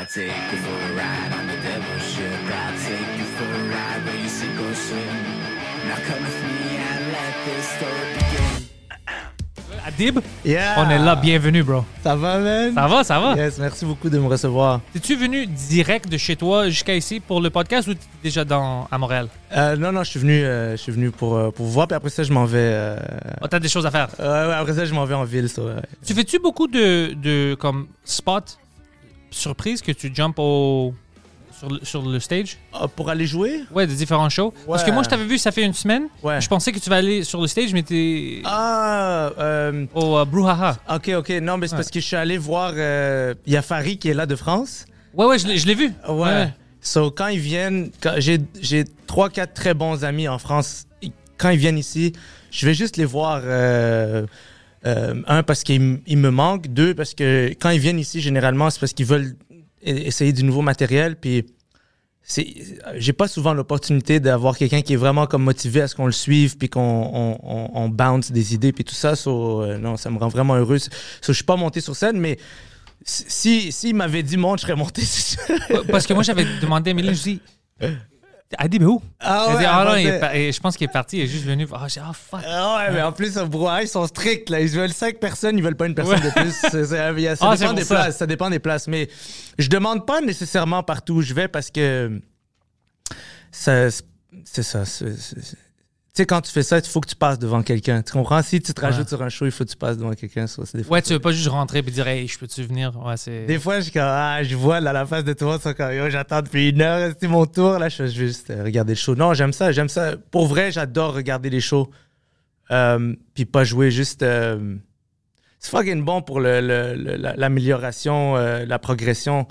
I take you for a ride on the devil's ship. I'll take you for a ride where you sink or swim. Now come with me and let this story begin. Adib, Yeah. on est là, bienvenue, bro. Ça va, man? Ça va, ça va? Yes, merci beaucoup de me recevoir. Es-tu venu direct de chez toi jusqu'à ici pour le podcast ou t'es déjà dans, à Montréal? Euh, non, non, je suis venu, euh, je suis venu pour, euh, pour voir, puis après ça, je m'en vais. euh, Oh, t'as des choses à faire. ouais, ouais, après ça, je m'en vais en ville. ça, ouais. Tu fais-tu beaucoup de, de comme spots? Surprises que tu jumps au, sur, le, sur le stage? Ah, pour aller jouer? Ouais, des différents shows. Parce que moi, je t'avais vu, ça fait une semaine. Ouais. Je pensais que tu vas aller sur le stage, mais t'es Ah, euh, au euh, Brouhaha. ok, ok. Non, mais c'est Ouais. parce que je suis allé voir. euh, Il y a Farid qui est là de France. Ouais, ouais, je l'ai vu. Ouais. So, quand ils viennent, j'ai j'ai trois, quatre très bons amis en France. Quand ils viennent ici, je vais juste les voir. euh, euh, un, parce ils me manquent. Deux, parce que quand ils viennent ici, généralement, c'est parce qu'ils veulent e- essayer du nouveau matériel. Puis, j'ai pas souvent l'opportunité d'avoir quelqu'un qui est vraiment comme motivé à ce qu'on le suive, puis qu'on on, bounce des idées, puis tout ça. So, euh, non, ça me rend vraiment heureux. So, je suis pas monté sur scène, mais si, s'il m'avait dit monte, je serais monté. Parce que moi, j'avais demandé à Méline, je dis, Adib est où? Ah ouais, dit, ah non, avant il de- est par- et je pense qu'il est parti, il est juste venu. Ah, j'ai ah, fuck. Ah ouais, mais en plus, au brouhaha, ils sont stricts. Là. Ils veulent cinq personnes, ils veulent pas une personne de plus. C'est- c'est- ça, Ah, c'est dépend pour des ça. places, ça dépend des places. Mais je demande pas nécessairement partout où je vais parce que ça, c'est ça. c'est- c'est- sais, quand tu fais ça, il faut que tu passes devant quelqu'un. Tu comprends? Si tu te rajoutes sur un show, il faut que tu passes devant quelqu'un. Ouais, tu veux pas juste rentrer et dire, hey, je peux-tu venir? Ouais, c'est. Des fois, je, ah, je vois là, la face de tout le monde, ils sont comme, Yo, j'attends depuis une heure, c'est mon tour. Là, je, vais juste euh, regarder le show. Non, j'aime ça, j'aime ça. Pour vrai, j'adore regarder les shows. Euh, Puis pas jouer juste. euh, c'est fucking bon pour le- le- le- la- l'amélioration, euh, la progression.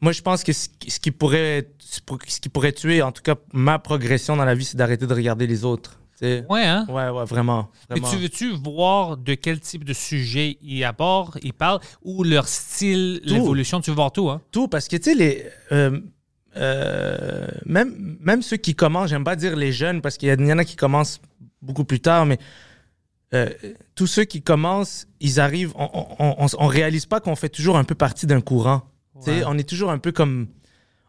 Moi, je pense que ce, qui- ce qui pourrait, ce qui pourrait tuer, en tout cas, ma progression dans la vie, c'est d'arrêter de regarder les autres. tu sais. Ouais, hein? Ouais, ouais, vraiment. Mais vraiment. tu veux-tu voir de quel type de sujet ils abordent, ils parlent, ou leur style, l'évolution, tu veux voir tout, hein? tout parce que tu sais les euh, euh, même même ceux qui commencent j'aime pas dire les jeunes parce qu'il y, en a qui commencent beaucoup plus tard mais euh, tous ceux qui commencent ils arrivent on, on, on, on réalise pas qu'on fait toujours un peu partie d'un courant Ouais. on est toujours un peu comme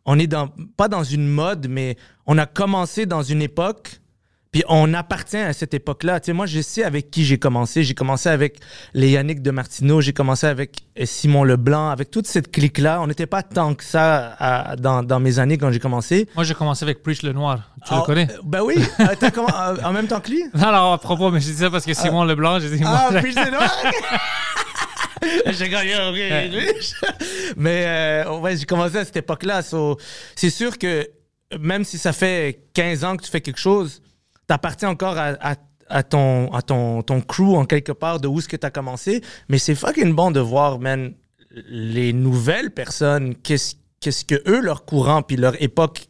on est dans pas dans une mode mais on a commencé dans une époque puis on appartient à cette époque-là. Tu sais, moi, je sais avec qui j'ai commencé. J'ai commencé avec les Yannick de Martineau, j'ai commencé avec Simon Leblanc, avec toute cette clique-là. On n'était pas tant que ça à- dans, dans mes années quand j'ai commencé. Moi, j'ai commencé avec Preach le Noir. Tu Ah, le connais? euh, Ben oui. Euh, comment- euh, en même temps que lui? Non, non, à propos, mais j'ai dit ça parce que Simon Leblanc, j'ai dit, Ah, noir? J'ai gagné un Mais euh, ouais, j'ai commencé à cette époque-là. so, c'est sûr que même si ça fait 15 ans que tu fais quelque chose, t'appartiens encore à, à- à ton, à ton, ton crew en quelque part de où est-ce que t'as commencé. Mais c'est fucking bon de voir, man, les nouvelles personnes, qu'est-ce, qu'est-ce que eux, leur courant puis leur époque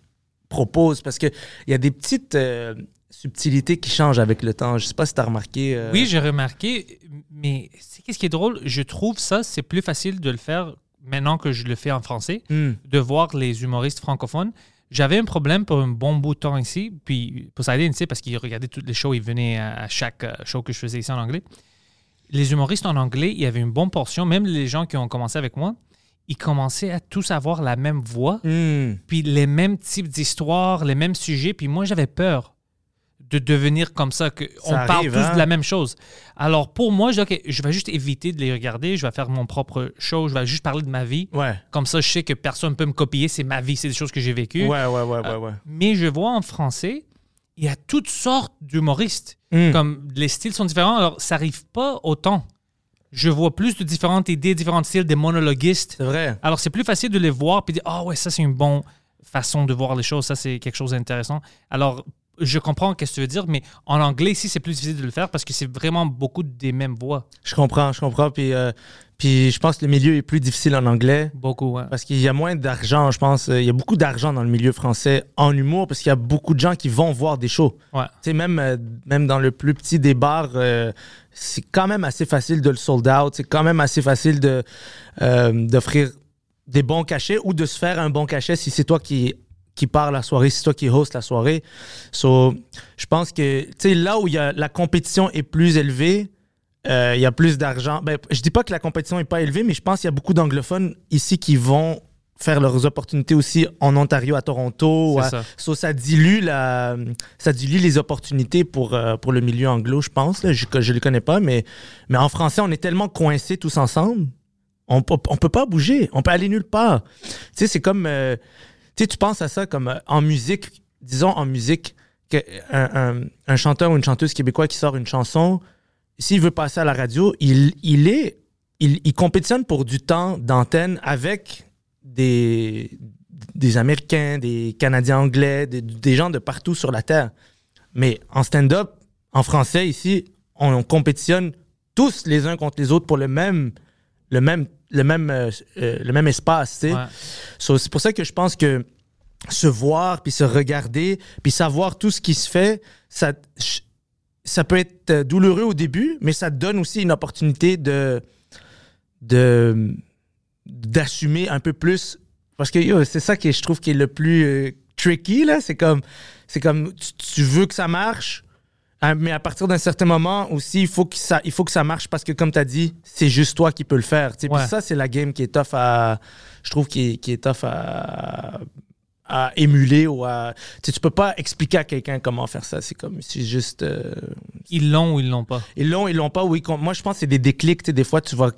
proposent. Parce qu'il y a des petites euh, subtilités qui changent avec le temps. Je sais pas si t'as remarqué. euh, Oui, j'ai remarqué, mais c'est qu'est-ce qui est drôle? Je trouve ça, c'est plus facile de le faire maintenant que je le fais en français, Hmm. de voir les humoristes francophones. J'avais un problème pour un bon bout de temps ici, puis Poseidon, tu sais, parce qu'il regardait tous les shows, il venait à, à chaque euh, show que je faisais ici en anglais. Les humoristes en anglais, il y avait une bonne portion, même les gens qui ont commencé avec moi, ils commençaient à tous avoir la même voix, Hmm. puis les mêmes types d'histoires, les mêmes sujets, puis moi j'avais peur de devenir comme ça, qu'on Ça parle arrive, tous hein? de la même chose. Alors pour moi, je dis, OK, je vais juste éviter de les regarder, je vais faire mon propre show, je vais juste parler de ma vie. Ouais. Comme ça, je sais que personne ne peut me copier, c'est ma vie, c'est des choses que j'ai vécues. Ouais, ouais, ouais, ouais, ouais. Mais je vois en français, il y a toutes sortes d'humoristes. Mm. Comme les styles sont différents, alors ça n'arrive pas autant. Je vois plus de différentes idées, différents styles, des monologuistes. C'est vrai. Alors, c'est plus facile de les voir et dire Ah ouais, ça, c'est une bonne façon de voir les choses. Ça, c'est quelque chose d'intéressant. Alors, je comprends ce que tu veux dire, mais en anglais, ici, c'est plus difficile de le faire parce que c'est vraiment beaucoup des mêmes voix. Je comprends, je comprends. Puis, euh, puis je pense que le milieu est plus difficile en anglais. Beaucoup, ouais. Parce qu'il y a moins d'argent, je pense. Il y a beaucoup d'argent dans le milieu français en humour parce qu'il y a beaucoup de gens qui vont voir des shows. Ouais. Tu sais, même, euh, même dans le plus petit des bars, euh, c'est quand même assez facile de le sold out. C'est quand même assez facile de, euh, d'offrir des bons cachets ou de se faire un bon cachet si c'est toi qui, qui pars la soirée, c'est toi qui host la soirée. So, je pense que, là où y a, la compétition est plus élevée, euh, il y a plus d'argent. Ben, je dis pas que la compétition est pas élevée, mais je pense qu'il y a beaucoup d'anglophones ici qui vont faire leurs opportunités aussi en Ontario, à Toronto. À- ça. So, ça dilue la, ça dilue les opportunités pour, euh, pour le milieu anglo, je pense. là. Je ne le connais pas, mais, mais en français, on est tellement coincés tous ensemble. On on peut pas bouger. On peut aller nulle part. Tu sais, c'est comme. euh, sais, tu penses à ça comme euh, en musique. Disons en musique, que un, chanteur ou une chanteuse québécois qui sort une chanson, s'il veut passer à la radio, il, il est. Il, compétitionne pour du temps d'antenne avec des, des Américains, des Canadiens anglais, des, des gens de partout sur la Terre. Mais en stand-up, en français, ici, on, on compétitionne tous les uns contre les autres pour le même, le même, le même, euh, euh, le même espace. tu sais. Ouais. So, c'est pour ça que je pense que se voir, puis se regarder, puis savoir tout ce qui se fait, ça, ça peut être euh, douloureux au début, mais ça donne aussi une opportunité de de d'assumer un peu plus parce que yo, c'est ça qui je trouve qui est le plus euh, tricky là c'est comme c'est comme tu, tu veux que ça marche mais à partir d'un certain moment aussi il faut que ça il faut que ça marche parce que comme tu as dit c'est juste toi qui peux le faire. Puis Ouais. ça c'est la game qui est tough à je trouve qui est, qui est tough à à émuler ou à tu sais, tu peux pas expliquer à quelqu'un comment faire ça c'est comme c'est juste euh, Ils l'ont ou ils l'ont pas? ils l'ont, ils l'ont pas. Oui, moi, je pense que c'est des déclics. Tu sais, des fois, tu vas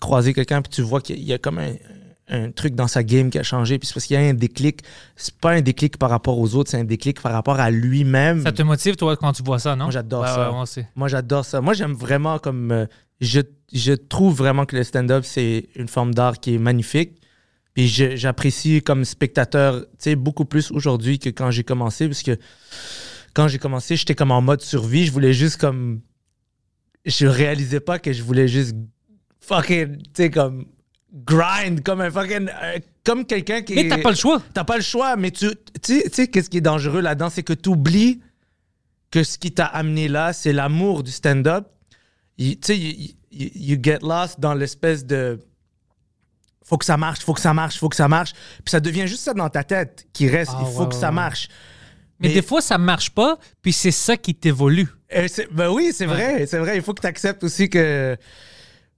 croiser quelqu'un puis tu vois qu'il y a- il y a comme un, un truc dans sa game qui a changé. Puis c'est parce qu'il y a un déclic. C'est pas un déclic par rapport aux autres, c'est un déclic par rapport à lui-même. Ça te motive, toi, quand tu vois ça, non? Moi, j'adore ça. ouais, moi aussi. Moi, j'adore ça. Moi, j'aime vraiment comme. euh, je, je trouve vraiment que le stand-up, c'est une forme d'art qui est magnifique. Puis j'apprécie comme spectateur, tu sais, beaucoup plus aujourd'hui que quand j'ai commencé. Parce que quand j'ai commencé, j'étais comme en mode survie. Je voulais juste comme. Je réalisais pas que je voulais juste fucking, tu sais, comme. Grind, comme un fucking. euh, comme quelqu'un qui. Mais t'as pas le choix. T'as pas le choix, mais tu tu sais- qu'est-ce qui est dangereux là-dedans, c'est que tu oublies que ce qui t'a amené là, c'est l'amour du stand-up. Tu sais, you, you- you get lost dans l'espèce de faut que ça marche, faut que ça marche, faut que ça marche. Puis ça devient juste ça dans ta tête qui reste. Ah, Il faut ouais, que ouais, ça marche. Mais, Mais- des fois, ça marche pas, puis c'est ça qui t'évolue. Euh, ben oui, c'est vrai, c'est vrai. Il faut que tu acceptes aussi que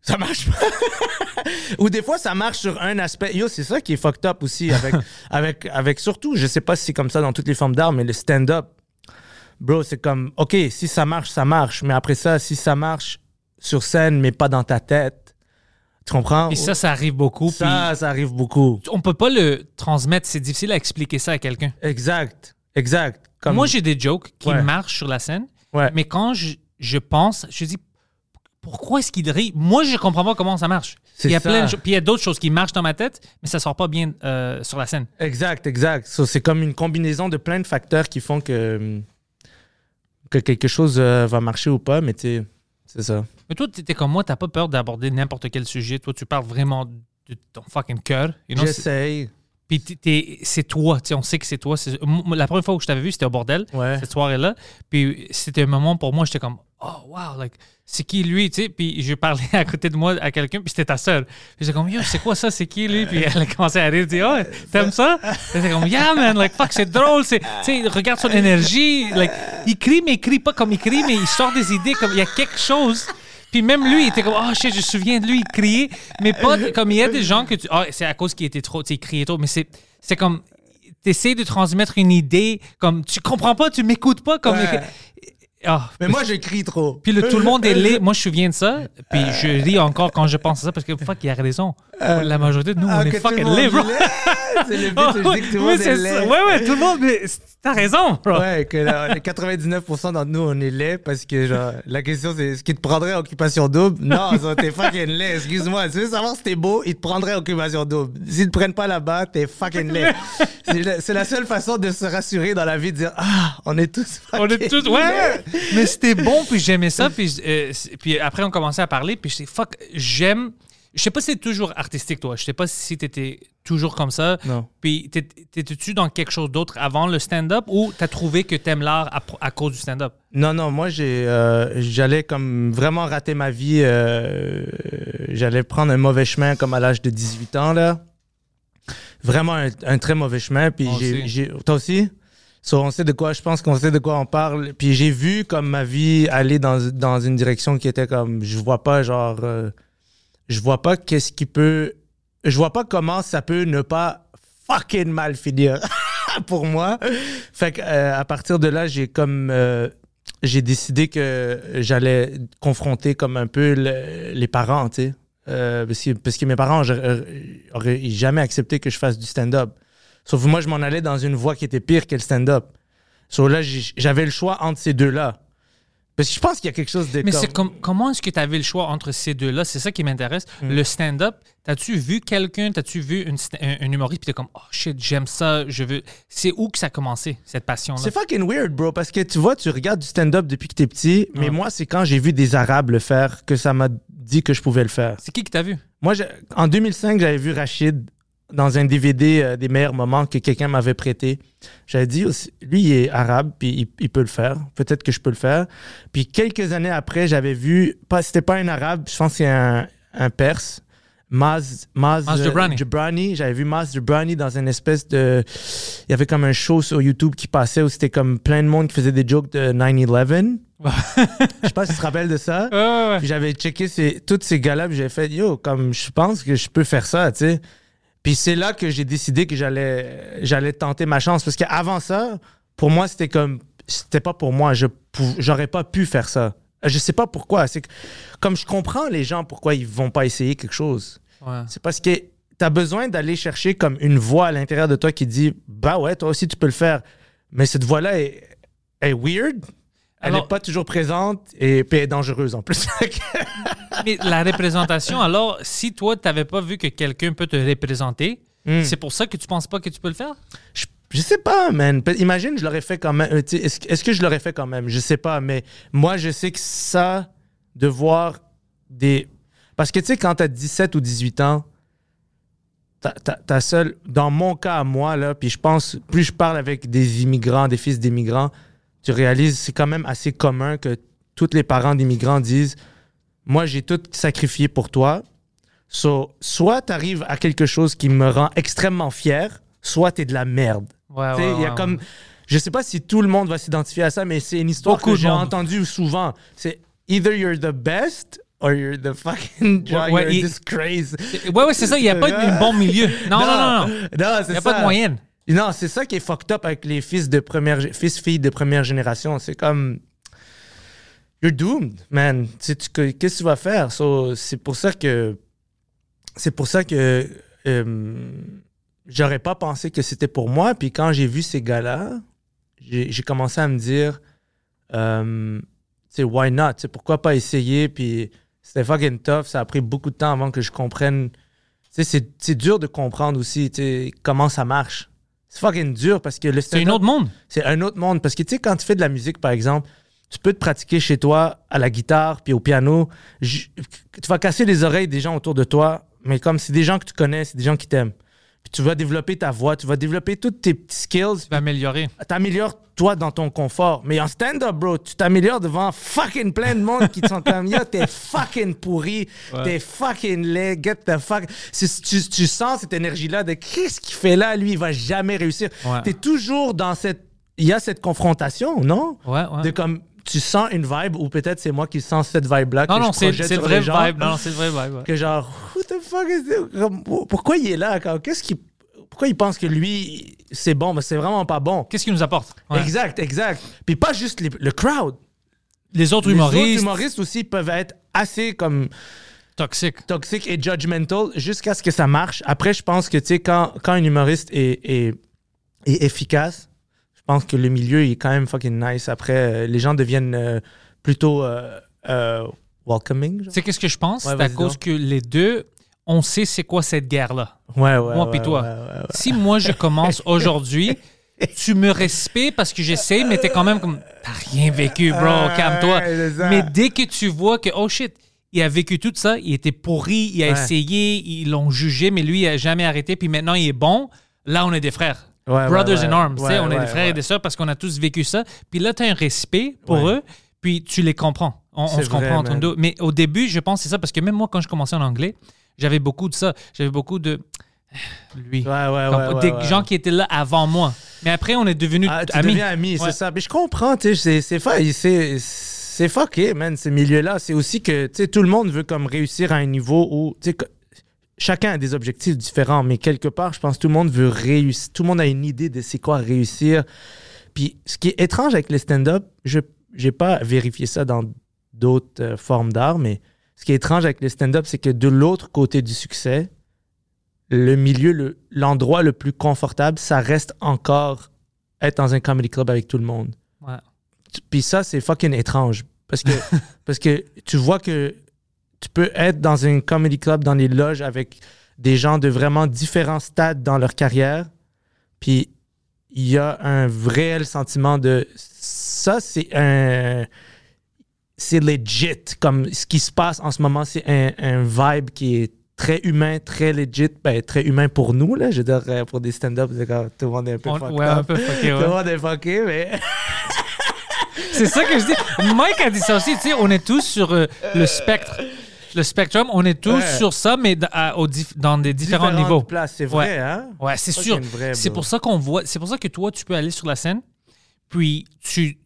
ça marche pas. Ou des fois, ça marche sur un aspect. Yo, c'est ça qui est fucked up aussi avec, avec, avec surtout, je sais pas si c'est comme ça dans toutes les formes d'art, mais le stand-up, bro, c'est comme, OK, si ça marche, ça marche. Mais après ça, si ça marche sur scène, mais pas dans ta tête, tu comprends? Et ça, ça arrive beaucoup. ça, ça arrive beaucoup. on peut pas le transmettre. C'est difficile à expliquer ça à quelqu'un. Exact, exact. Comme, Moi, j'ai des jokes qui Ouais. marchent sur la scène, Ouais. mais quand je, je pense, je dis pourquoi est-ce qu'il rit? Moi, je comprends pas comment ça marche. Il y a plein de Puis il y a d'autres choses qui marchent dans ma tête, mais ça sort pas bien euh, sur la scène. Exact, exact. So, c'est comme une combinaison de plein de facteurs qui font que, que quelque chose euh, va marcher ou pas, mais tu sais, c'est ça. Mais toi, t'étais comme moi, t'as pas peur d'aborder n'importe quel sujet. Toi, tu parles vraiment de ton fucking cœur. you know, J'essaye. Puis t'es- t'es- c'est toi, on sait que c'est toi. La première fois que je t'avais vu, c'était au bordel, Ouais. cette soirée-là. Puis c'était un moment pour moi, j'étais comme, oh wow, like, c'est qui lui, tu sais? Puis je parlais à côté de moi à quelqu'un, puis c'était ta sœur. Puis j'étais comme, yo, c'est quoi ça, c'est qui lui? Puis elle a commencé à rire, dit, oh, t'aimes ça? J'étais comme, yeah man, like, fuck, c'est drôle, c'est, tu sais, regarde son énergie. Like, il crie, mais il crie pas comme il crie, mais il sort des idées comme il y a quelque chose. Puis même lui, il était comme, oh shit, je me souviens de lui, il criait. Mais pas comme il y a des gens que tu. Ah, c'est à cause qu'il était trop, tu sais, il criait trop. Mais c'est, c'est comme, t'essaies de transmettre une idée, comme, tu comprends pas, tu m'écoutes pas, comme. Ouais. Ah, Mais moi, je crie trop. puis le, tout le monde est laid. Moi, je me souviens de ça. Puis je ris encore quand je pense à ça parce que fuck, il a raison. La majorité de nous, Ah, on est fucking laid, bro. C'est le but, je dis que tout le Oui, monde c'est est ça. laid. Ouais, ouais, tout le monde. mais T'as raison, bro. Ouais, que là, les 99% d'entre nous, on est laid parce que, genre, la question, c'est est-ce qu'il te prendrait occupation double? Non, ça, t'es fucking laid. Excuse-moi. Tu veux savoir si t'es beau, ils te prendraient occupation double. S'ils te prennent pas là-bas, t'es fucking laid. C'est la, seule façon de se rassurer dans la vie, de dire, ah, on est tous On est fucking tous. Ouais. Mais c'était bon, puis j'aimais ça. Puis, euh, puis après, on commençait à parler. Puis je sais, fuck, j'aime. Je sais pas si c'est toujours artistique, toi. Je sais pas si t'étais toujours comme ça. Non. Puis t'ét- t'étais-tu dans quelque chose d'autre avant le stand-up ou t'as trouvé que t'aimes l'art à, cause du stand-up? Non, non, moi, j'ai, euh, j'allais comme vraiment rater ma vie. euh, j'allais prendre un mauvais chemin comme à l'âge de 18 ans, là. Vraiment un, un très mauvais chemin. Puis j'ai- toi aussi? So, on sait de quoi, je pense qu'on sait de quoi on parle. Puis j'ai vu comme ma vie aller dans, dans une direction qui était comme, je vois pas, genre, euh, je vois pas qu'est-ce qui peut, je vois pas comment ça peut ne pas fucking mal finir pour moi. Fait que, euh, à partir de là, j'ai comme, euh, j'ai décidé que j'allais confronter comme un peu le- les parents, tu sais. Euh, parce, que, parce que mes parents j'aurais- auraient jamais accepté que je fasse du stand-up. Sauf que moi, je m'en allais dans une voie qui était pire que le stand-up. Sauf là, j'avais le choix entre ces deux-là. Parce que je pense qu'il y a quelque chose de Mais comme- c'est comme, comment est-ce que tu avais le choix entre ces deux-là? C'est ça qui m'intéresse. Hmm. Le stand-up, t'as-tu vu quelqu'un, t'as-tu vu une un, un humoriste, puis t'es comme, oh shit, j'aime ça, je veux. C'est où que ça a commencé, cette passion-là? C'est fucking weird, bro, parce que tu vois, tu regardes du stand-up depuis que t'es petit, mais Ouais. moi, c'est quand j'ai vu des Arabes le faire que ça m'a dit que je pouvais le faire. C'est qui que t'as vu? Moi, en 2005, j'avais vu Rachid dans un DVD euh, des meilleurs moments que quelqu'un m'avait prêté. J'avais dit, aussi, lui, il est arabe, puis il, il peut le faire. Peut-être que je peux le faire. Puis quelques années après, j'avais vu, pas, c'était pas un arabe, je pense que c'est un, un perse. Maz, Maz, Maz. J'avais vu Maz Jobrani dans une espèce de. Il y avait comme un show sur YouTube qui passait où c'était comme plein de monde qui faisait des jokes de 9-11. Je sais pas si tu te rappelles de ça. Ouais. Puis j'avais checké ces, tous ces gars-là, j'avais fait, yo, comme je pense que je peux faire ça, tu sais. Puis c'est là que j'ai décidé que j'allais, j'allais tenter ma chance. Parce qu'avant ça, pour moi, c'était comme, c'était pas pour moi. Je j'aurais pas pu faire ça. Je sais pas pourquoi. C'est que, comme je comprends les gens pourquoi ils vont pas essayer quelque chose. Ouais. C'est parce que tu as besoin d'aller chercher comme une voix à l'intérieur de toi qui dit, bah ouais, toi aussi tu peux le faire. Mais cette voix-là est, est weird. Elle n'est pas toujours présente et puis elle est dangereuse en plus. Mais la représentation, alors, si toi, t'avais pas vu que quelqu'un peut te représenter, Hmm. c'est pour ça que tu penses pas que tu peux le faire? Je, je sais pas, man. Imagine, je l'aurais fait quand même. Euh, tu Est-ce que je l'aurais fait quand même? Je sais pas, mais moi, je sais que ça, de voir des. Parce que tu sais, quand t'as 17 ou 18 ans, t'as- t'as t'as seul. Dans mon cas, à moi, là, puis je pense, plus je parle avec des immigrants, des fils d'immigrants, tu réalises, c'est quand même assez commun que tous les parents d'immigrants disent Moi, j'ai tout sacrifié pour toi. So, soit tu arrives à quelque chose qui me rend extrêmement fier, soit tu es de la merde. Ouais, ouais, y a ouais, comme, je sais pas si tout le monde va s'identifier à ça, mais c'est une histoire Beaucoup que j'ai entendue souvent. C'est either you're the best or you're the fucking genre, Ouais, ouais, you're il- disgrace. Ouais, ouais, c'est ça, il n'y a pas de bon milieu. Non, non, non, non. Non, Il c'est n'y a ça. pas de moyenne. Non, c'est ça qui est fucked up avec les fils de première fils filles de première génération. C'est comme you're doomed, man. Qu'est-ce que tu vas faire? So, C'est pour ça que c'est pour ça que euh, j'aurais pas pensé que c'était pour moi. Puis quand j'ai vu ces gars-là, j'ai commencé à me dire, euh, sais, why not? Pourquoi pas essayer? Puis c'était fucking tough. Ça a pris beaucoup de temps avant que je comprenne. C'est- c'est dur de comprendre aussi, comment ça marche. C'est fucking dur parce que le C'est un autre monde. c'est un autre monde. Parce que, tu sais, quand tu fais de la musique, par exemple, tu peux te pratiquer chez toi à la guitare puis au piano. Tu vas casser les oreilles des gens autour de toi, mais comme c'est des gens que tu connais, c'est des gens qui t'aiment. Puis tu vas développer ta voix, tu vas développer tous tes petits skills. Tu vas améliorer. T'améliores toi dans ton confort. Mais en stand-up, bro, tu t'améliores devant fucking plein de monde qui te sont comme t'es fucking pourri, t'es fucking laid, get the fuck. Tu sens cette énergie-là de qu'est-ce qu'il fait là, lui, il va jamais réussir. Ouais. T'es toujours dans cette. Il y a cette confrontation, non? Ouais, ouais. De comme. Tu sens une vibe, ou peut-être c'est moi qui sens cette vibe-là. Non, que non, je c'est le sur vrai les vibe. Non, non, c'est vrai vibe. ouais. Que genre, who the fuck is this? Pourquoi il est là? Qu'est-ce qui. Pourquoi il pense que lui, c'est bon, mais c'est vraiment pas bon? Qu'est-ce qu'il nous apporte? Ouais. Exact, exact. Puis pas juste les- le crowd. Les autres Les autres humoristes, humoristes aussi peuvent être assez comme toxiques. toxiques et judgmental jusqu'à ce que ça marche. Après, je pense que, tu sais, quand, quand un humoriste est, est, est efficace, je pense que le milieu il est quand même fucking nice. Après, euh, les gens deviennent euh, plutôt euh, welcoming. sais qu'est-ce que je pense? Ouais, c'est à cause donc. que les deux, on sait c'est quoi cette guerre-là. Ouais, ouais. moi puis toi. Si moi je commence aujourd'hui, tu me respectes parce que j'essaie, mais t'es quand même comme t'as rien vécu, bro, Ah, calme-toi. c'est. Mais dès que tu vois que oh shit, il a vécu tout ça, il était pourri, il a essayé, ils l'ont jugé, mais lui il a jamais arrêté, puis maintenant il est bon. Là on est des frères. Ouais, Brothers ouais, in arms, on est des frères et des sœurs parce qu'on a tous vécu ça. Puis là, tu as un respect pour eux, puis tu les comprends. On, se comprend entre deux. Mais au début, je pense que c'est ça, parce que même moi, quand je commençais en anglais, j'avais beaucoup de ça. J'avais beaucoup de. Lui. Ouais, ouais, Comme ouais, des gens qui étaient là avant moi. Mais après, on est devenus Ah, tu amis. deviens ami, Ouais. c'est ça. Mais je comprends, tu sais, c'est- c'est c'est fucké, man, ces milieux-là. C'est aussi que, tu sais, tout le monde veut comme réussir à un niveau où, tu sais, que- chacun a des objectifs différents, mais quelque part, je pense que tout le monde veut réussir. Tout le monde a une idée de c'est quoi réussir. Puis, ce qui est étrange avec le stand-up, je n'ai pas vérifié ça dans d'autres euh, formes d'art, mais ce qui est étrange avec le stand-up, c'est que de l'autre côté du succès, le milieu, le- l'endroit le, plus confortable, ça reste encore être dans un comedy club avec tout le monde. Ouais. Puis ça, c'est fucking étrange. Parce que, parce que tu vois que tu peux être dans un comedy club, dans les loges, avec des gens de vraiment différents stades dans leur carrière. Puis il y a un réel sentiment de. Ça, c'est un. C'est legit. Comme ce qui se passe en ce moment, c'est un, un vibe qui est très humain, très legit. Ben, très humain pour nous, là. Je veux dire, euh, pour des stand-up, tout le monde est un peu On- fucked ouais, un peu fucké, Tout ouais. le monde est fucké, mais. C'est ça que je dis. Mike a dit ça aussi. Tu sais, on est tous sur euh, le spectre. Le spectrum, on est tous Ouais. sur ça, mais à- au dans des différents Différentes niveaux. places, c'est vrai, Ouais. hein? Ouais, c'est sûr. c'est pour ça qu'on voit. C'est pour ça que toi, tu peux aller sur la scène, puis tu.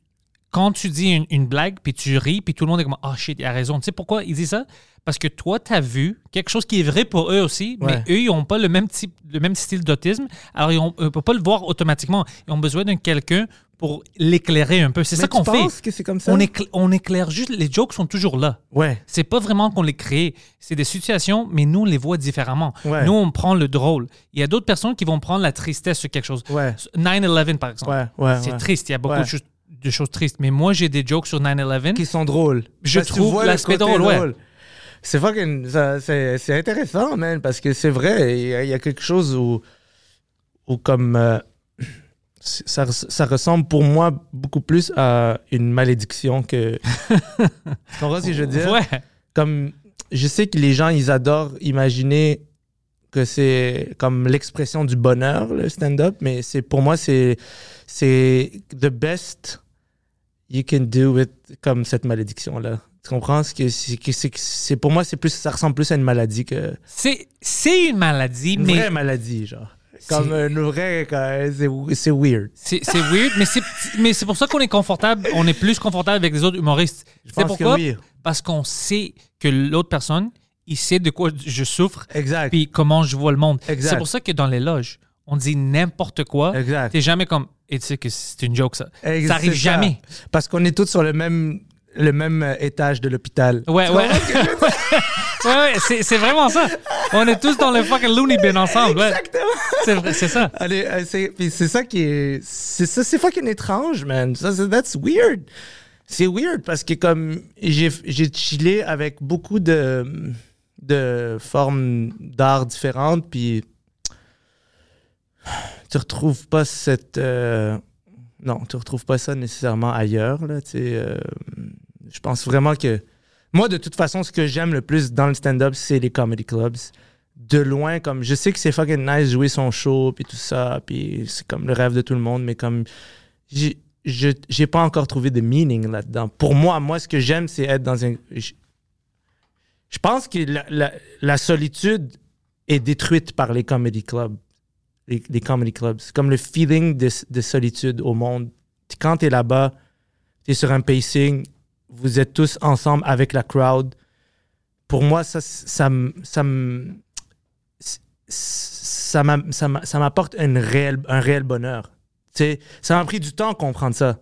Quand tu dis une, une blague, puis tu ris, puis tout le monde est comme Ah shit, il a raison. Tu sais pourquoi il dit ça? Parce que toi, tu as vu quelque chose qui est vrai pour eux aussi, Ouais. mais eux, ils n'ont pas le même, type, le même style d'autisme. Alors, ils ne peuvent pas le voir automatiquement. Ils ont besoin d'un quelqu'un pour l'éclairer un peu. C'est ça qu'on fait. penses que c'est comme ça? On, écla- on éclaire juste. Les jokes sont toujours là. Ouais. C'est pas vraiment qu'on les crée. C'est des situations, mais nous, on les voit différemment. Ouais. Nous, on prend le drôle. Il y a d'autres personnes qui vont prendre la tristesse sur quelque chose. Ouais. 9-11, par exemple. Ouais, c'est triste. Il y a beaucoup de, choses, de choses tristes. Mais moi, j'ai des jokes sur 9-11. Qui sont drôles. Je Parce trouve l'aspect drôle, ouais. C'est fucking. C'est intéressant, man, parce que c'est vrai, il y, a- il y a quelque chose où. où comme. euh, ça, ça ressemble pour moi beaucoup plus à une malédiction que. tu comprends ce que je veux dire? Ouais. comme je sais que les gens ils adorent imaginer que c'est comme l'expression du bonheur le stand-up mais c'est pour moi c'est c'est the best you can do with comme cette malédiction là tu comprends c'est pour moi c'est plus ça ressemble plus à une maladie que C'est, c'est une maladie, une mais vraie maladie genre comme une vraie quand- c'est weird c'est, weird. mais, c'est, pour ça qu'on est confortable. On est plus confortable avec les autres humoristes. C'est pourquoi? oui Parce qu'on sait que l'autre personne, il sait de quoi je souffre, exact puis comment je vois le monde. Exact. C'est pour ça que dans les loges, on dit n'importe quoi. exact T'es jamais comme, et tu sais que c'est une joke, ça. Ex- ça arrive jamais. parce qu'on est tous sur le même le même euh, étage de l'hôpital Ouais, ouais. ouais, ouais, c'est, c'est vraiment ça. On est tous dans le fucking loony bin ensemble. ouais. C'est, vrai, c'est ça. Allez, euh, c'est puis c'est ça qui est c'est ça c'est fucking étrange man ça c'est that's weird c'est weird parce que comme j'ai j'ai chillé avec beaucoup de de formes d'art différentes puis tu retrouves pas cette euh, non tu retrouves pas ça nécessairement ailleurs là tu sais euh, je pense vraiment que moi de toute façon ce que j'aime le plus dans le stand-up c'est les comedy clubs de loin, comme je sais que c'est fucking nice jouer son show, puis tout ça, puis c'est comme le rêve de tout le monde, mais comme je- j'ai pas encore trouvé de meaning là-dedans. Pour moi, moi, ce que j'aime, c'est être dans un. Je, pense que la, solitude est détruite par les comedy clubs. Les, les comedy clubs. C'est comme le feeling de, de solitude au monde. Quand tu es là-bas, tu es sur un pacing, vous êtes tous ensemble avec la crowd. Pour moi, ça, ça, ça, ça ça m'a- ça m'apporte un réel, un réel bonheur. Tu sais, ça m'a pris du temps à comprendre ça.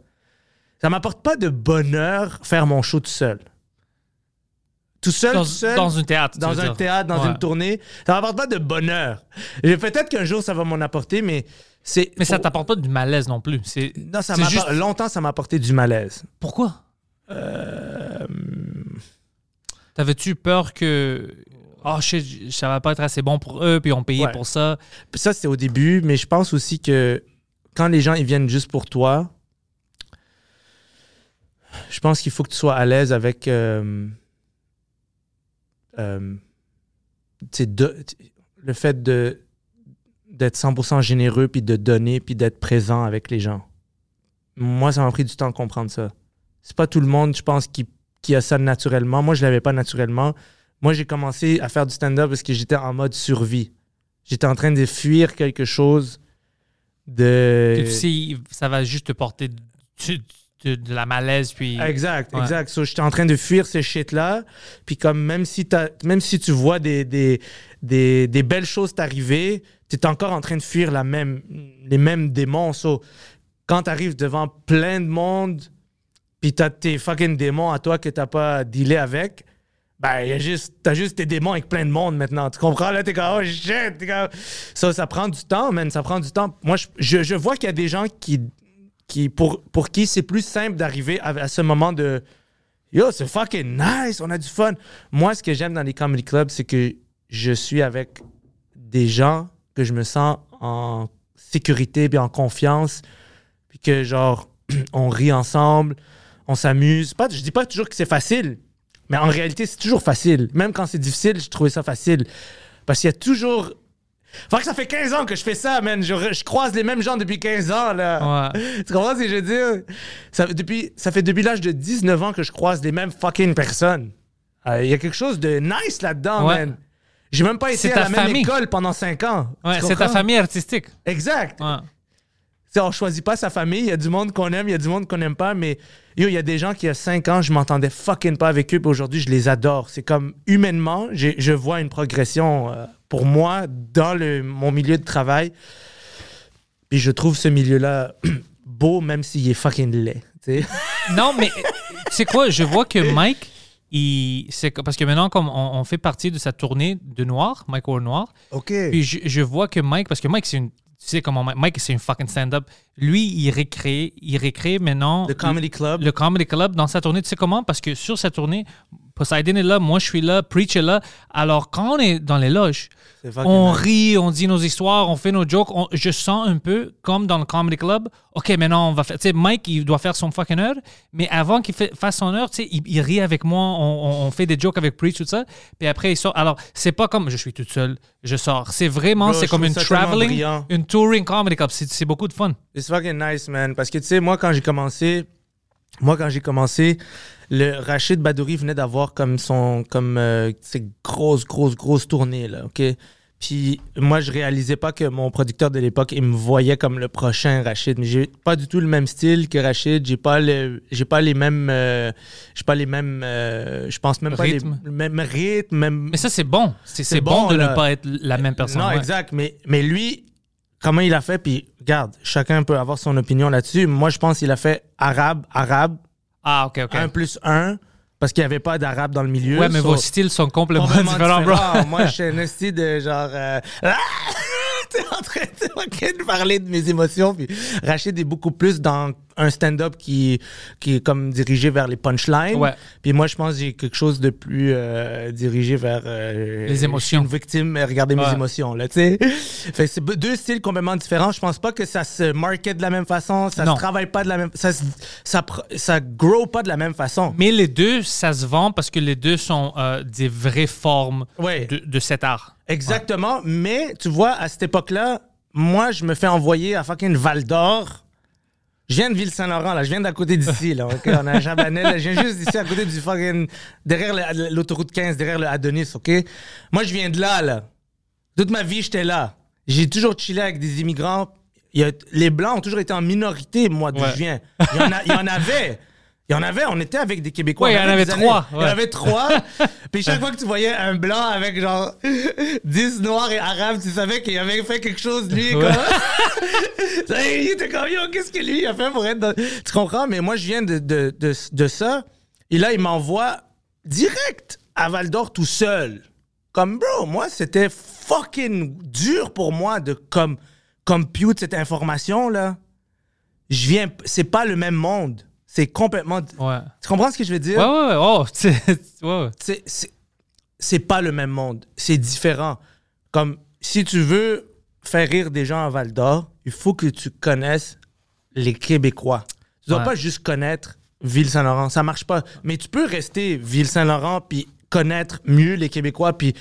Ça m'apporte pas de bonheur faire mon show tout seul. Tout seul, Dans, tout seul, dans un théâtre. dans un dire. théâtre, dans Ouais. une tournée, ça m'apporte pas de bonheur. Peut-être qu'un jour ça va m'en apporter, mais C'est, Mais ça faut- t'apporte pas du malaise non plus. Non, ça juste- longtemps, ça m'a apporté du malaise. Pourquoi? Euh, T'avais-tu peur que. Oh shit, ça va pas être assez bon pour eux, puis on payait Ouais. pour ça? ça, c'était au début, mais je pense aussi que quand les gens ils viennent juste pour toi, je pense qu'il faut que tu sois à l'aise avec euh, euh, de- le fait de d'être 100% généreux, puis de donner, puis d'être présent avec les gens. Moi, ça m'a pris du temps de comprendre ça. C'est pas tout le monde, je pense, qui, qui a ça naturellement. Moi, je l'avais pas naturellement. Moi, j'ai commencé à faire du stand-up parce que j'étais en mode survie. J'étais en train de fuir quelque chose de... Que tu sais, ça va juste te porter de, de la malaise, puis. Exact, Ouais. exact. So, j'étais en train de fuir ces shit-là. Puis comme même si, même si tu vois des, des, des, des belles choses t'arriver, tu es encore en train de fuir la même, les mêmes démons. So, quand tu arrives devant plein de monde, puis t'as tes fucking démons à toi que t'as pas dealé avec, ben, y juste, t'as juste tes démons avec plein de monde maintenant. Tu comprends? Là, t'es comme, oh shit! Comme... Ça, ça prend du temps, man. Ça prend du temps. Moi, je, je, vois qu'il y a des gens qui, qui pour, pour qui c'est plus simple d'arriver à, à ce moment de Yo, c'est fucking nice, on a du fun. Moi, ce que j'aime dans les comedy clubs, c'est que je suis avec des gens que je me sens en sécurité puis en confiance. Puis que, genre, on rit ensemble, on s'amuse. Pas, je dis pas toujours que c'est facile, mais en réalité, c'est toujours facile. Même quand c'est difficile, je trouvais ça facile. Parce qu'il y a toujours. Fait que ça fait 15 ans que je fais ça, man. Je, croise les mêmes gens depuis 15 ans, là. Ouais. Tu comprends ce que je veux dire? Ça, fait depuis, ça fait depuis l'âge de 19 ans que je croise les mêmes fucking personnes. Euh, Il y a quelque chose de nice là-dedans, Ouais. man. J'ai même pas été à la même école pendant 5 ans. Ouais, c'est ta famille artistique. Exact. Sais, on choisit pas sa famille. Il y a du monde qu'on aime, il y a du monde qu'on n'aime pas. Mais yo, il y a des gens qui, il y a 5 ans, je m'entendais fucking pas avec eux. Puis aujourd'hui, je les adore. C'est comme humainement, je vois une progression euh, pour moi dans le, mon milieu de travail. Puis je trouve ce milieu-là beau, même s'il est fucking laid. Non, mais tu sais quoi, je vois que Mike, il, c'est parce que maintenant, comme on, on fait partie de sa tournée de Noir, Mike au Noir, OK. puis je, je vois que Mike, parce que Mike, c'est une. Tu sais comment Mike, c'est une fucking stand-up. Lui, il récrée, il récrée maintenant. The Comedy Club. Le Comedy Club dans sa tournée. Tu sais comment? Parce que sur sa tournée, Poseidon est là, moi je suis là, Preach est là. Alors quand on est dans les loges, on nice. rit, on dit nos histoires, on fait nos jokes. on- je sens un peu comme dans le Comedy Club. OK, maintenant on va faire. Tu sais, Mike, il doit faire son fucking heure. Mais avant qu'il fasse son heure, tu sais, il, il rit avec moi. On, on- fait des jokes avec Preach, tout ça. Puis après, il sort. Alors, c'est pas comme je suis toute seule, je sors. C'est vraiment, c'est comme une traveling, une touring Comedy Club. C'est c'est beaucoup de fun. It's fucking nice, man. Parce que, tu sais, moi, quand j'ai commencé, moi, quand j'ai commencé, le Rachid Badouri venait d'avoir comme son, comme, euh, ces grosses, grosses, grosses tournées, là, OK? Puis moi, je réalisais pas que mon producteur de l'époque, il me voyait comme le prochain Rachid. Mais j'ai pas du tout le même style que Rachid. J'ai pas le, j'ai pas les mêmes, euh, j'ai pas les mêmes, euh, je pense même pas Rythme. les mêmes rythmes, même. Mais ça, c'est bon. C'est bon, bon, de là. ne pas être la même personne. Non, ouais. exact. Mais, mais lui, comment il a fait, puis regarde, chacun peut avoir son opinion là-dessus. Moi, je pense qu'il a fait arabe, arabe, Ah, OK, OK. 1 plus 1, parce qu'il n'y avait pas d'arabe dans le milieu. Ouais, mais So, vos styles sont complètement, complètement différents, bro. Moi, je suis un esti de genre... euh, Ah! T'es en train de parler de mes émotions. Puis Rachid est beaucoup plus dans un stand-up qui, qui est comme dirigé vers les punchlines. Ouais. Puis moi, je pense que j'ai quelque chose de plus euh, dirigé vers... euh, Les émotions. Une victime, regardez mes émotions, là, tu sais. Fait c'est deux styles complètement différents. Je pense pas que ça se market de la même façon, ça Non. se travaille pas de la même... Ça, se- ça, ça grow pas de la même façon. Mais les deux, ça se vend parce que les deux sont euh, des vraies formes Ouais. de, de cet art. Exactement, mais tu vois, à cette époque-là, moi, je me fais envoyer à fucking Val d'Or. Je viens de Ville-Saint-Laurent, là. Je viens d'à côté d'ici, là. OK? On a un Chabanel, là. Je viens juste d'ici, à côté du fucking... Derrière l'autoroute 15, derrière le Adonis, OK? Moi, je viens de là, là. Toute ma vie, j'étais là. J'ai toujours chillé avec des immigrants. Il y a- les Blancs ont toujours été en minorité, moi, d'où Ouais. je viens. Il y, en a- il y en avait. Il y en avait, on était avec des Québécois. Ouais, il y en avait trois, Il y en avait trois. Puis chaque fois que tu voyais un blanc avec genre 10 noirs et arabes, tu savais qu'il avait fait quelque chose, lui. Ouais. Comme... il était comme, yo, qu'est-ce que lui a fait pour être dans... Tu comprends? Mais moi, je viens de, de, de, de ça. Et là, il m'envoie direct à Val d'Or tout seul. Comme, bro, moi, c'était fucking dur pour moi de comme compute cette information là, je viens, c'est pas le même monde. C'est complètement. Ouais. Tu comprends ce que je veux dire? Ouais, ouais, ouais. Oh, c'est- ouais, ouais. c'est- c'est c'est pas le même monde. C'est différent. Comme si tu veux faire rire des gens à Val d'Or, il faut que tu connaisses les Québécois. Tu dois Ouais. pas juste connaître Ville-Saint-Laurent. Ça marche pas. Mais tu peux rester Ville-Saint-Laurent puis connaître mieux les Québécois puis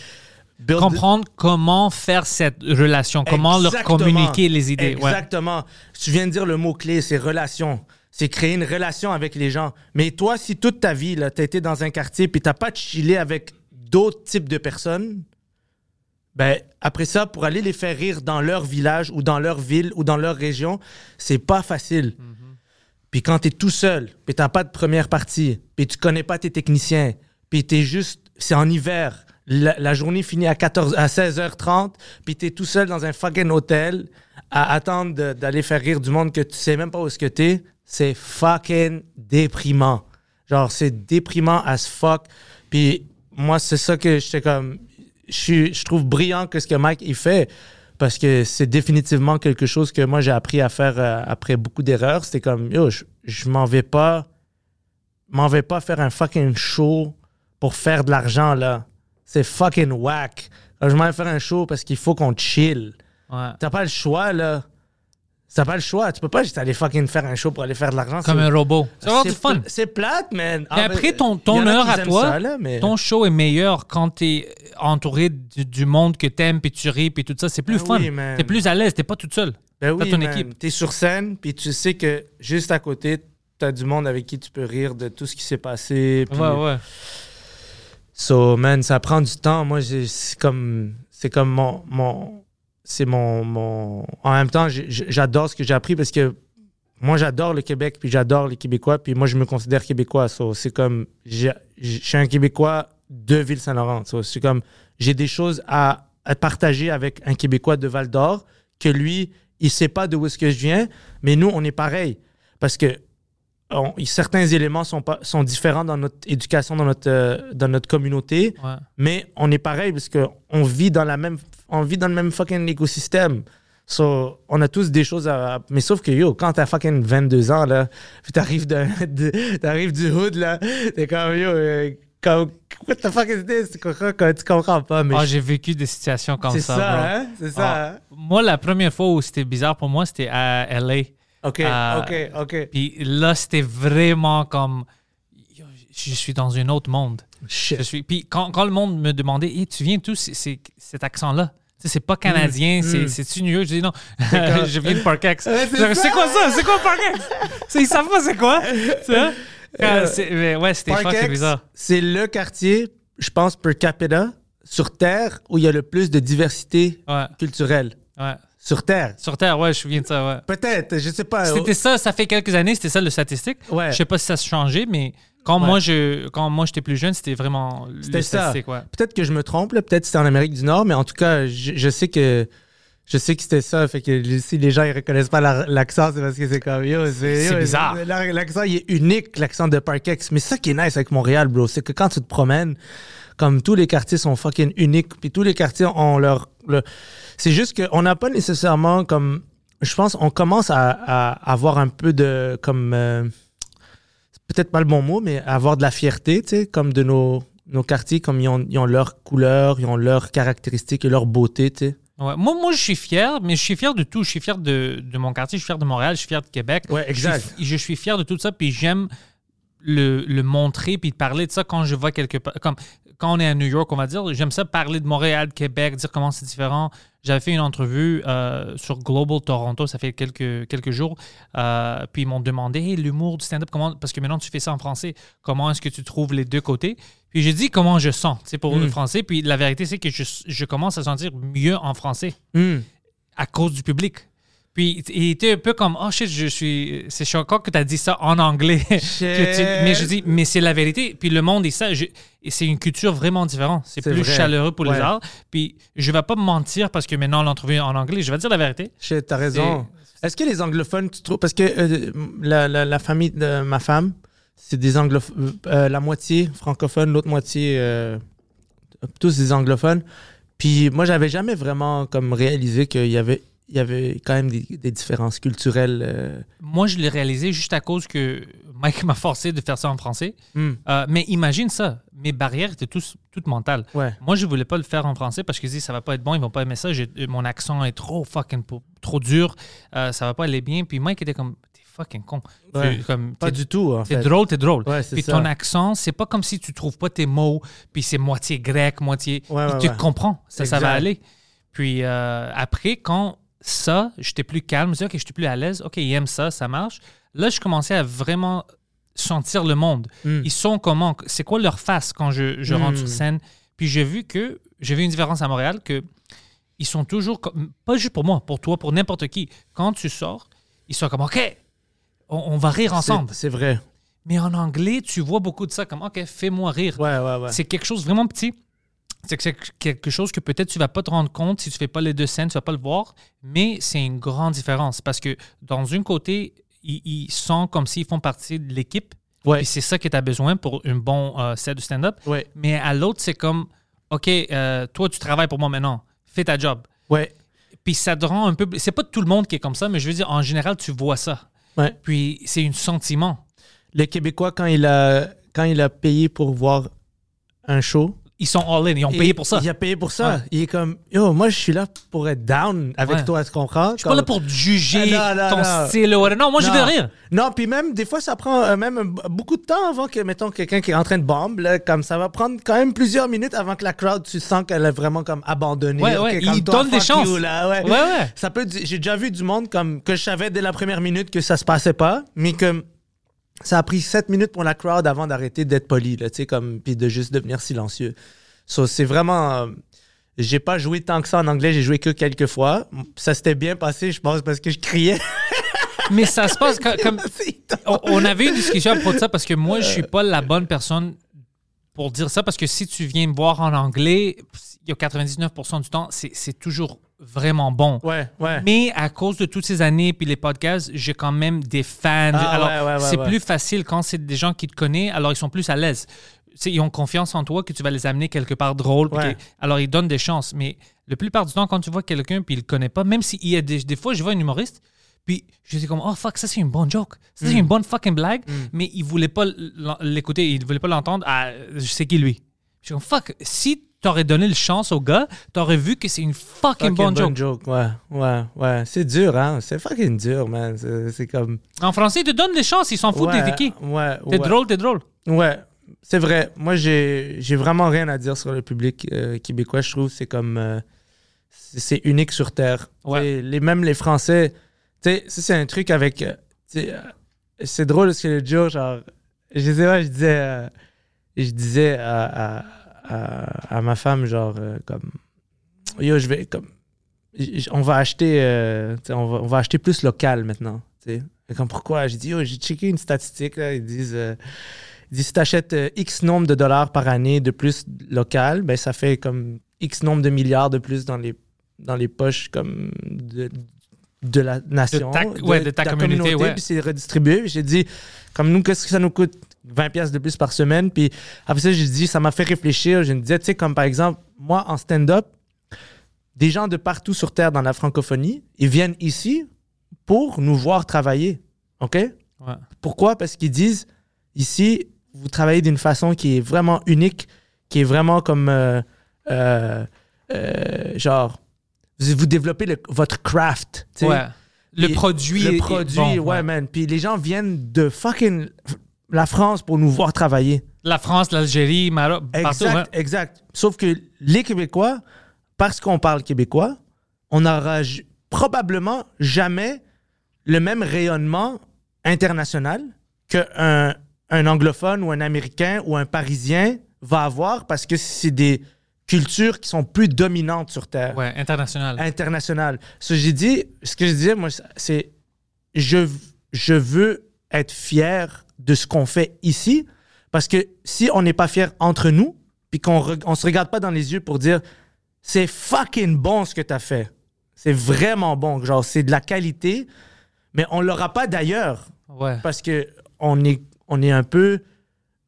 build- Comprendre comment faire cette relation, comment leur communiquer les idées. Ouais. Exactement. Tu viens de dire le mot-clé, c'est relation. C'est créer une relation avec les gens. Mais toi, si toute ta vie, tu as été dans un quartier puis tu pas chillé avec d'autres types de personnes, ben, après ça, pour aller les faire rire dans leur village ou dans leur ville ou dans leur région, c'est pas facile. Puis quand tu es tout seul, puis t'as pas de première partie, puis tu connais pas tes techniciens, puis tu es juste, c'est en hiver, la, la journée finit à, 14, à 16h30, puis tu es tout seul dans un fucking hôtel à attendre d'aller faire rire du monde que tu sais même pas où est-ce que t'es, c'est fucking déprimant. Genre, c'est déprimant as fuck. Puis moi, c'est ça que j'étais comme. Je je trouve brillant que ce que Mike il fait parce que c'est définitivement quelque chose que moi j'ai appris à faire euh, après beaucoup d'erreurs. C'était comme, yo, je, je m'en vais pas. M'en vais pas faire un fucking show pour faire de l'argent, là. C'est fucking whack. Alors, je m'en vais faire un show parce qu'il faut qu'on chill. Ouais. T'as pas le choix, là. T'as pas le choix. Tu peux pas juste aller fucking faire un show pour aller faire de l'argent. Comme C'est- un robot. Va être du c'est fun. C'est plate, man. Mais Ah, après, ton, ton heure à toi, ça, là, mais- ton show est meilleur quand tu es entouré du, du monde que t'aimes, puis tu ris, puis tout ça. C'est plus Ben fun. oui. T'es plus à l'aise, t'es pas toute seule. Ben T'as oui, ton man. équipe. T'es sur scène, puis tu sais que juste à côté, t'as du monde avec qui tu peux rire de tout ce qui s'est passé. puis- Ouais, ouais. So, man, ça prend du temps. Moi, c'est comme, c'est comme mon, mon, c'est mon, mon. En même temps, j'adore ce que j'ai appris parce que moi, j'adore le Québec, puis j'adore les Québécois, puis moi, je me considère québécois. So, c'est comme, je suis un Québécois de Ville-Saint-Laurent. So, c'est comme, j'ai des choses à, à partager avec un Québécois de Val d'Or que lui, il sait pas d'où est-ce que je viens, mais nous, on est pareil. Parce que on- certains éléments sont, pas, sont différents dans notre éducation, dans notre, euh, dans notre communauté, ouais. mais on est pareil parce qu'on vit dans la même on vit dans le même fucking écosystème. So, on a tous des choses à. Mais sauf que yo, quand t'as fucking 22 ans, là, puis t'arrives, de, de- t'arrives du hood, là, t'es comme yo, euh, comme, what the fuck is this? Tu comprends, tu comprends pas, mais je- j'ai vécu des situations comme c'est ça, ça, bro. hein? C'est ça, Ah. hein? Moi, la première fois où c'était bizarre pour moi, c'était à LA. Ok, Euh, ok, ok. Puis là, c'était vraiment comme. yo, Je suis dans un autre monde. Shit. Je suis... Puis quand, quand le monde me demandait, Hey, tu viens c'est, c'est- cet accent-là? C'est pas canadien, Mm, c'est, mm. c'est-tu New York? Je dis non, je viens de Parkex. Ouais, c'est quoi ça? C'est quoi Parkex? Ils savent pas c'est quoi? Quand c'est- mais ouais, c'était fucking bizarre. c'est le quartier, je pense, per capita, sur Terre, où il y a le plus de diversité Ouais, culturelle. ouais. Sur Terre. Sur Terre, ouais, je me souviens de ça, ouais. Peut-être, je sais pas. C'était ça, ça fait quelques années, c'était ça le statistique. Ouais. Je sais pas si ça a changé, mais quand Ouais. moi je quand moi j'étais plus jeune, c'était vraiment C'était ça. ouais. Peut-être que je me trompe, là, peut-être que c'était en Amérique du Nord, mais en tout cas, je, je sais que. Je sais que c'était ça, fait que si les gens ils reconnaissent pas la- l'accent, c'est parce que c'est comme yo, c'est bizarre. la- L'accent il est unique, l'accent de Parkex. Mais ça qui est nice avec Montréal, bro, c'est que quand tu te promènes, comme tous les quartiers sont fucking uniques, puis tous les quartiers ont leur. le- C'est juste qu'on n'a pas nécessairement comme. Je pense on commence à, à avoir un peu de comme. euh, peut-être pas le bon mot, mais avoir de la fierté, tu sais, comme de nos, nos quartiers, comme ils ont, ils ont leurs couleurs, ils ont leurs caractéristiques et leur beauté, tu sais. Ouais. Moi, moi, je suis fier, mais je suis fier de tout. Je suis fier de, de mon quartier, je suis fier de Montréal, je suis fier de Québec. Ouais, exact. Je suis, je suis fier de tout ça, puis j'aime le, le montrer, puis de parler de ça quand je vois quelque part. Comme quand on est à New York, on va dire, j'aime ça parler de Montréal, de Québec, dire comment c'est différent. J'avais fait une entrevue euh, sur Global Toronto, ça fait quelques, quelques jours, euh, puis ils m'ont demandé Hey, l'humour du stand-up, comment, parce que maintenant tu fais ça en français, comment est-ce que tu trouves les deux côtés? Puis j'ai dit comment je sens, c'est pour le Mm. français, puis la vérité c'est que je, je commence à sentir mieux en français Hmm. à cause du public. Puis il était un peu comme oh shit, je suis c'est choquant que tu as dit ça en anglais. Mais je dis mais c'est la vérité. Puis le monde est ça, je- c'est une culture vraiment différente. C'est plus vrai. chaleureux pour Ouais. les arts. Puis je vais pas me mentir parce que maintenant l'entrevue en anglais, je vais dire la vérité. Shit, T'as raison. Est-ce que les anglophones, tu trouves. Parce que euh, la, la- la famille de ma femme, c'est des anglophones. euh, la moitié francophone, l'autre moitié. euh, tous des anglophones. Puis moi, j'avais jamais vraiment comme réalisé qu'il y avait il y avait quand même des, des différences culturelles. euh, Moi, je l'ai réalisé juste à cause que Mike m'a forcé de faire ça en français. hmm, Euh, mais imagine ça, mes barrières étaient tous, toutes mentales. Ouais. Moi, je voulais pas le faire en français parce que je dis ça va pas être bon, ils vont pas aimer ça. Mon accent est trop fucking trop dur, euh, ça va pas aller bien. Puis Mike était comme t'es fucking con. Tu- Ouais. comme, Pas du tout, T'es drôle, t'es drôle. Ouais, puis ça. ton accent, c'est pas comme si tu trouves pas tes mots, puis c'est moitié grec, moitié. Ouais, il ouais, te ouais. comprend, ça, ça va aller. Puis euh, après, quand ça, j'étais plus calme, je me disais, OK, j'étais plus à l'aise, OK, ils aiment ça, ça marche. Là, je commençais à vraiment sentir le monde. Hmm. Ils sont comment? C'est quoi leur face quand je, je rentre sur scène? Puis j'ai vu que, j'ai vu une différence à Montréal, que ils sont toujours, comme, pas juste pour moi, pour toi, pour n'importe qui. Quand tu sors, ils sont comme, OK, on, on va rire ensemble. C'est c'est vrai. Mais en anglais, tu vois beaucoup de ça comme OK, fais-moi rire. Ouais, ouais, ouais. C'est quelque chose vraiment petit. C'est que c'est quelque chose que peut-être tu vas pas te rendre compte si tu fais pas les deux scènes, tu vas pas le voir, mais c'est une grande différence parce que dans un côté, ils, ils sont comme s'ils font partie de l'équipe. Ouais. Puis c'est ça que tu as besoin pour un bon euh, set de stand-up. Ouais. Mais à l'autre, c'est comme OK, euh, toi, tu travailles pour moi maintenant. Fais ta job. Ouais. Puis ça te rend un peu. C'est pas tout le monde qui est comme ça, mais je veux dire, en général, tu vois ça. Ouais. Puis c'est un sentiment. Le Québécois, quand il a, quand il a payé pour voir un show, Ils sont all-in. Ils ont payé pour ça. Il a payé pour ça. Ouais. Il est comme, yo, moi, je suis là pour être down avec Ouais. toi, tu comprends? Je suis pas là pour juger Ah, non, non, ton non. style. ou. Non, moi, je veux rire. Non, puis même, des fois, ça prend euh, même beaucoup de temps avant que, mettons, quelqu'un qui est en train de bombe, là, comme ça va prendre quand même plusieurs minutes avant que la crowd, tu sens qu'elle est vraiment comme abandonnée. Ouais, ouais, comme il donne des chances. you, là, ouais. Ouais, ouais. Ça peut, j'ai déjà vu du monde comme que je savais dès la première minute que ça se passait pas, mais que ça a pris sept minutes pour la crowd avant d'arrêter d'être poli, là, tu sais, comme, puis de juste devenir silencieux. So, c'est vraiment. euh, j'ai pas joué tant que ça en anglais, j'ai joué que quelques fois. Ça s'était bien passé, je pense, parce que je criais. Mais ça se passe co- comme. On, on avait une discussion à propos de ça parce que moi, je suis pas la bonne personne pour dire ça parce que si tu viens me voir en anglais, il y a 99% du temps, c'est toujours vraiment bon. Ouais, ouais. Mais à cause de toutes ces années puis les podcasts, j'ai quand même des fans. Ah, alors, ouais, c'est plus facile quand c'est des gens qui te connaissent, alors ils sont plus à l'aise. Ils ont confiance en toi que tu vas les amener quelque part drôle. que- alors, ils donnent des chances. Mais la plupart du temps, quand tu vois quelqu'un puis il le connaît pas, même s'il y a des, des fois, je vois un humoriste, puis je dis comme, oh fuck, ça c'est une bonne joke. Ça Mm. c'est une bonne fucking blague. Mais il voulait pas l'écouter, il voulait pas l'entendre. Ah, je sais qui lui. Je suis comme, fuck, si t'aurais donné le chance au gars, t'aurais vu que c'est une fucking, Fucking bonne joke. Ouais, ouais, ouais. C'est dur, hein. C'est fucking dur, man. C'est comme. En français, ils te donnent des chances, ils s'en foutent ouais, t'es qui. Ouais, T'es ouais. drôle, t'es drôle. Ouais, c'est vrai. Moi, j'ai vraiment rien à dire sur le public euh, québécois. Je trouve c'est comme. euh, c'est unique sur Terre. Ouais. Les, même les Français. Tu sais, ça, c'est un truc avec. euh, c'est drôle parce que le jour, genre. Je sais pas, je disais. euh, je disais à, à, ma femme, genre, euh, comme. Yo, je vais. Comme, on va acheter. euh, on, va, on va acheter plus local maintenant. tu sais. Comme pourquoi? J'ai dit, yo, j'ai checké une statistique. Là, ils disent. euh, ils disent, si tu achètes X nombre de dollars par année de plus local, ben, ça fait comme X nombre de milliards de plus dans les, dans les poches comme de, de la nation. ta- ouais, de ta la communauté, ouais. Puis c'est redistribué. J'ai dit, comme nous, qu'est-ce que ça nous coûte? 20 pièces de plus par semaine. Puis après ça, j'ai dit, ça m'a fait réfléchir. Je me disais, tu sais, comme par exemple, moi, en stand-up, des gens de partout sur Terre dans la francophonie, ils viennent ici pour nous voir travailler. OK? Ouais. Pourquoi? Parce qu'ils disent, ici, vous travaillez d'une façon qui est vraiment unique, qui est vraiment comme, euh, euh, euh, genre, vous, vous développez le- votre craft. tu sais. Ouais. Le produit. Le produit, bon, ouais, man. Puis les gens viennent de fucking la France pour nous voir travailler. La France, l'Algérie, Maroc, partout. Exact, ouais. exact. Sauf que les Québécois, parce qu'on parle québécois, on n'aura probablement jamais le même rayonnement international qu'un un anglophone ou un américain ou un parisien va avoir parce que c'est des cultures qui sont plus dominantes sur Terre Ouais, international. international. Ce que j'ai dit, ce que je disais, moi, c'est je, je veux être fier de ce qu'on fait ici, parce que si on n'est pas fier entre nous, puis qu'on on se regarde pas dans les yeux pour dire c'est fucking bon ce que tu as fait, c'est vraiment bon, genre c'est de la qualité, mais on l'aura pas d'ailleurs, Ouais. parce que on est, on est un peu,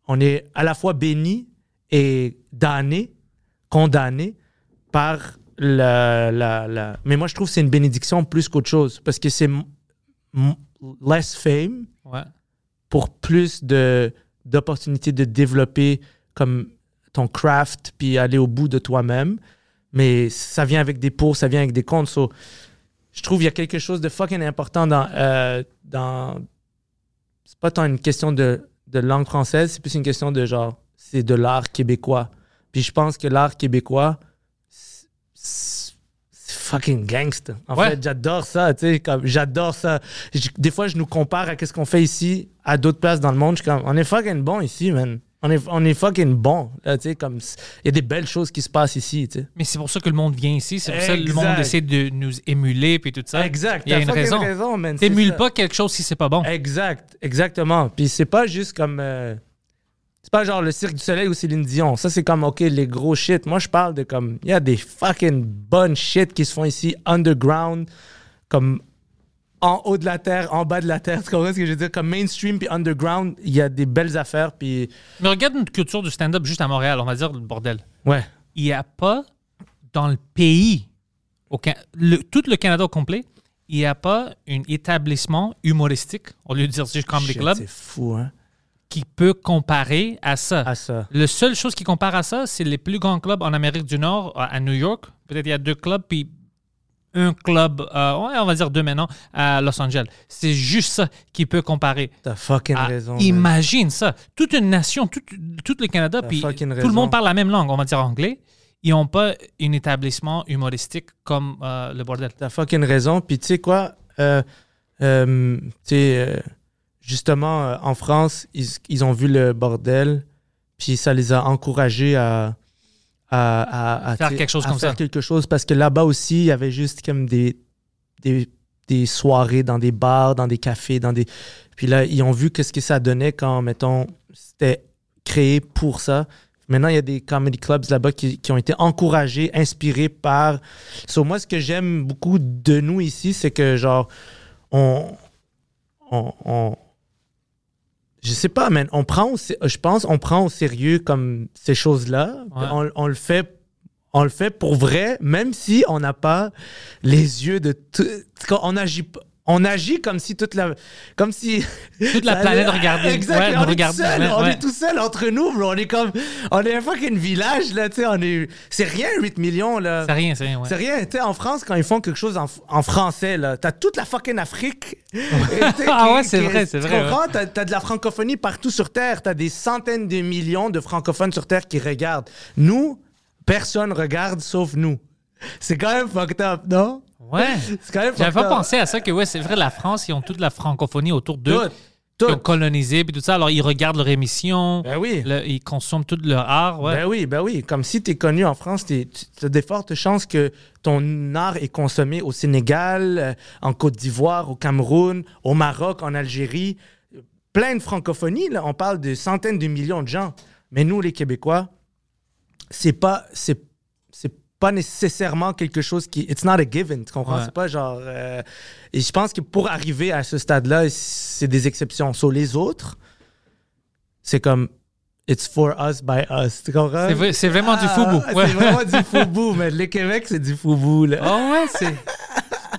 on est à la fois béni et damné, condamné par la, la, la- Mais moi, je trouve que c'est une bénédiction plus qu'autre chose. Parce que c'est less fame Ouais. Pour plus de d'opportunités de développer comme ton craft puis aller au bout de toi-même. Mais ça vient avec des pour, ça vient avec des contre. So, je trouve qu'il y a quelque chose de fucking important dans. euh, dans c'est pas tant une question de, de langue française, c'est plus une question de genre. C'est de l'art québécois. Puis je pense que l'art québécois, c'est fucking gangsta. En Ouais. fait, j'adore ça, tu sais, comme j'adore ça. Des fois, je nous compare à ce qu'on fait ici à d'autres places dans le monde. Je suis comme, on est fucking bon ici, man. On est, on est fucking bon. là, tu sais, comme, il y a des belles choses qui se passent ici, tu sais. Mais c'est pour ça que le monde vient ici. C'est pour ça que le monde essaie de nous émuler puis tout ça. Exact. Il y a une raison. c'est T'émules pas quelque chose si c'est pas bon. Exact, exactement. Puis c'est pas juste comme. euh, c'est pas genre le Cirque du Soleil ou Céline Dion. Ça, c'est comme, OK, les gros shit. Moi, je parle de comme. Il y a des fucking bonnes shit qui se font ici, underground, comme en haut de la terre, en bas de la terre. Tu comprends ce que je veux dire? Comme mainstream puis underground, il y a des belles affaires. Puis. Mais regarde notre culture du stand-up juste à Montréal, on va dire le bordel. Ouais. Il n'y a pas dans le pays, au Can- le- tout le Canada au complet, il n'y a pas un établissement humoristique, au lieu de dire juste Comedy Shit, Club, C'est fou, hein? Qui peut comparer à ça. À ça. La seule chose qui compare à ça, c'est les plus grands clubs en Amérique du Nord, à New York. Peut-être il y a deux clubs, puis un club, euh, ouais, on va dire deux maintenant, à Los Angeles. C'est juste ça qui peut comparer. T'as fucking Ah, raison. man. imagine ça. Toute une nation, tout, tout le Canada, puis tout le monde parle la même langue, on va dire anglais. Ils n'ont pas un établissement humoristique comme euh, le bordel. T'as fucking raison. Puis tu sais quoi? Euh, euh, tu sais, justement, euh, en France, ils, ils ont vu le bordel, puis ça les a encouragés à, à, à- à, Faire quelque chose comme faire ça. quelque chose parce que là-bas aussi, il y avait juste comme des, des, des soirées dans des bars, dans des cafés, dans des. Puis là, ils ont vu qu'est-ce que ça donnait quand, mettons, c'était créé pour ça. Maintenant, il y a des comedy clubs là-bas qui, qui ont été encouragés, inspirés par. So, moi, ce que j'aime beaucoup de nous ici, c'est que, genre, on. on, on- je sais pas, man. On prend au je pense on prend au sérieux comme ces choses-là. Ouais. On, on le fait. On le fait pour vrai, même si on n'a pas les yeux de tout. On agit pas. On agit comme si toute la. Comme si. Toute la planète regardait. Exact. Ouais, on, est regarde- tout seul, on ouais. est tout seul entre nous, bro. On est comme. On est un fucking village, là, tu sais. On est. C'est rien, 8 millions, là. C'est rien, c'est rien. ouais. C'est rien, tu sais, en France, quand ils font quelque chose en, en français, là, t'as toute la fucking Afrique. Tu Ah ouais, c'est vrai, c'est tu vrai, comprends? T'as, t'as de la francophonie partout sur Terre. T'as des centaines de millions de francophones sur Terre qui regardent. Nous, personne regarde sauf nous. C'est quand même fucked up, non? Ouais. J'avais pas pensé à ça que, ouais, c'est vrai, la France, ils ont toute la francophonie autour d'eux. Tout, Ils tout. ont colonisé, puis tout ça. Alors, ils regardent leur émission. Ben oui. le- ils consomment tout leur art. Ouais. Ben oui, ben oui. Comme si tu es connu en France, tu as des fortes chances que ton art est consommé au Sénégal, euh, en Côte d'Ivoire, au Cameroun, au Maroc, en Algérie. Plein de francophonies, là. On parle de centaines de millions de gens. Mais nous, les Québécois, c'est pas. C'est pas nécessairement quelque chose qui. It's not a given, tu comprends? Ouais. C'est pas genre. euh, et je pense que pour arriver à ce stade-là, c'est des exceptions. Sur les autres, c'est comme. It's for us by us. Tu comprends? C'est vrai- c'est vraiment du foubou. Ah, Ouais. C'est vraiment du foubou, mais le Québec, c'est du foubou, là. Oh ouais, c'est.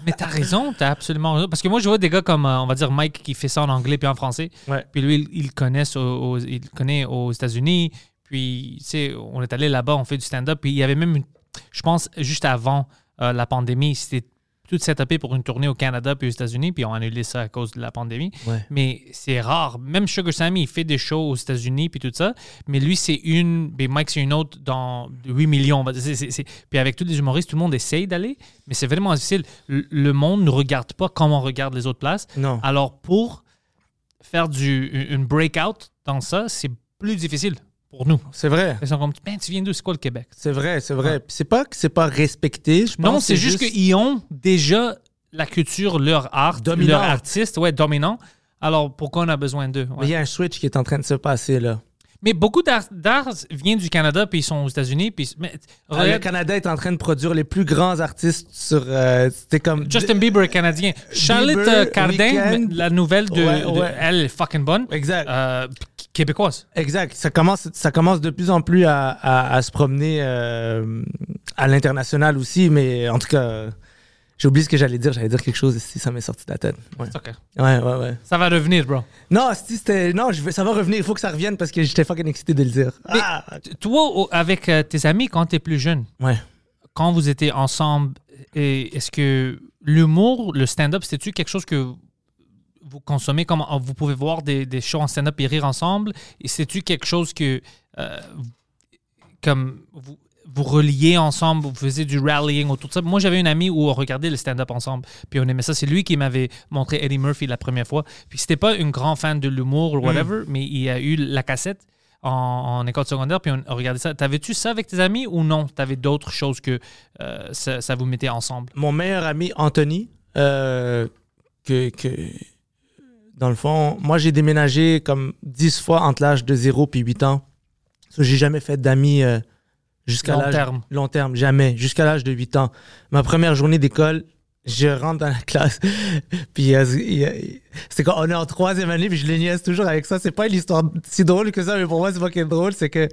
Mais t'as raison, t'as absolument raison. Parce que moi, je vois des gars comme, euh, on va dire, Mike qui fait ça en anglais puis en français. Ouais. Puis lui, il, il, connaît aux, aux- il connaît aux États-Unis. Puis, tu sais, on est allé là-bas, on fait du stand-up. Puis il y avait même, une, je pense, juste avant euh, la pandémie, c'était tout setupé pour une tournée au Canada puis aux États-Unis. Puis on a annulé ça à cause de la pandémie. Ouais. Mais c'est rare. Même Sugar Sammy, il fait des shows aux États-Unis puis tout ça. Mais lui, c'est une. Mais Mike, c'est une autre dans 8 millions. Puis avec tous les humoristes, tout le monde essaye d'aller. Mais c'est vraiment difficile. Le, le monde ne regarde pas comme on regarde les autres places. Non. Alors, pour faire du, une breakout dans ça, c'est plus difficile pour nous. C'est vrai. Ils sont comme, ben, tu viens d'où? C'est quoi le Québec? C'est vrai, c'est vrai. Puis C'est pas que c'est pas respecté, je pense. Non, c'est juste qu'ils ont déjà la culture, leur art, Dominant. leur artiste, ouais, dominant. Alors, pourquoi on a besoin d'eux? Ouais. Mais il y a un switch qui est en train de se passer, là. Mais beaucoup d'art vient du Canada, puis ils sont aux États-Unis. Puis, mais, Ah, le Canada est en train de produire les plus grands artistes sur. euh, C'était comme. Justin Bieber est canadien. Charlotte Bieber, euh, Cardin, la nouvelle de, Ouais, de- ouais. elle est fucking bonne. Exact. Euh, québécoise. Exact. Ça commence, ça commence de plus en plus à, à- à se promener euh, à l'international aussi, mais en tout cas, j'ai oublié ce que j'allais dire. J'allais dire quelque chose si ça m'est sorti de la tête. Ouais, C'est OK. ouais, ouais. ouais. Ça va revenir, bro. Non, si c'était. Non, je veux- ça va revenir. Il faut que ça revienne parce que j'étais fucking excité de le dire. Mais Ah! toi, avec euh, tes amis, quand tu es plus jeune, Ouais. quand vous étiez ensemble, est-ce que l'humour, le stand-up, c'était-tu quelque chose que vous consommez comme oh, vous pouvez voir des, des shows en stand-up et rire ensemble? Et c'est-tu quelque chose que euh, comme vous, vous reliez ensemble, vous faisiez du rallying autour de ça. Moi, j'avais une amie où on regardait le stand-up ensemble, puis on aimait ça. C'est lui qui m'avait montré Eddie Murphy la première fois. Puis c'était pas une grand fan de l'humour ou whatever, mais il a eu la cassette en, en école secondaire, puis on, regardait ça. T'avais-tu ça avec tes amis ou non? T'avais d'autres choses que euh, ça, ça vous mettait ensemble? Mon meilleur ami, Anthony, euh, que, que. Dans le fond, moi, j'ai déménagé comme 10 fois entre l'âge de 0 et 8 ans. So, j'ai jamais fait d'amis euh, jusqu'à Long l'âge. terme. Long terme, jamais. Jusqu'à l'âge de 8 ans. Ma première journée d'école, je rentre dans la classe. puis euh, c'est quand on est en troisième année, puis je les niaise toujours avec ça. C'est pas une histoire si drôle que ça, mais pour moi, c'est fucking drôle. C'est que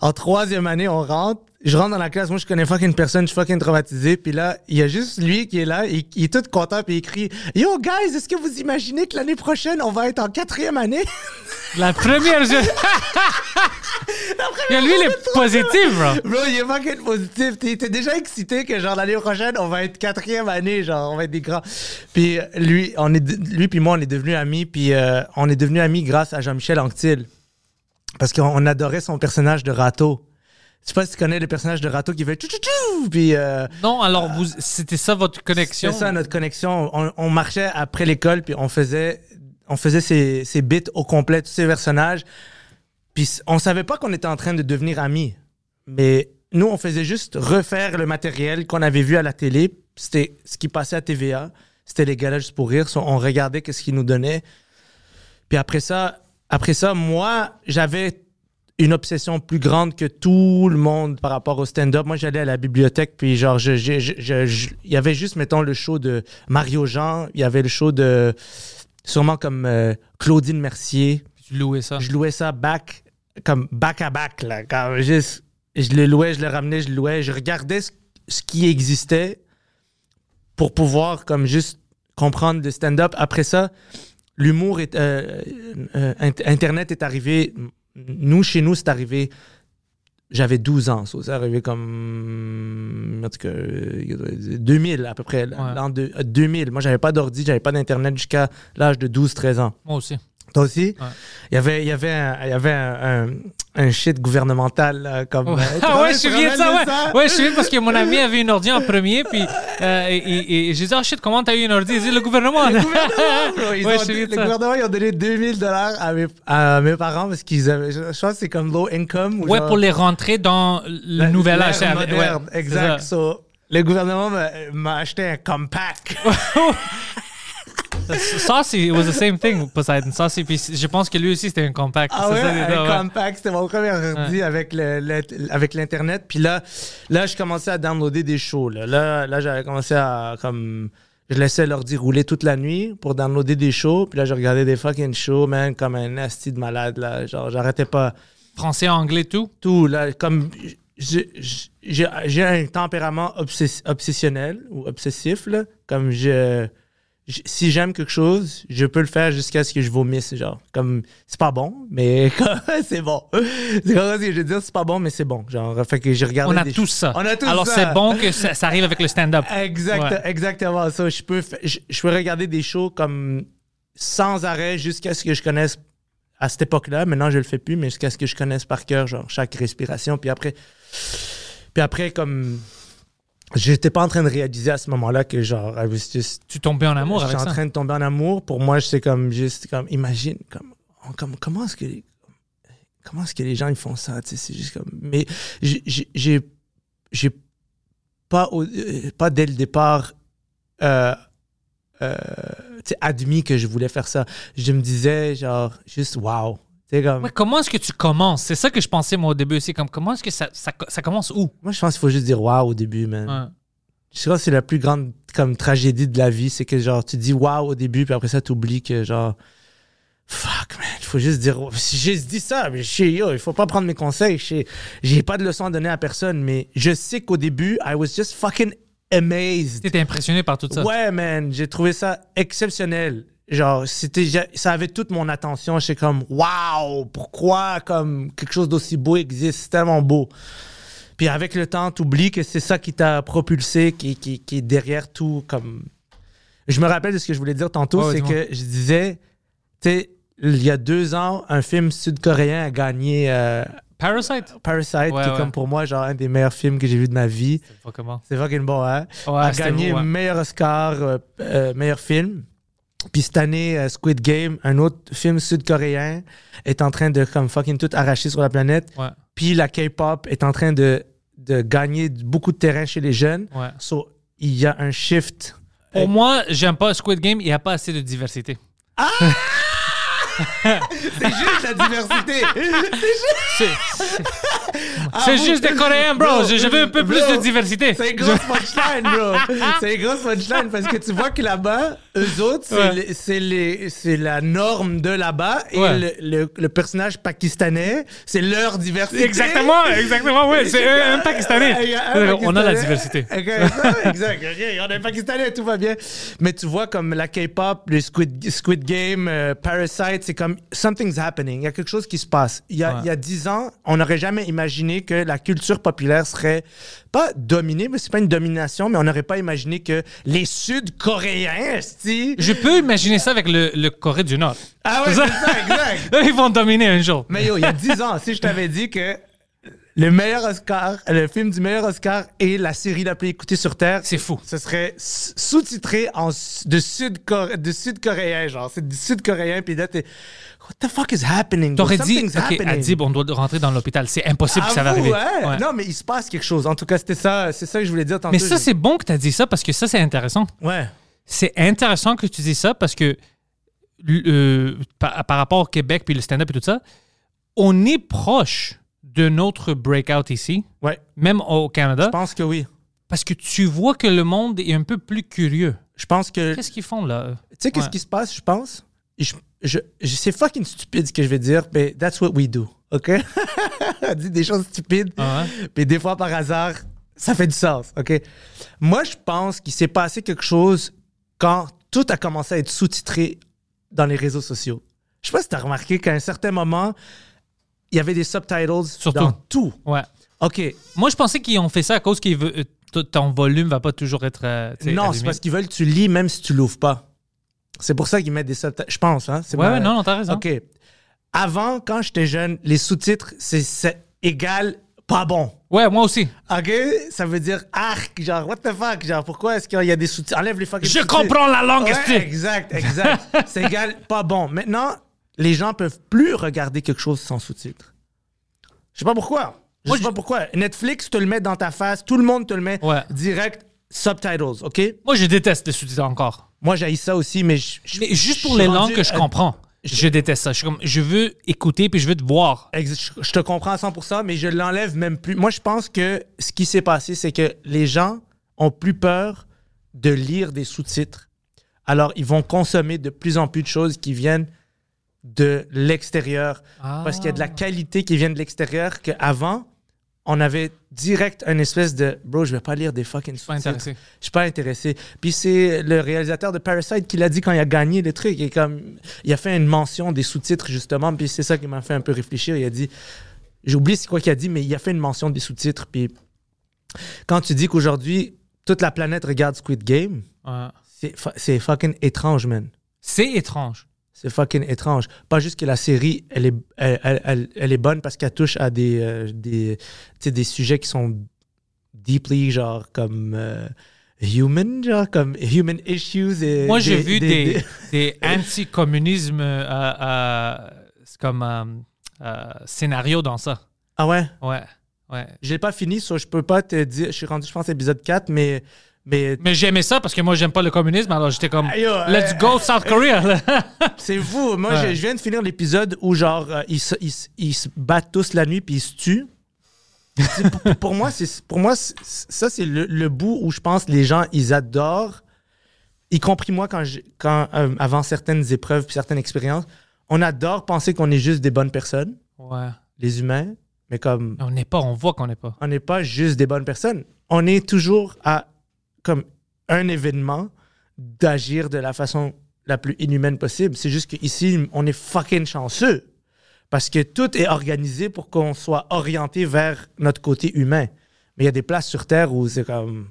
en troisième année, on rentre. Je rentre dans la classe, moi je connais fucking personne, je suis fucking traumatisé. Puis là, il y a juste lui qui est là, il, il est tout content, puis il crie Yo guys, est-ce que vous imaginez que l'année prochaine, on va être en quatrième année La première... je- Et lui, il est positif, bro. Bro, il est fucking positif. T'es déjà excité que, genre, l'année prochaine, on va être quatrième année, genre, on va être des grands. Puis lui, on est, lui puis moi, on est devenus amis, puis euh, on est devenus amis grâce à Jean-Michel Anctil. Parce qu'on on adorait son personnage de Rato. Je sais pas si tu connais le personnage de Rato qui fait tchou tchou tchou, puis euh, Non, alors, vous, c'était ça votre connexion? c'est ça notre connexion. On, on marchait après l'école, puis on faisait, on faisait ses, ses bits au complet, tous ces personnages. Puis on savait pas qu'on était en train de devenir amis. Mais nous, on faisait juste refaire le matériel qu'on avait vu à la télé. C'était ce qui passait à TVA. C'était les galages pour rire. On regardait qu'est-ce qu'ils nous donnaient. Puis après ça, après ça, moi, j'avais une obsession plus grande que tout le monde par rapport au stand-up. Moi, j'allais à la bibliothèque, puis genre, je- je- je- je- je- il y avait juste, mettons, le show de Mario Jean, il y avait le show de, sûrement comme euh, Claudine Mercier. Tu louais ça. Je louais ça back, comme back à back, là. Juste, je le louais, je le ramenais, je le louais. Je regardais ce, ce qui existait pour pouvoir, comme juste comprendre le stand-up. Après ça, l'humour est. euh, euh, int- Internet est arrivé. Nous, chez nous, c'est arrivé. J'avais 12 ans, ça. C'est arrivé comme. En tout cas, euh, 2000 à peu près. l'an de- euh, 2000. Moi, j'avais pas d'ordi, j'avais pas d'Internet jusqu'à l'âge de 12-13 ans. Moi aussi. Toi aussi? Ouais. Il y avait, il y avait, un, il y avait un, un- un shit gouvernemental là, comme. euh, Ah ouais, je te souviens de ça, ouais. Ouais, je souviens parce que mon ami avait une ordi en premier, puis euh, et, et- et j'ai dit, oh shit, comment t'as eu une ordi? Il dit, le gouvernement. Le gouvernement, ils Ouais, ont- le ça. gouvernement, ils ont donné 2000 dollars à mes, à mes parents parce qu'ils avaient. Je, je pense que c'est comme low income. ou Ouais, genre- pour les rentrer dans le nouvel âge. moderne, exact. ça. So, le gouvernement m'a acheté un compact. C'est it was the same thing, Poseidon. C'est, puis je pense que lui aussi, c'était un compact. Ah ouais, ça, un ouais. compact, c'était mon premier ordi avec le, le- avec l'internet. Puis là, là, je commençais à downloader des shows. Là, là, là, j'avais commencé à comme je laissais l'ordi rouler toute la nuit pour downloader des shows. Puis là, je regardais des fucking shows, man, comme un nasty de malade là. Genre, j'arrêtais pas Français, anglais, tout? tout là. Comme j'ai un tempérament obsess- obsessionnel ou obsessif là. Comme je si j'aime quelque chose, je peux le faire jusqu'à ce que je vomisse, genre. Comme, c'est pas bon, mais c'est bon. C'est comme ça que je veux dire, c'est pas bon, mais c'est bon. Genre, fait que j'ai regardé On a tous ça. On a tous Alors, ça. c'est bon que ça, ça arrive avec le stand-up. Exact, Ouais. Exactement ça. Je peux, je peux regarder des shows comme sans arrêt jusqu'à ce que je connaisse à cette époque-là. Maintenant, je le fais plus, mais jusqu'à ce que je connaisse par cœur, genre, chaque respiration. Puis après, puis après comme, j'étais pas en train de réaliser à ce moment-là que, genre, I was just Tu tombais en amour avec suis en ça? train de tomber en amour. Pour moi, c'est comme juste comme imagine comme, comme comment est-ce que les, comment est-ce que les gens ils font ça, c'est juste comme mais j'ai- j'ai pas au- euh, pas dès le départ euh, euh, admis que je voulais faire ça. Je me disais genre juste wow. Comme Ouais, comment est-ce que tu commences? C'est ça que je pensais, moi, au début aussi. Comme, comment est-ce que ça, ça, ça commence où? moi je pense qu'il faut juste dire wow au début, man. Ouais. Je crois que c'est la plus grande comme tragédie de la vie, c'est que genre tu dis wow au début puis après ça tu oublies que genre fuck man, il faut juste dire. Si j'ai dit ça, mais je sais, yo, il faut pas prendre mes conseils. je J'ai pas de leçon à donner à personne, mais je sais qu'au début, I was just fucking amazed. T'étais impressionné par tout ça. Ouais, man, j'ai trouvé ça exceptionnel. Genre, c'était, ça avait toute mon attention. J'étais comme, waouh, pourquoi comme quelque chose d'aussi beau existe? C'est tellement beau. Puis avec le temps, t'oublies que c'est ça qui t'a propulsé, qui, qui, qui est derrière tout. Comme, je me rappelle de ce que je voulais dire tantôt, c'est que je disais, tu sais, il y a deux ans, un film sud-coréen a gagné euh, Parasite? Parasite, Ouais, qui est ouais. comme pour moi genre un des meilleurs films que j'ai vu de ma vie. C'est fucking bon, hein? Ouais, a gagné beau, meilleur Oscar, euh, euh, meilleur film. Puis cette année, euh, Squid Game, un autre film sud-coréen, est en train de comme fucking tout arracher sur la planète. Ouais, Puis la K-pop est en train de, de gagner beaucoup de terrain chez les jeunes. ouais. So, il y a un shift. Pour moi, j'aime pas Squid Game, il n'y a pas assez de diversité. C'est juste la diversité. C'est c'est juste des Coréens, bro. Bro, Je, je veux un peu plus de diversité. C'est une grosse punchline, bro. C'est une grosse punchline parce que tu vois que là-bas, eux autres, c'est Ouais. la norme de là-bas et Ouais. le, le- le personnage pakistanais, c'est leur diversité. Exactement, exactement, ouais. C'est un, un Pakistanais. On a la diversité. Ok, exact. On a un Pakistanais, tout va bien. Mais tu vois, comme la K-pop, le Squid, Squid Game, euh, Parasite, c'est comme something's happening. Il y a quelque chose qui se passe. Il y a, Ouais. il y a 10 ans, on n'aurait jamais imaginé que la culture populaire serait pas dominée, mais c'est pas une domination, mais on n'aurait pas imaginé que les Sud-Coréens, esti- Je peux imaginer ça avec le, le Corée du Nord. Ah ouais, c'est ça, exact. Eux, ils vont dominer un jour. Mais yo, il y a 10 ans, si je t'avais dit que le meilleur Oscar, le film du meilleur Oscar est la série la plus écoutée sur Terre, C'est fou. ce serait sous-titré en de sud-coré- de sud-coréen, genre. C'est du sud-coréen, puis là, t'es. What the fuck is happening? T'aurais dit, OK. Adib, on doit rentrer dans l'hôpital. C'est impossible que ça va arriver. ouais. Ouais. Non, mais il se passe quelque chose. En tout cas, c'était ça, c'est ça que je voulais dire tantôt. Mais ça, Je- c'est bon que tu as dit ça parce que ça, c'est intéressant. Ouais. C'est intéressant que tu dis ça parce que euh, par, par rapport au Québec puis le stand-up et tout ça, on est proche de notre breakout ici, Ouais. même au Canada, Je pense que oui. parce que tu vois que le monde est un peu plus curieux. Je pense que. Qu'est-ce qu'ils font là? Tu sais, qu'est-ce Ouais. qui se passe, je pense? Je, je, je- c'est fucking stupide ce que je vais dire, mais that's what we do. OK? On dit des choses stupides. Ah ouais? Puis des fois, par hasard, ça fait du sens, OK? Moi, je pense qu'il s'est passé quelque chose quand tout a commencé à être sous-titré dans les réseaux sociaux. Je sais pas si tu as remarqué qu'à un certain moment, il y avait des subtitles Surtout. dans tout. Ouais. OK. Moi, je pensais qu'ils ont fait ça à cause que ton volume va pas toujours être. euh, Non, c'est parce qu'ils veulent que tu lis même si tu l'ouvres pas. C'est pour ça qu'ils mettent des subtitles. Je pense, hein? Ouais, ma- non, non, t'as raison. OK. Avant, quand j'étais jeune, les sous-titres, c'est- égal pas bon. Ouais, moi aussi. OK? Ça veut dire arc, genre, what the fuck? Genre, pourquoi est-ce qu'il y a des sous-titres? Enlève les fucking Je comprends la langue, Ouais, exact, exact. c'est égal pas bon. Maintenant, les gens peuvent plus regarder quelque chose sans sous-titres. Je sais pas pourquoi. Je sais pas pourquoi. Netflix te le met dans ta face, tout le monde te le met Ouais. direct, subtitles, OK? Moi, je déteste les sous-titres encore. Moi, j'ai ça aussi, mais... je- je- Mais juste pour je les langues que je comprends, je déteste ça. Je, suis comme, je veux écouter puis je veux te voir. Je te comprends à 100%, mais je l'enlève même plus. Moi, je pense que ce qui s'est passé, c'est que les gens ont plus peur de lire des sous-titres. Alors, ils vont consommer de plus en plus de choses qui viennent de l'extérieur. Parce qu'il y a de la qualité qui vient de l'extérieur qu'avant, on avait direct un espèce de bro, je vais pas lire des fucking pas sous-titres. intéressé. Je suis pas intéressé. Puis c'est le réalisateur de Parasite qui l'a dit quand il a gagné le truc. Il, est comme, il a fait une mention des sous-titres justement. Puis c'est ça qui m'a fait un peu réfléchir. Il a dit, j'ai oublié c'est quoi qu'il a dit, mais il a fait une mention des sous-titres. Puis quand tu dis qu'aujourd'hui toute la planète regarde Squid Game, Ouais. c'est fucking étrange, man. C'est étrange. C'est fucking étrange. Pas juste que la série, elle est, elle, elle- elle- est bonne parce qu'elle touche à des, euh, des, des sujets qui sont deeply, genre, comme euh, human, genre, comme human issues. Et Moi, j'ai vu des- des, anti-communismes euh, comme euh, scénario dans ça. Ah ouais? Ouais. Ouais. Je l'ai pas fini, so je peux pas te dire. Je suis rendu, je pense, à l'épisode 4, mais. Mais Mais j'aimais ça parce que moi, j'aime pas le communisme. Alors, j'étais comme, let's euh, go South Korea. c'est vous. Moi, Ouais. je, je viens de finir l'épisode où, genre, euh, ils, se, ils ils se battent tous la nuit puis ils se tuent. Pour, pour moi, pour moi ça c'est le, le bout où je pense les gens ils adorent, y compris moi quand, je- quand euh, avant certaines épreuves puis certaines expériences, on adore penser qu'on est juste des bonnes personnes, Ouais. les humains, mais comme On n'est pas, on voit qu'on n'est pas. on n'est pas juste des bonnes personnes. On est toujours à comme un événement d'agir de la façon la plus inhumaine possible. C'est juste qu'ici, on est fucking chanceux. Parce que tout est organisé pour qu'on soit orienté vers notre côté humain. Mais il y a des places sur Terre où c'est comme.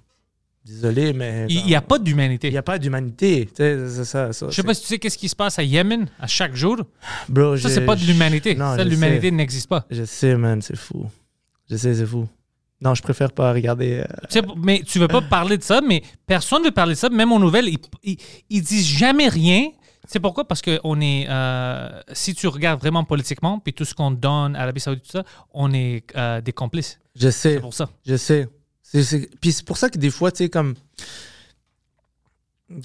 Désolé, mais. Il n'y a pas d'humanité. Il n'y a pas d'humanité. Tu sais, c'est ça, ça, Je sais pas si tu sais qu'est-ce qui se passe à Yémen à chaque jour. Bro, Ça, c'est pas de l'humanité. Ça, l'humanité n'existe pas. Je sais, man, c'est fou. Je sais, c'est fou. Non, je préfère pas regarder. euh, Tu sais, mais tu veux pas parler de ça, mais personne ne veut parler de ça. Même aux nouvelles, ils, ils, ils disent jamais rien. C'est pourquoi? Parce que on est, euh, si tu regardes vraiment politiquement, puis tout ce qu'on donne à l'Arabie Saoudite, tout ça, on est euh, des complices. Je sais. C'est pour ça. Je sais. C'est- Puis c'est pour ça que des fois, tu sais, comme.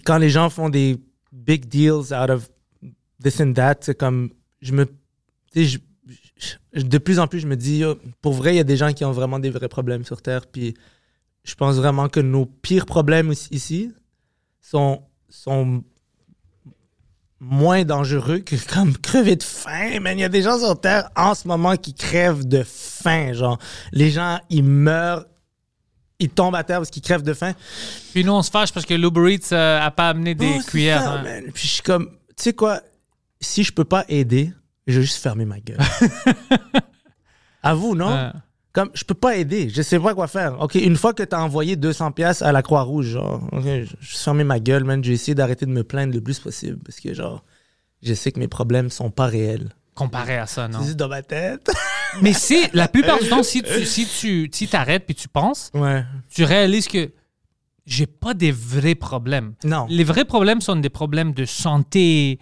Quand les gens font des big deals out of this and that, c'est comme. Je me. tu sais, de plus en plus, je me dis, pour vrai, il y a des gens qui ont vraiment des vrais problèmes sur Terre. Puis je pense vraiment que nos pires problèmes ici- sont, sont moins dangereux que comme crever de faim. Man, il y a des gens sur Terre en ce moment qui crèvent de faim. Genre, les gens, ils meurent, ils tombent à terre parce qu'ils crèvent de faim. Puis nous, on se fâche parce que l'Uber Eats euh, a pas amené des Oh, cuillères. ça, hein. Puis je suis comme, tu sais quoi, si je peux pas aider, je vais juste fermer ma gueule. à vous, non? Ouais. Comme, je peux pas aider, je sais pas quoi faire. OK, une fois que tu as envoyé 200 pièces à la Croix-Rouge, genre, OK, je je fermer ma gueule, man. Je vais essayer d'arrêter de me plaindre le plus possible parce que, genre, je sais que mes problèmes sont pas réels. Comparé à ça, non? C'est dans ma tête? Mais c'est la plupart du temps, si tu si tu si t'arrêtes puis tu penses, ouais. tu réalises que j'ai pas des vrais problèmes. Non. Les vrais problèmes sont des problèmes de santé,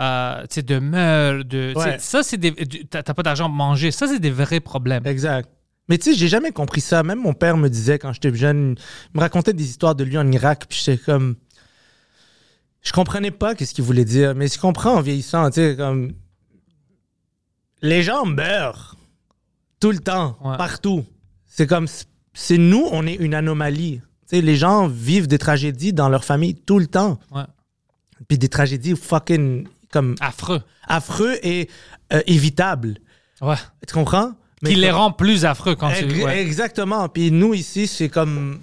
euh, de meurtre, de. Ouais. Ça, c'est des. T'as t'as pas d'argent pour manger. Ça, c'est des vrais problèmes. Exact. Mais tu sais, j'ai jamais compris ça. Même mon père me disait quand j'étais jeune, il me racontait des histoires de lui en Irak, puis j'étais comme. Je comprenais pas qu'est-ce qu'il voulait dire, mais je comprends en vieillissant, tu sais, comme. Les gens meurent tout le temps, Ouais. partout. C'est comme. C'est nous, on est une anomalie. Tu sais, les gens vivent des tragédies dans leur famille tout le temps. Ouais. Puis des tragédies fucking comme Affreux. affreux et euh, évitables. Ouais. Tu comprends? Mais Qui les comme- rend plus affreux quand tu. Ex- ouais. Exactement. Puis nous, ici, c'est comme.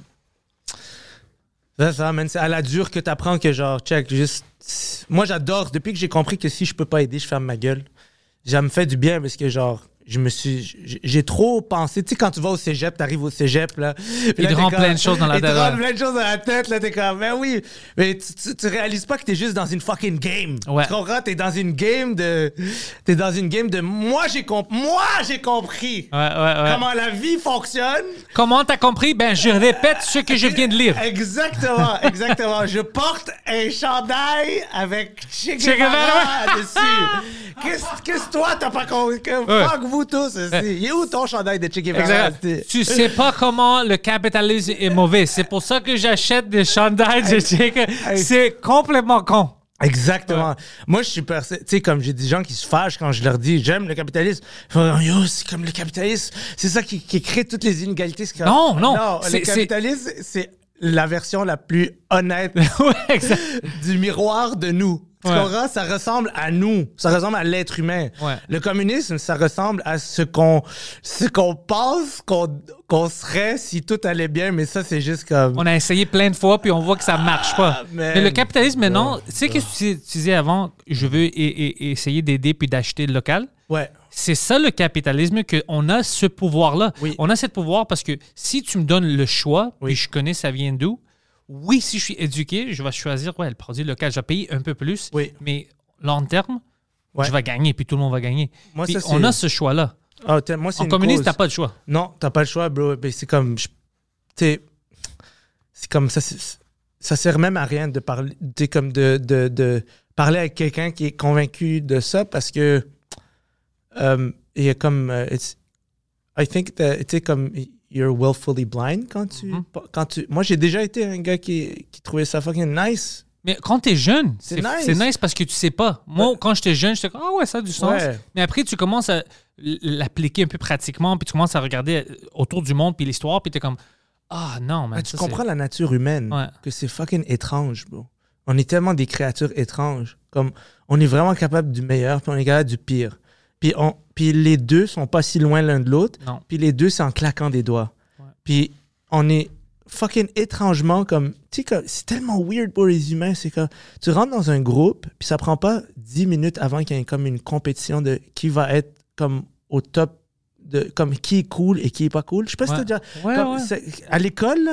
C'est ça, man. C'est à la dure que t'apprends que, genre, check, juste. Moi, j'adore. Depuis que j'ai compris que si je peux pas aider, je ferme ma gueule. Ça me fait du bien parce que, genre, je me suis. j'ai- trop pensé. Tu sais, quand tu vas au cégep, t'arrives au cégep, là. Il te rend plein de choses dans la il te tête, rend plein de choses dans la tête, là. T'es comme, ben oui. Mais tu, tu, tu réalises pas que t'es juste dans une fucking game. Ouais. Tu comprends? T'es dans une game de. T'es dans une game de. Moi, j'ai compris. Moi, j'ai compris. Ouais, ouais, ouais. Comment la vie fonctionne. Comment t'as compris? Ben, je répète ce que je viens de lire. Exactement, exactement. Je porte un chandail avec Che Guevara. Dessus. Qu'est-ce qu'est-ce que toi, t'as pas compris? Vous tous. Il est où ton chandail de Che Guevara? Tu sais pas comment le capitalisme est mauvais. C'est pour ça que j'achète des chandails de check. C'est complètement con. Exactement. Moi, je suis percé. Tu sais, comme j'ai des gens qui se fâchent quand je leur dis j'aime le capitalisme. Ils font Yo, c'est comme le capitalisme. C'est ça qui, qui crée toutes les inégalités. Non, non. Non, C'est- le capitalisme, c'est la version la plus honnête ouais, du miroir de nous. Tu Ouais. comprends? Ça ressemble à nous. Ça ressemble à l'être humain. Ouais. Le communisme, ça ressemble à ce qu'on ce qu'on pense qu'on qu'on serait si tout allait bien, mais ça, c'est juste comme... On a essayé plein de fois, puis on voit que ça marche pas. Ah. Mais le capitalisme, maintenant, tu sais qu'est-ce que tu tu disais avant? Je veux essayer d'aider puis d'acheter local. Ouais. C'est ça le capitalisme, qu'on a ce pouvoir-là. Oui. On a ce pouvoir parce que si tu me donnes le choix, Oui. puis je connais ça vient d'où, oui, si je suis éduqué, je vais choisir ouais, le produit local. Je vais payer un peu plus, Oui. mais long terme, Ouais. je vais gagner, puis tout le monde va gagner. Moi, ça, on a ce choix-là. Ah, moi, En communiste, t'as pas le choix. Non, t'as pas le choix, bro. C'est comme. c'est comme ça. Ça sert même à rien de parler. Comme de, de, de parler avec quelqu'un qui est convaincu de ça parce que. Il y a comme. it's- I think that. Tu sais, comme. You're willfully blind quand tu. Mhm. quand tu moi, j'ai déjà été un gars qui, qui trouvait ça fucking nice. Mais quand t'es jeune, C'est nice. c'est nice parce que tu sais pas. Moi, Ouais. quand j'étais jeune, j'étais comme, ah ouais, ça a du sens. Ouais. Mais après, tu commences à l'appliquer un peu pratiquement, puis tu commences à regarder euh, autour du monde, puis l'histoire, puis t'es comme, ah non, man. Ah, tu ça, comprends la nature humaine. Ouais. Que c'est fucking étrange, bro. on est tellement des créatures étranges. Comme, on est vraiment capable du meilleur, puis on est capable du pire. Puis, on, puis les deux sont pas si loin l'un de l'autre. Puis les deux, c'est en claquant des doigts. Ouais. Puis on est fucking étrangement comme. Tu sais, c'est tellement weird pour les humains. C'est que tu rentres dans un groupe, puis ça prend pas 10 minutes avant qu'il y ait comme une compétition de qui va être comme au top, de comme qui est cool et qui est pas cool. Je sais pas si Ouais. t'as déjà. Ouais, comme, À l'école,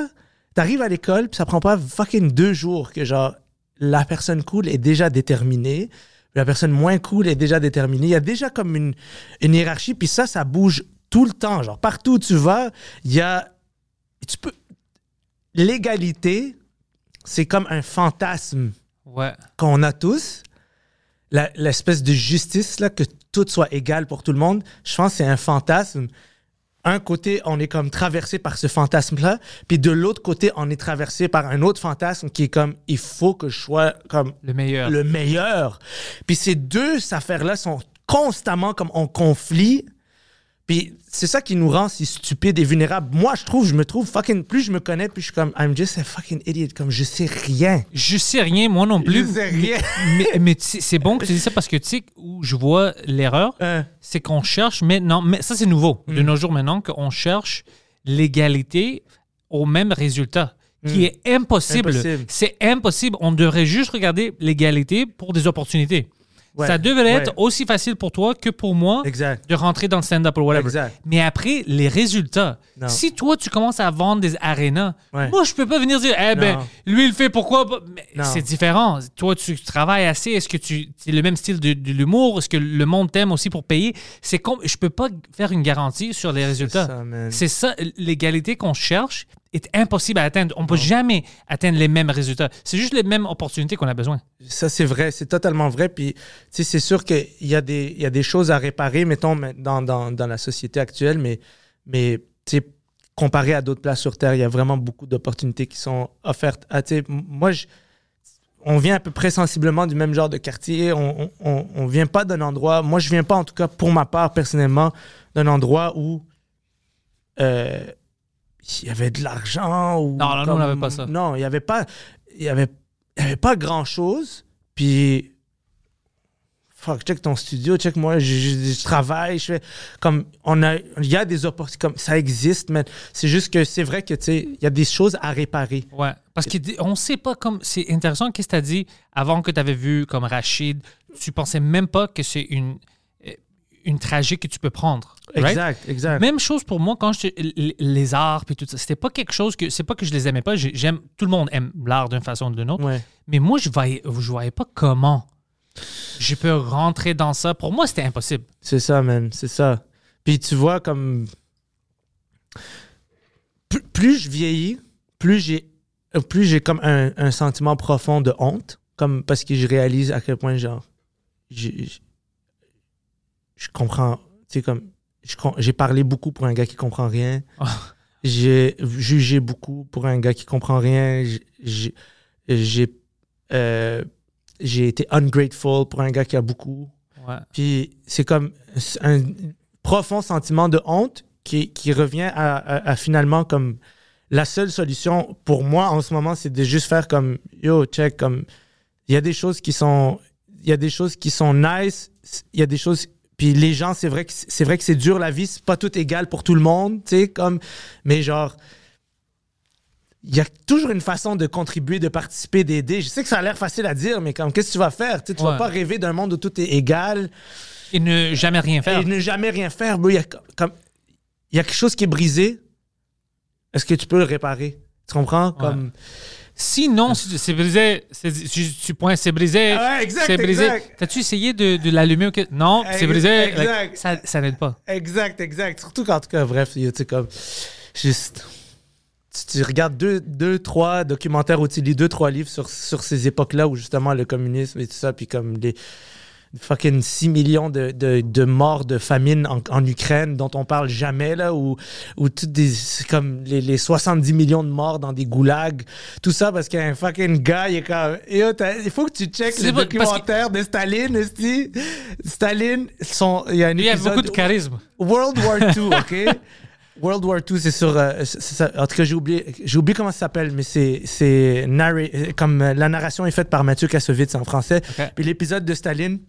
t'arrives à l'école, puis ça prend pas fucking deux jours que genre la personne cool est déjà déterminée. La personne moins cool est déjà déterminée. Il y a déjà comme une, une hiérarchie, puis ça, ça bouge tout le temps. Genre, partout où tu vas, il y a. Tu peux. L'égalité, c'est comme un fantasme Ouais. qu'on a tous. L'espèce de justice, là, que tout soit égal pour tout le monde, je pense que c'est un fantasme. Un côté, on est comme traversé par ce fantasme-là, puis de l'autre côté, on est traversé par un autre fantasme qui est comme il faut que je sois comme Le meilleur. le meilleur. Puis ces deux affaires-là sont constamment comme en conflit. Puis c'est ça qui nous rend si stupides et vulnérables. Moi, je trouve, je me trouve fucking. Plus je me connais, plus je suis comme I'm just a fucking idiot. Comme je sais rien. Je sais rien, moi non plus. Je sais rien. mais c'est bon que tu dis ça parce que tu sais où je vois l'erreur, Hein. c'est qu'on cherche maintenant, mais ça c'est nouveau de Mm. nos jours maintenant, qu'on cherche l'égalité au même résultat, qui est impossible. Mm. Impossible. C'est impossible. On devrait juste regarder l'égalité pour des opportunités. Ouais, Ça devrait être aussi facile pour toi que pour moi Exact. de rentrer dans le stand-up ou whatever. Exact. Mais après, les résultats, Non. si toi, tu commences à vendre des arénas, Ouais. moi, je peux pas venir dire, eh ben, Non. lui, il le fait pourquoi. C'est différent. Toi, tu travailles assez. Est-ce que tu c'est le même style de, de l'humour? Est-ce que le monde t'aime aussi pour payer? C'est comme, je peux pas faire une garantie sur les résultats. ça. C'est ça, l'égalité qu'on cherche est impossible à atteindre. On peut jamais atteindre les mêmes résultats. C'est juste les mêmes opportunités qu'on a besoin. Ça, c'est vrai, c'est totalement vrai. Puis, c'est sûr qu'il y, a des- y a des choses à réparer, mettons, dans, dans, dans la société actuelle, mais, mais comparé à d'autres places sur Terre, il y a vraiment beaucoup d'opportunités qui sont offertes. m- moi, je- on vient à peu près sensiblement du même genre de quartier. On, on vient pas d'un endroit, moi, je viens pas, en tout cas, pour ma part, personnellement, d'un endroit où euh, il y avait de l'argent. ou Non, non, nous, on n'avait pas ça. Non, il y avait pas, il y avait, il y avait pas grand chose. Puis, fuck, check ton studio, check moi, je, je- je travaille, je fais comme, on a, il y a des opportunités, comme ça existe, mais c'est juste que c'est vrai que, tu sais, il y a des choses à réparer. Ouais. Parce qu'on sait pas comme. C'est intéressant qu'est-ce que tu as dit avant que tu avais vu comme Rachid. Tu pensais même pas que c'est une, une tragique que tu peux prendre. right? Exact, exact. Même chose pour moi quand je les arts puis tout ça. C'était pas quelque chose que c'est pas que je les aimais pas. J'ai- J'aime tout le monde aime l'art d'une façon ou d'une autre. Ouais. Mais moi je voyais je voyais pas comment je peux rentrer dans ça. Pour moi c'était impossible. C'est ça, man, c'est ça. Puis tu vois, comme. Plus, plus je vieillis, plus j'ai plus j'ai comme un, un sentiment profond de honte, comme parce que je réalise à quel point, genre, je comprends, tu sais, comme, j'ai parlé beaucoup pour un gars qui comprend rien. Ah. J'ai jugé beaucoup pour un gars qui comprend rien. J'ai- euh, été ungrateful pour un gars qui a beaucoup. Ouais. Puis c'est comme un profond sentiment de honte qui, qui revient à, à- à finalement comme la seule solution pour moi en ce moment, c'est de juste faire comme yo check comme il y a des choses qui sont il y a des choses qui sont nice, il y a des choses puis les gens c'est vrai que c'est vrai que c'est dur la vie, c'est pas tout égal pour tout le monde, tu sais comme mais genre il y a toujours une façon de contribuer, de participer, d'aider. Je sais que ça a l'air facile à dire, mais comme qu'est-ce que tu vas faire? Tu sais, tu Ouais. vas pas rêver d'un monde où tout est égal Et ne jamais rien faire. et ne jamais rien faire. Il y, a, comme, il y a quelque chose qui est brisé. Est-ce que tu peux le réparer? Tu comprends? Comme... Sinon, si tu- c'est brisé, c'est- si tu pointes, c'est brisé. Ah ouais, exact, c'est brisé. T'as-tu essayé de, de l'allumer? Non, c'est Ex- brisé. exact. Ça ça n'aide pas. Exact, exact. Surtout qu'en tout cas, bref, tu sais, comme. Juste. Tu, tu regardes deux, deux, trois documentaires ou tu lis deux, trois livres sur, sur ces époques-là où justement le communisme et tout ça, puis comme les fucking 6 millions de, de, de morts de famine en, en Ukraine dont on parle jamais, là, ou, ou toutes des. comme les, les 70 millions de morts dans des goulags. Tout ça parce qu'un fucking gars, il est comme. Il faut que tu checkes le pas- parce que- documentaire de Staline, esti. Staline, son, il y a un Il y a beaucoup de charisme. World War II, OK? World War II, c'est sur. euh, ça. En tout cas, j'ai oublié, j'ai oublié comment ça s'appelle, mais c'est, comme euh, la narration est faite par Mathieu Kassovitz en français. Ok. Puis l'épisode de Staline,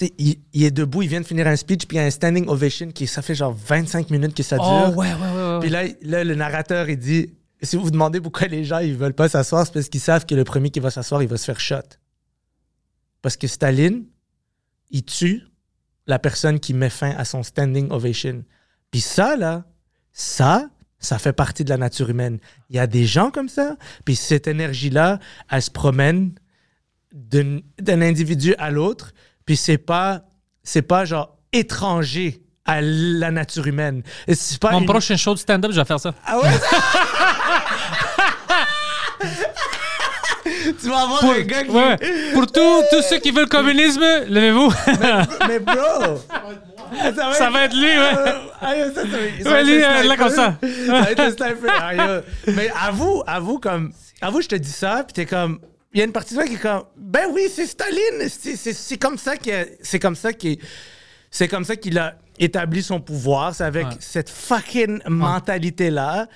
il, il est debout, il vient de finir un speech, puis il y a un standing ovation qui, ça fait genre 25 minutes que ça dure. Oh, ouais, ouais, ouais. ouais. Puis là, là, le narrateur, il dit si vous vous demandez pourquoi les gens ils veulent pas s'asseoir, c'est parce qu'ils savent que le premier qui va s'asseoir, il va se faire shot. Parce que Staline, il tue la personne qui met fin à son standing ovation. Puis ça, là, ça, ça fait partie de la nature humaine. Il y a des gens comme ça, puis cette énergie-là, elle se promène d'un individu à l'autre, puis c'est pas, c'est pas genre étranger à la nature humaine. Et C'est pas Mon une- prochain show de stand-up, je vais faire ça. ah ouais? tu vas avoir un gars qui... Ouais. Pour tous tous ceux qui veulent le communisme, levez-vous. Mais bro! Ça ça va être lui, ouais. Ah, yo, ça, ça va- ça Ouais, lui, euh, là, comme ça. Ça va être le sniper. Ah. Mais avoue, avoue, comme... Avoue, je te dis ça, puis t'es comme... Il y a une partie de toi qui est comme... Ben oui, c'est Staline! C'est- comme ça qu'il a- C'est comme ça qu'il... C'est comme ça qu'il a établi son pouvoir. C'est avec Ouais. cette fucking mentalité-là.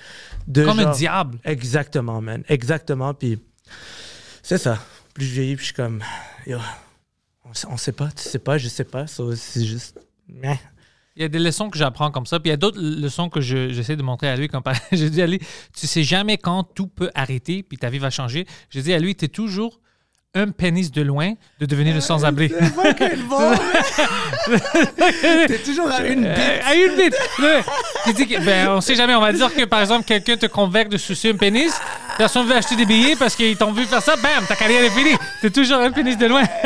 de Comme un diable. Exactement, man. Exactement. Puis c'est ça. Plus je vieillis, puis je suis comme, yo, on, sait- on sait pas, tu sais pas, je sais pas. c'est juste. Il y a des leçons que j'apprends comme ça, puis il y a d'autres leçons que je- j'essaie de montrer à lui. Comme par- J'ai dit à lui, tu sais jamais quand tout peut arrêter, puis ta vie va changer. J'ai dit à lui, tu es toujours un pénis de loin de devenir le sans-abri. T'es toujours à une Euh, bite. à une bite. Il dit que, ben, on sait jamais. On va dire que, par exemple, quelqu'un te convainc de sucer un pénis. Personne veut acheter des billets parce qu'ils t'ont vu faire ça. Bam, ta carrière est finie. T'es toujours un pénis de loin.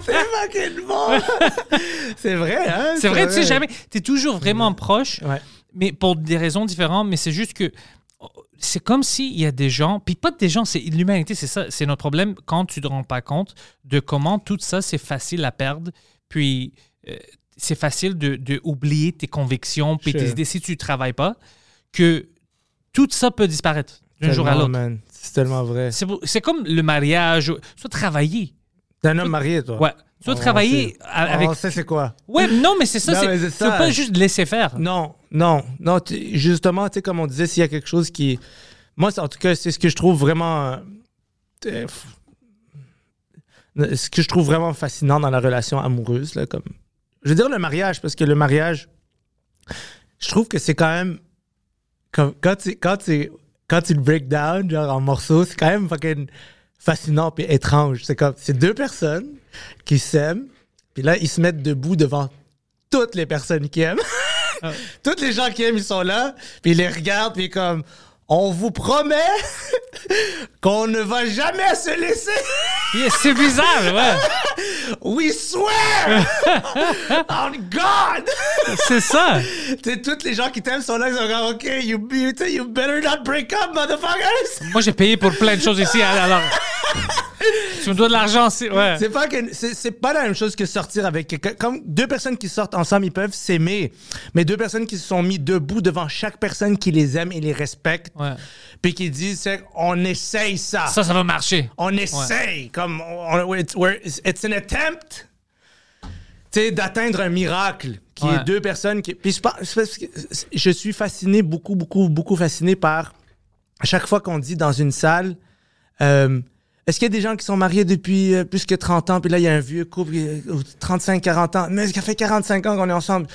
C'est fucking bon. c'est vrai, hein? C'est vrai, tu sais jamais. T'es toujours vraiment proche, Ouais. mais pour des raisons différentes. Mais c'est juste que c'est comme s'il y a des gens, puis pas des gens, c'est l'humanité, c'est ça, c'est notre problème quand tu te rends pas compte de comment tout ça, c'est facile à perdre. Puis euh, c'est facile de, de oublier tes convictions, puis tes idées si tu travailles pas, que tout ça peut disparaître d'un jour à l'autre. C'est tellement vrai. C'est comme le mariage, soit travailler. T'es un homme marié, toi. Ouais. Soit On travailler sait. a- avec. On sait c'est quoi? Ouais, non, mais c'est ça. Non, c'est tu peux pas juste laisser faire. Non, non, non. tu- Justement, tu sais, comme on disait, s'il y a quelque chose qui. Moi, en tout cas, c'est ce que je trouve vraiment. euh, euh, Ce que je trouve vraiment fascinant dans la relation amoureuse, là, comme. Je veux dire le mariage, parce que le mariage, je trouve que c'est quand même. Comme, quand, tu, quand, tu, quand tu le break down, genre en morceaux, c'est quand même fucking fascinant puis étrange. C'est comme. C'est deux personnes qui s'aiment, puis là, ils se mettent debout devant toutes les personnes qui aiment. Toutes les gens qui aiment, ils sont là, puis ils les regardent, puis comme, on vous promet qu'on ne va jamais se laisser. Yeah, C'est bizarre, ouais. We swear on God. C'est ça. Tu sais, tous les gens qui t'aiment sont là, ils sont comme, OK, you, you, you better not break up, motherfuckers. Moi, j'ai payé pour plein de choses ici. Alors, tu me dois de l'argent. c'est- Ouais. C'est pas, que- c'est, c'est pas la même chose que sortir avec quelqu'un. Comme deux personnes qui sortent ensemble, ils peuvent s'aimer. Mais deux personnes qui se sont mis debout devant chaque personne qui les aime et les respecte, Ouais. puis qui disent, c'est, on essaye ça. Ça, ça va marcher. on essaye. Comme, on- it's, we're- it's an attempt tu sais, d'atteindre un miracle qui Ouais. est deux personnes qui. Puis je, pense- c'est parce que je suis fasciné, beaucoup, beaucoup, beaucoup fasciné par. À chaque fois qu'on dit dans une salle, euh, est-ce qu'il y a des gens qui sont mariés depuis euh, plus que 30 ans, puis là, il y a un vieux couple, euh, 35, 40 ans, mais ça fait 45 ans qu'on est ensemble?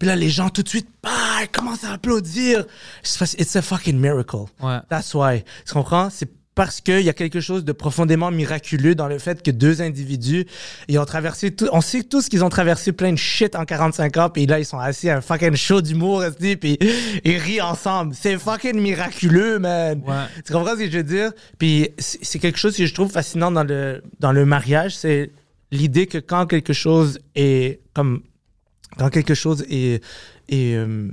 Puis là, les gens tout de suite, bah, ils commencent à applaudir. It's a fucking miracle. Ouais. That's why. Tu comprends? C'est parce qu'il y a quelque chose de profondément miraculeux dans le fait que deux individus, ils ont traversé tout, on sait tous qu'ils ont traversé plein de shit en 45 ans, puis là, ils sont assis à un fucking show d'humour, puis ils rient ensemble. C'est fucking miraculeux, man. Ouais. Tu comprends ce que je veux dire? Puis c'est quelque chose que je trouve fascinant dans le, dans le mariage, c'est l'idée que quand quelque chose est comme quand quelque chose est, est, euh,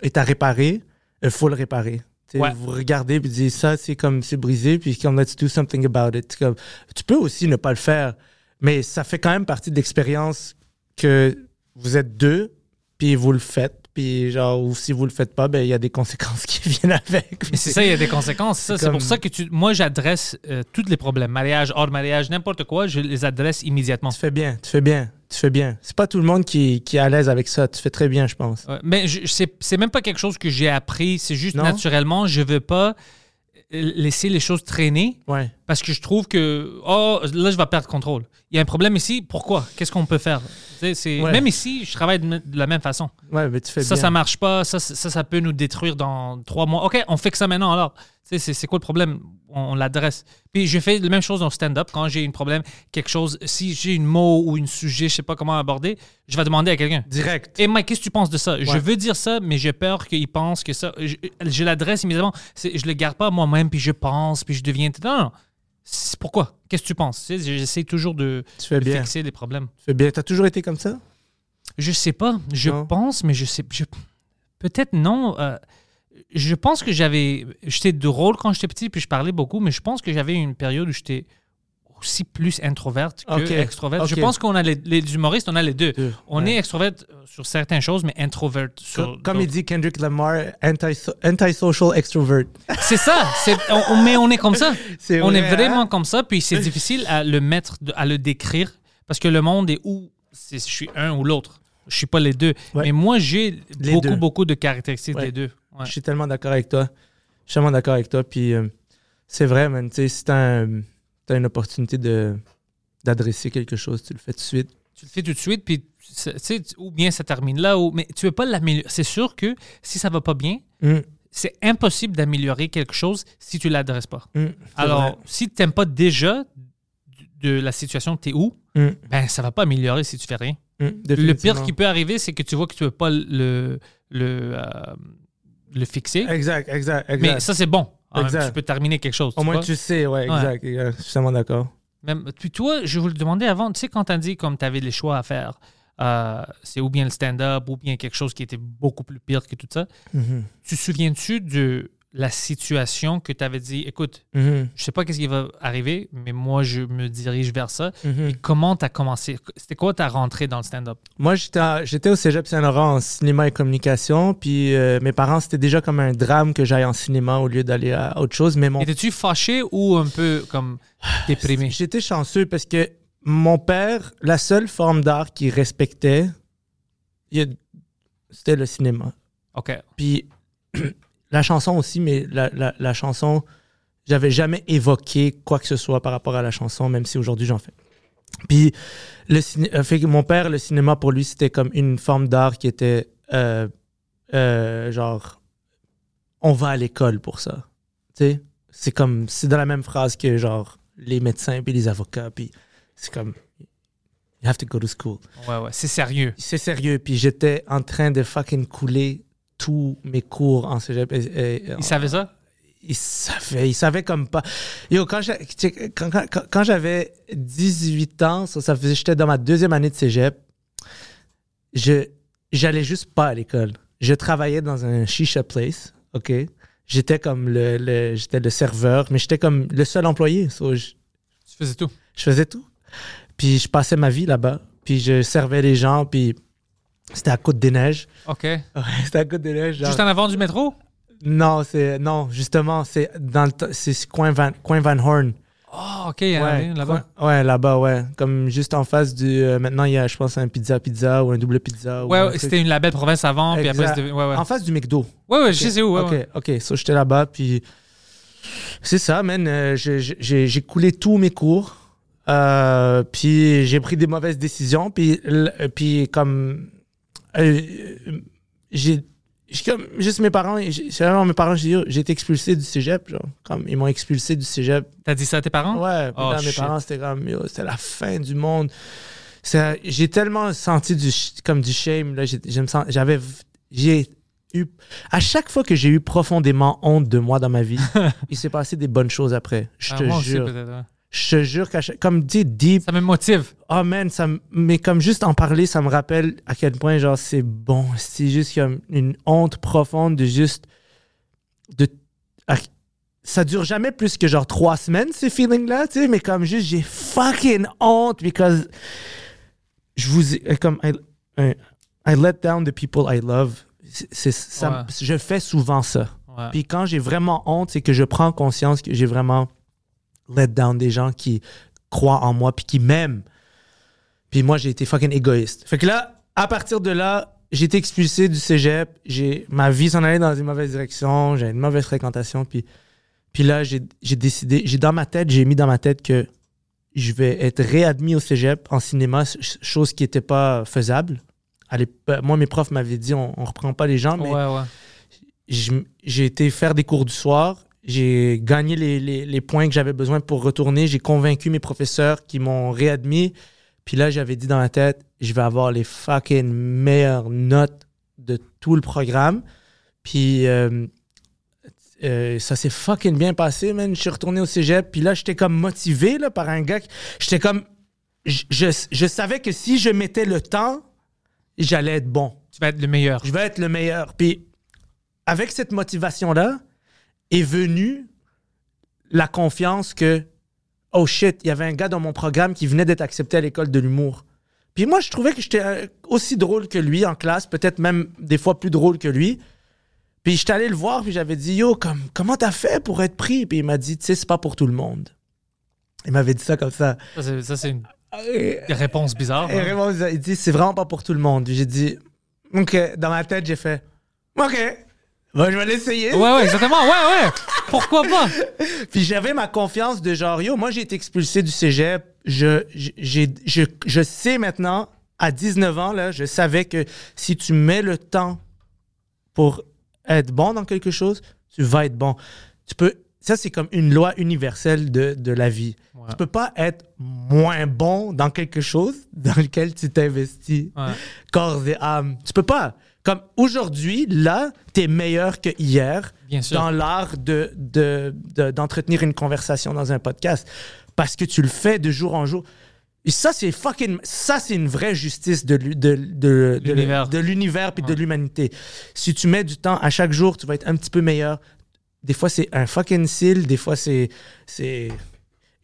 est à réparer, il faut le réparer. Ouais. Vous regardez puis dites ça, c'est comme c'est brisé, puis comme let's do something about it. Comme, tu peux aussi ne pas le faire, mais ça fait quand même partie de l'expérience que vous êtes deux, puis vous le faites, puis genre, ou si vous le faites pas, ben il y a des conséquences qui viennent avec. Mais c'est ça, il y a des conséquences. C'est pour ça que tu, moi, j'adresse euh, tous les problèmes, mariage, hors mariage, n'importe quoi, je les adresse immédiatement. Tu fais bien, tu fais bien. Tu fais bien. C'est pas tout le monde qui, qui est à l'aise avec ça. Tu fais très bien, je pense. Ouais, mais je- c'est c'est même pas quelque chose que j'ai appris. C'est juste Non? naturellement, je veux pas euh, laisser les choses traîner Ouais. parce que je trouve que, oh, là, je vais perdre contrôle. Il y a un problème ici. Pourquoi? Qu'est-ce qu'on peut faire? C'est- Ouais. Même ici, je travaille de la même façon. Ouais, mais tu fais Ça, bien. ça marche pas. Ça, ça, ça peut nous détruire dans trois mois. OK, on fait que ça maintenant alors. C'est- quoi le problème? On, on l'adresse. Puis je fais la même chose dans stand-up. Quand j'ai un problème, quelque chose, si j'ai une mot ou un sujet, je sais pas comment aborder, je vais demander à quelqu'un. Direct. Et Mike, qu'est-ce que tu penses de ça? Je veux dire ça, mais j'ai peur qu'il pense que ça. Je, je l'adresse immédiatement. Je le garde pas moi-même, puis je pense, puis je deviens. Non, non. Pourquoi? Qu'est-ce que tu penses? Tu sais, J'essaie toujours de, bien. fixer les problèmes. Tu fais bien. T'as toujours été comme ça? Je sais pas. Je Non. pense, mais je sais. je- Peut-être non. Euh, je pense que j'avais. J'étais drôle quand j'étais petit, puis je parlais beaucoup, mais je pense que j'avais une période où j'étais aussi plus introverte que Ok. extroverte. Je pense qu'on a les, les humoristes, on a les deux. Deux, On ouais. est extroverte sur certaines choses, mais introverte sur. Comme, il dit Kendrick Lamar, anti- anti-social extrovert. C'est ça. c'est- on- mais on est comme ça. C'est On est vrai, vraiment hein? comme ça, puis c'est difficile à le mettre, à le décrire, parce que le monde est où c'est- je suis un ou l'autre. Je suis pas les deux. Ouais. Mais moi, j'ai beaucoup, deux. beaucoup de caractéristiques Ouais. des deux. Je suis tellement d'accord avec toi. Je suis tellement d'accord avec toi. Puis euh, c'est vrai, man. Tu sais, si t'as un- t'as une opportunité de d'adresser quelque chose, tu le fais tout de suite. Tu le fais tout de suite, puis tu ou bien ça termine là, ou, mais tu veux pas l'améliorer. C'est sûr que si ça va pas bien, Hum, c'est impossible d'améliorer quelque chose si tu l'adresses pas. c'est Alors, vrai. si tu n'aimes pas déjà de la situation que tu es où, Hum, ben ça va pas améliorer si tu fais rien. hum, Le pire qui peut arriver, c'est que tu vois que tu ne peux pas le, le, euh, le fixer. Exact, exact, exact. Mais ça, c'est bon. En même, Exact. tu peux terminer quelque chose. Au moins, vois. tu sais, ouais, Ouais. exact. Je suis tellement d'accord. Même, puis toi, je vous le demandais avant, tu sais, quand tu as dit comme tu avais les choix à faire, euh, c'est ou bien le stand-up ou bien quelque chose qui était beaucoup plus pire que tout ça. Mhm, Tu te souviens-tu de la situation que tu avais dit, écoute, mhm, je sais pas qu'est-ce qui va arriver, mais moi, je me dirige vers ça. mhm. Et comment tu as commencé? C'était quoi ta rentrée dans le stand-up? Moi, j'étais au Cégep Saint-Laurent en cinéma et communication. Puis euh, mes parents, c'était déjà comme un drame que j'aille en cinéma au lieu d'aller à autre chose. Mais mon Étais-tu fâché ou un peu comme déprimé? J'étais chanceux parce que mon père, la seule forme d'art qu'il respectait, c'était le cinéma. OK. Puis la chanson aussi, mais la, la- la chanson, j'avais jamais évoqué quoi que ce soit par rapport à la chanson, même si aujourd'hui j'en fais. Puis le euh, fait que mon père, le cinéma pour lui, c'était comme une forme d'art qui était euh, euh, genre, on va à l'école pour ça. Tu sais, c'est comme, c'est dans la même phrase que genre les médecins puis les avocats, puis c'est comme, you have to go to school. Ouais, ouais. C'est sérieux. C'est sérieux. Puis j'étais en train de fucking couler tous mes cours en cégep. Et- et- Il savait ça? il savait, il savait comme pas. Yo, quand j'avais 18 ans, ça, ça faisait, j'étais dans ma deuxième année de cégep, je, j'allais juste pas à l'école. Je travaillais dans un shisha place, OK? J'étais comme le, le- j'étais le serveur, mais j'étais comme le seul employé. So, je, Tu faisais tout? je faisais tout. Puis je passais ma vie là-bas. Puis je servais les gens, puis c'était à Côte-des-Neiges. OK. Ouais, c'était à Côte-des-Neiges. genre- Juste en avant du métro? Non, c'est non, justement, c'est dans le c'est coin Van coin Van Horn. Oh, OK. une là-bas. ouais, là-bas, ouais, comme juste en face du euh, maintenant il y a je pense un pizza pizza ou un double pizza ou Ouais, ouais, c'était une la belle province avant, puis après, Exact. c'était. Ouais, ouais. en face du McDo. Ouais, ouais, je sais où. Ouais, OK, ouais. OK, so j'étais là-bas puis c'est ça, man, euh, j'ai- coulé tous mes cours. Euh, puis j'ai pris des mauvaises décisions puis puis comme euh, j'ai comme juste mes parents j'ai c'est vraiment mes parents j'ai dit, j'ai été expulsé du cégep genre. Comme ils m'ont expulsé du cégep. T'as dit ça à tes parents? ouais Oh, mes parents c'était comme c'était la fin du monde. J'ai tellement senti du comme du shame là. J'avais j'ai eu à chaque fois que j'ai eu profondément honte de moi dans ma vie il s'est passé des bonnes choses après je Ah, te jure. Je te jure chaque- comme dit deep Ça me motive. Oh man, ça mais comme juste en parler, ça me rappelle à quel point genre c'est bon. C'est juste comme une honte profonde de juste de ça dure jamais plus que genre trois semaines ces feelings là, tu sais, mais comme juste j'ai fucking honte because je vous ai- comme I, let down the people I love. C'est, c'est- ça, Ouais. je fais souvent ça. Ouais. Puis quand j'ai vraiment honte, c'est que je prends conscience que j'ai vraiment let down des gens qui croient en moi puis qui m'aiment. Puis moi, j'ai été fucking égoïste. Fait que là, à partir de là, j'ai été expulsé du cégep. J'ai, ma vie s'en allait dans une mauvaise direction. J'ai une mauvaise fréquentation. Puis, puis là, j'ai, décidé, j'ai dans ma tête, j'ai mis dans ma tête que je vais être réadmis au cégep en cinéma, ch- chose qui n'était pas faisable. À l'ép- moi, mes profs m'avaient dit on, on reprend pas les gens, mais Ouais, ouais. je- j'ai été faire des cours du soir. J'ai gagné les, les- les points que j'avais besoin pour retourner. J'ai convaincu mes professeurs qui m'ont réadmis. Puis là, j'avais dit dans ma tête, je vais avoir les fucking meilleures notes de tout le programme. Puis euh, euh, ça s'est fucking bien passé, man. Je suis retourné au cégep. Puis là, j'étais comme motivé là, par un gars. J'étais comme. Je, je- je savais que si je mettais le temps, j'allais être bon Tu vas être le meilleur. je vais être le meilleur. Puis avec cette motivation-là est venue la confiance que, oh shit, il y avait un gars dans mon programme qui venait d'être accepté à l'école de l'humour. Puis moi, je trouvais que j'étais euh, aussi drôle que lui en classe, peut-être même des fois plus drôle que lui. Puis j'étais allé le voir, puis j'avais dit, yo, comme, comment t'as fait pour être pris? Puis il m'a dit, tu sais, c'est pas pour tout le monde. Il m'avait dit ça comme ça. Ça, c'est- une Et- réponse bizarre. hein? Raymond, il dit, c'est vraiment pas pour tout le monde. J'ai dit, OK. Dans ma tête, j'ai fait, OK. Je vais l'essayer. Ouais, ouais, exactement. Ouais, ouais. Pourquoi pas? Puis j'avais ma confiance de genre, yo, moi, j'ai été expulsé du cégep. Je, j'ai, je, je sais maintenant, à 19 ans, là, je savais que si tu mets le temps pour être bon dans quelque chose, tu vas être bon. Tu peux. Ça, c'est comme une loi universelle de, de la vie. Tu peux pas être moins bon dans quelque chose dans lequel tu t'investis Ouais. corps et âme. Tu peux pas. Comme aujourd'hui, là, tu es meilleur que hier Bien sûr. dans l'art de, de- de- d'entretenir une conversation dans un podcast. Parce que tu le fais de jour en jour. Et ça, c'est fucking. Ça, c'est une vraie justice de, de, de, L'univers. de l'univers puis Ouais. de l'humanité. Si tu mets du temps à chaque jour, tu vas être un petit peu meilleur. Des fois, c'est un fucking cil, des fois, c'est, c'est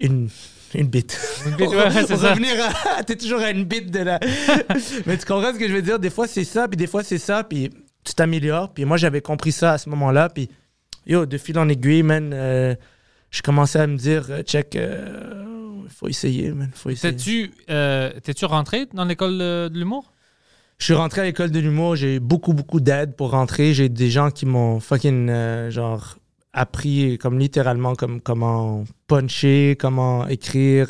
une, une bite. Une bite, ouais, c'est ça. revenir à. T'es toujours à une bite de la. Mais tu comprends ce que je veux dire? Des fois, c'est ça, puis des fois, c'est ça, puis tu t'améliores. Puis moi, j'avais compris ça à ce moment-là, puis yo, de fil en aiguille, man, euh, je commençais à me dire, euh, check, il faut essayer, man, faut essayer. T'es-tu euh, rentré dans l'école de, l'humour? Je suis rentré à l'école de l'humour, j'ai eu beaucoup, beaucoup d'aide pour rentrer. J'ai des gens qui m'ont fucking, euh, genre, appris, comme littéralement, comme comment puncher, comment écrire.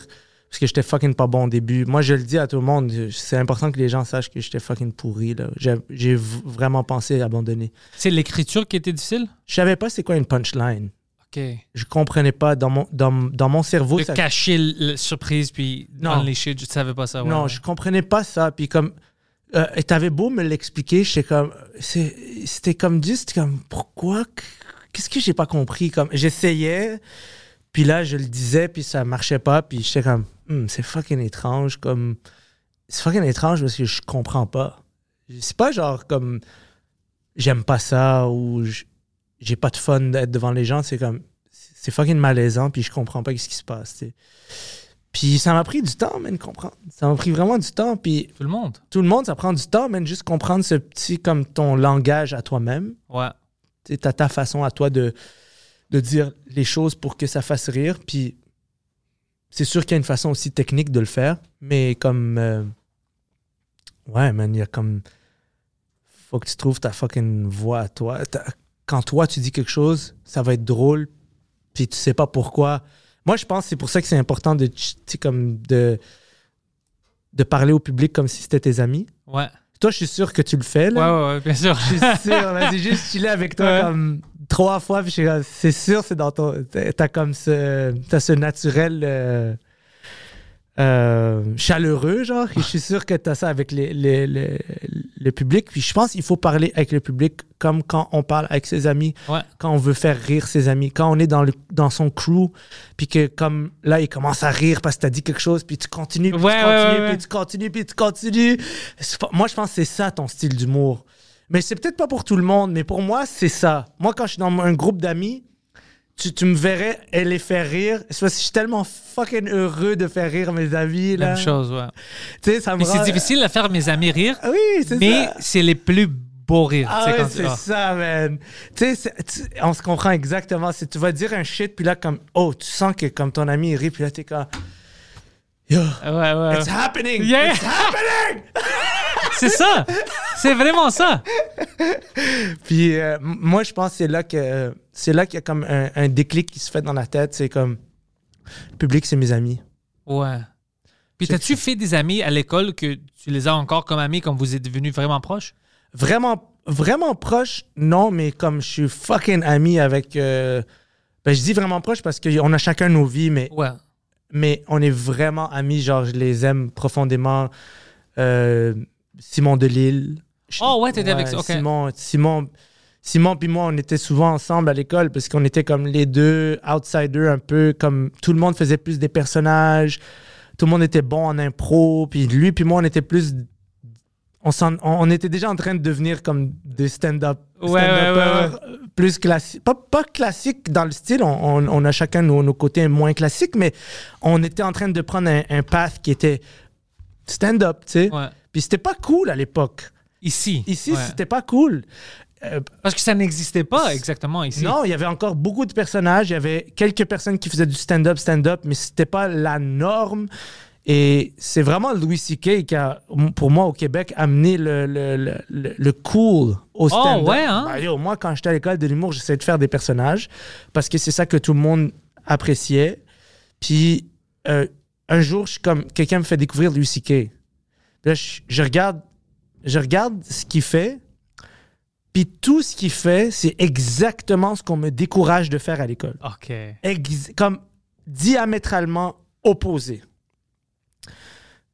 Parce que j'étais fucking pas bon au début. Moi, je le dis à tout le monde, c'est important que les gens sachent que j'étais fucking pourri, là. J'ai, vraiment pensé abandonner. C'est l'écriture qui était difficile? Je savais pas c'est quoi une punchline. OK. Je comprenais pas. Dans mon, dans, dans mon cerveau, De ça- cacher la surprise puis Non. shit, je savais pas ça. ouais, non, ouais. je comprenais pas ça. Puis comme, euh, et t'avais beau me l'expliquer, j'étais comme, c'était comme juste comme, pourquoi, qu'est-ce que j'ai pas compris? Comme, j'essayais, puis là je le disais, puis ça marchait pas, puis j'étais comme, Hmm, c'est fucking étrange, comme, c'est fucking étrange parce que je comprends pas. C'est pas genre comme, j'aime pas ça ou j'ai pas de fun d'être devant les gens, c'est comme, c'est fucking malaisant, puis je comprends pas ce qui se passe. tu sais. Puis ça m'a pris du temps, man, comprendre. Ça m'a pris vraiment du temps. Puis Tout le monde? tout le monde, ça prend du temps, man, juste comprendre ce petit, comme ton langage à toi-même. Ouais. Tu as ta façon à toi de, de dire les choses pour que ça fasse rire. Puis c'est sûr qu'il y a une façon aussi technique de le faire, mais comme. euh, ouais, man, il y a comme. Faut que tu trouves ta fucking voix à toi. Quand toi, tu dis quelque chose, ça va être drôle, puis tu sais pas pourquoi. Moi, je pense que c'est pour ça que c'est important de, comme de, de parler au public comme si c'était tes amis. Ouais. Toi, je suis sûr que tu le fais. Là. ouais, ouais, bien sûr. Je suis sûr. là, J'ai juste chillé avec toi Ouais. comme trois fois. puis C'est sûr, c'est dans ton. t'as- comme ce, t'as ce naturel euh, euh, chaleureux, genre. Et je suis sûr que t'as ça avec les, les- les- le public. Puis je pense qu'il faut parler avec le public comme quand on parle avec ses amis, Ouais. quand on veut faire rire ses amis, quand on est dans, le, dans son crew, puis que comme là, il commence à rire parce que t'as dit quelque chose, puis tu continues, puis Ouais, tu continues, ouais, puis tu continues, puis tu continues. C'est pas- Moi, je pense que c'est ça ton style d'humour. Mais c'est peut-être pas pour tout le monde, mais pour moi, c'est ça. Moi, quand je suis dans un groupe d'amis, tu, tu me verrais et les faire rire. Je suis tellement fucking heureux de faire rire mes amis. Là. Même chose, ouais. Tu sais, ça me Mais c'est rend- difficile de faire mes amis rire, Ah Oui, c'est mais ça. c'est les plus beaux rires. Ah ouais, c'est ça, man. Tu sais, on se comprend exactement. C'est tu vas dire un shit, puis là, comme, oh, tu sens que comme ton ami il rit, puis là, t'es comme, Yo, Ouais, ouais. it's happening! Yeah. It's happening! C'est ça. C'est vraiment ça. Puis euh, moi, je pense que c'est là que c'est là qu'il y a comme un, un déclic qui se fait dans la tête. C'est comme le public, c'est mes amis. Ouais. Puis, t'as-tu fait des amis à l'école que tu les as encore comme amis quand vous êtes devenus vraiment proches? Vraiment, vraiment proche, non, mais comme je suis fucking ami avec. euh, ben, je dis vraiment proche parce qu'on a chacun nos vies, mais, Ouais. mais on est vraiment amis. Genre, je les aime profondément. Euh, Simon Delille. Je- Oh, ouais, t'étais avec- ok. Simon, Simon, Simon puis moi, on était souvent ensemble à l'école parce qu'on était comme les deux outsiders un peu, comme tout le monde faisait plus des personnages, tout le monde était bon en impro, puis lui puis moi, on était plus... On, on, on était déjà en train de devenir comme des stand-up. Ouais, ouais, ouais, Plus classique. Pas, pas classique dans le style, on, on- a chacun nos, nos côtés moins classiques, mais on était en train de prendre un, un path qui était stand-up, tu sais. Puis c'était pas cool à l'époque. Ici. Ici, Ouais. c'était pas cool. Euh, Parce que ça n'existait pas exactement ici. non, il y avait encore beaucoup de personnages. Il y avait quelques personnes qui faisaient du stand-up, stand-up, mais c'était pas la norme. Et c'est vraiment Louis C.K. qui a, pour moi, au Québec, amené le, le, le, le- cool au stand-up. ouais, hein? Ben, yo, moi, quand j'étais à l'école de l'humour, j'essayais de faire des personnages parce que c'est ça que tout le monde appréciait. Puis euh, un jour, je suis comme quelqu'un me fait découvrir Louis C.K. Là, je, je regarde, je regarde ce qu'il fait. Puis tout ce qu'il fait, c'est exactement ce qu'on me décourage de faire à l'école. OK. Ex- comme diamétralement opposé.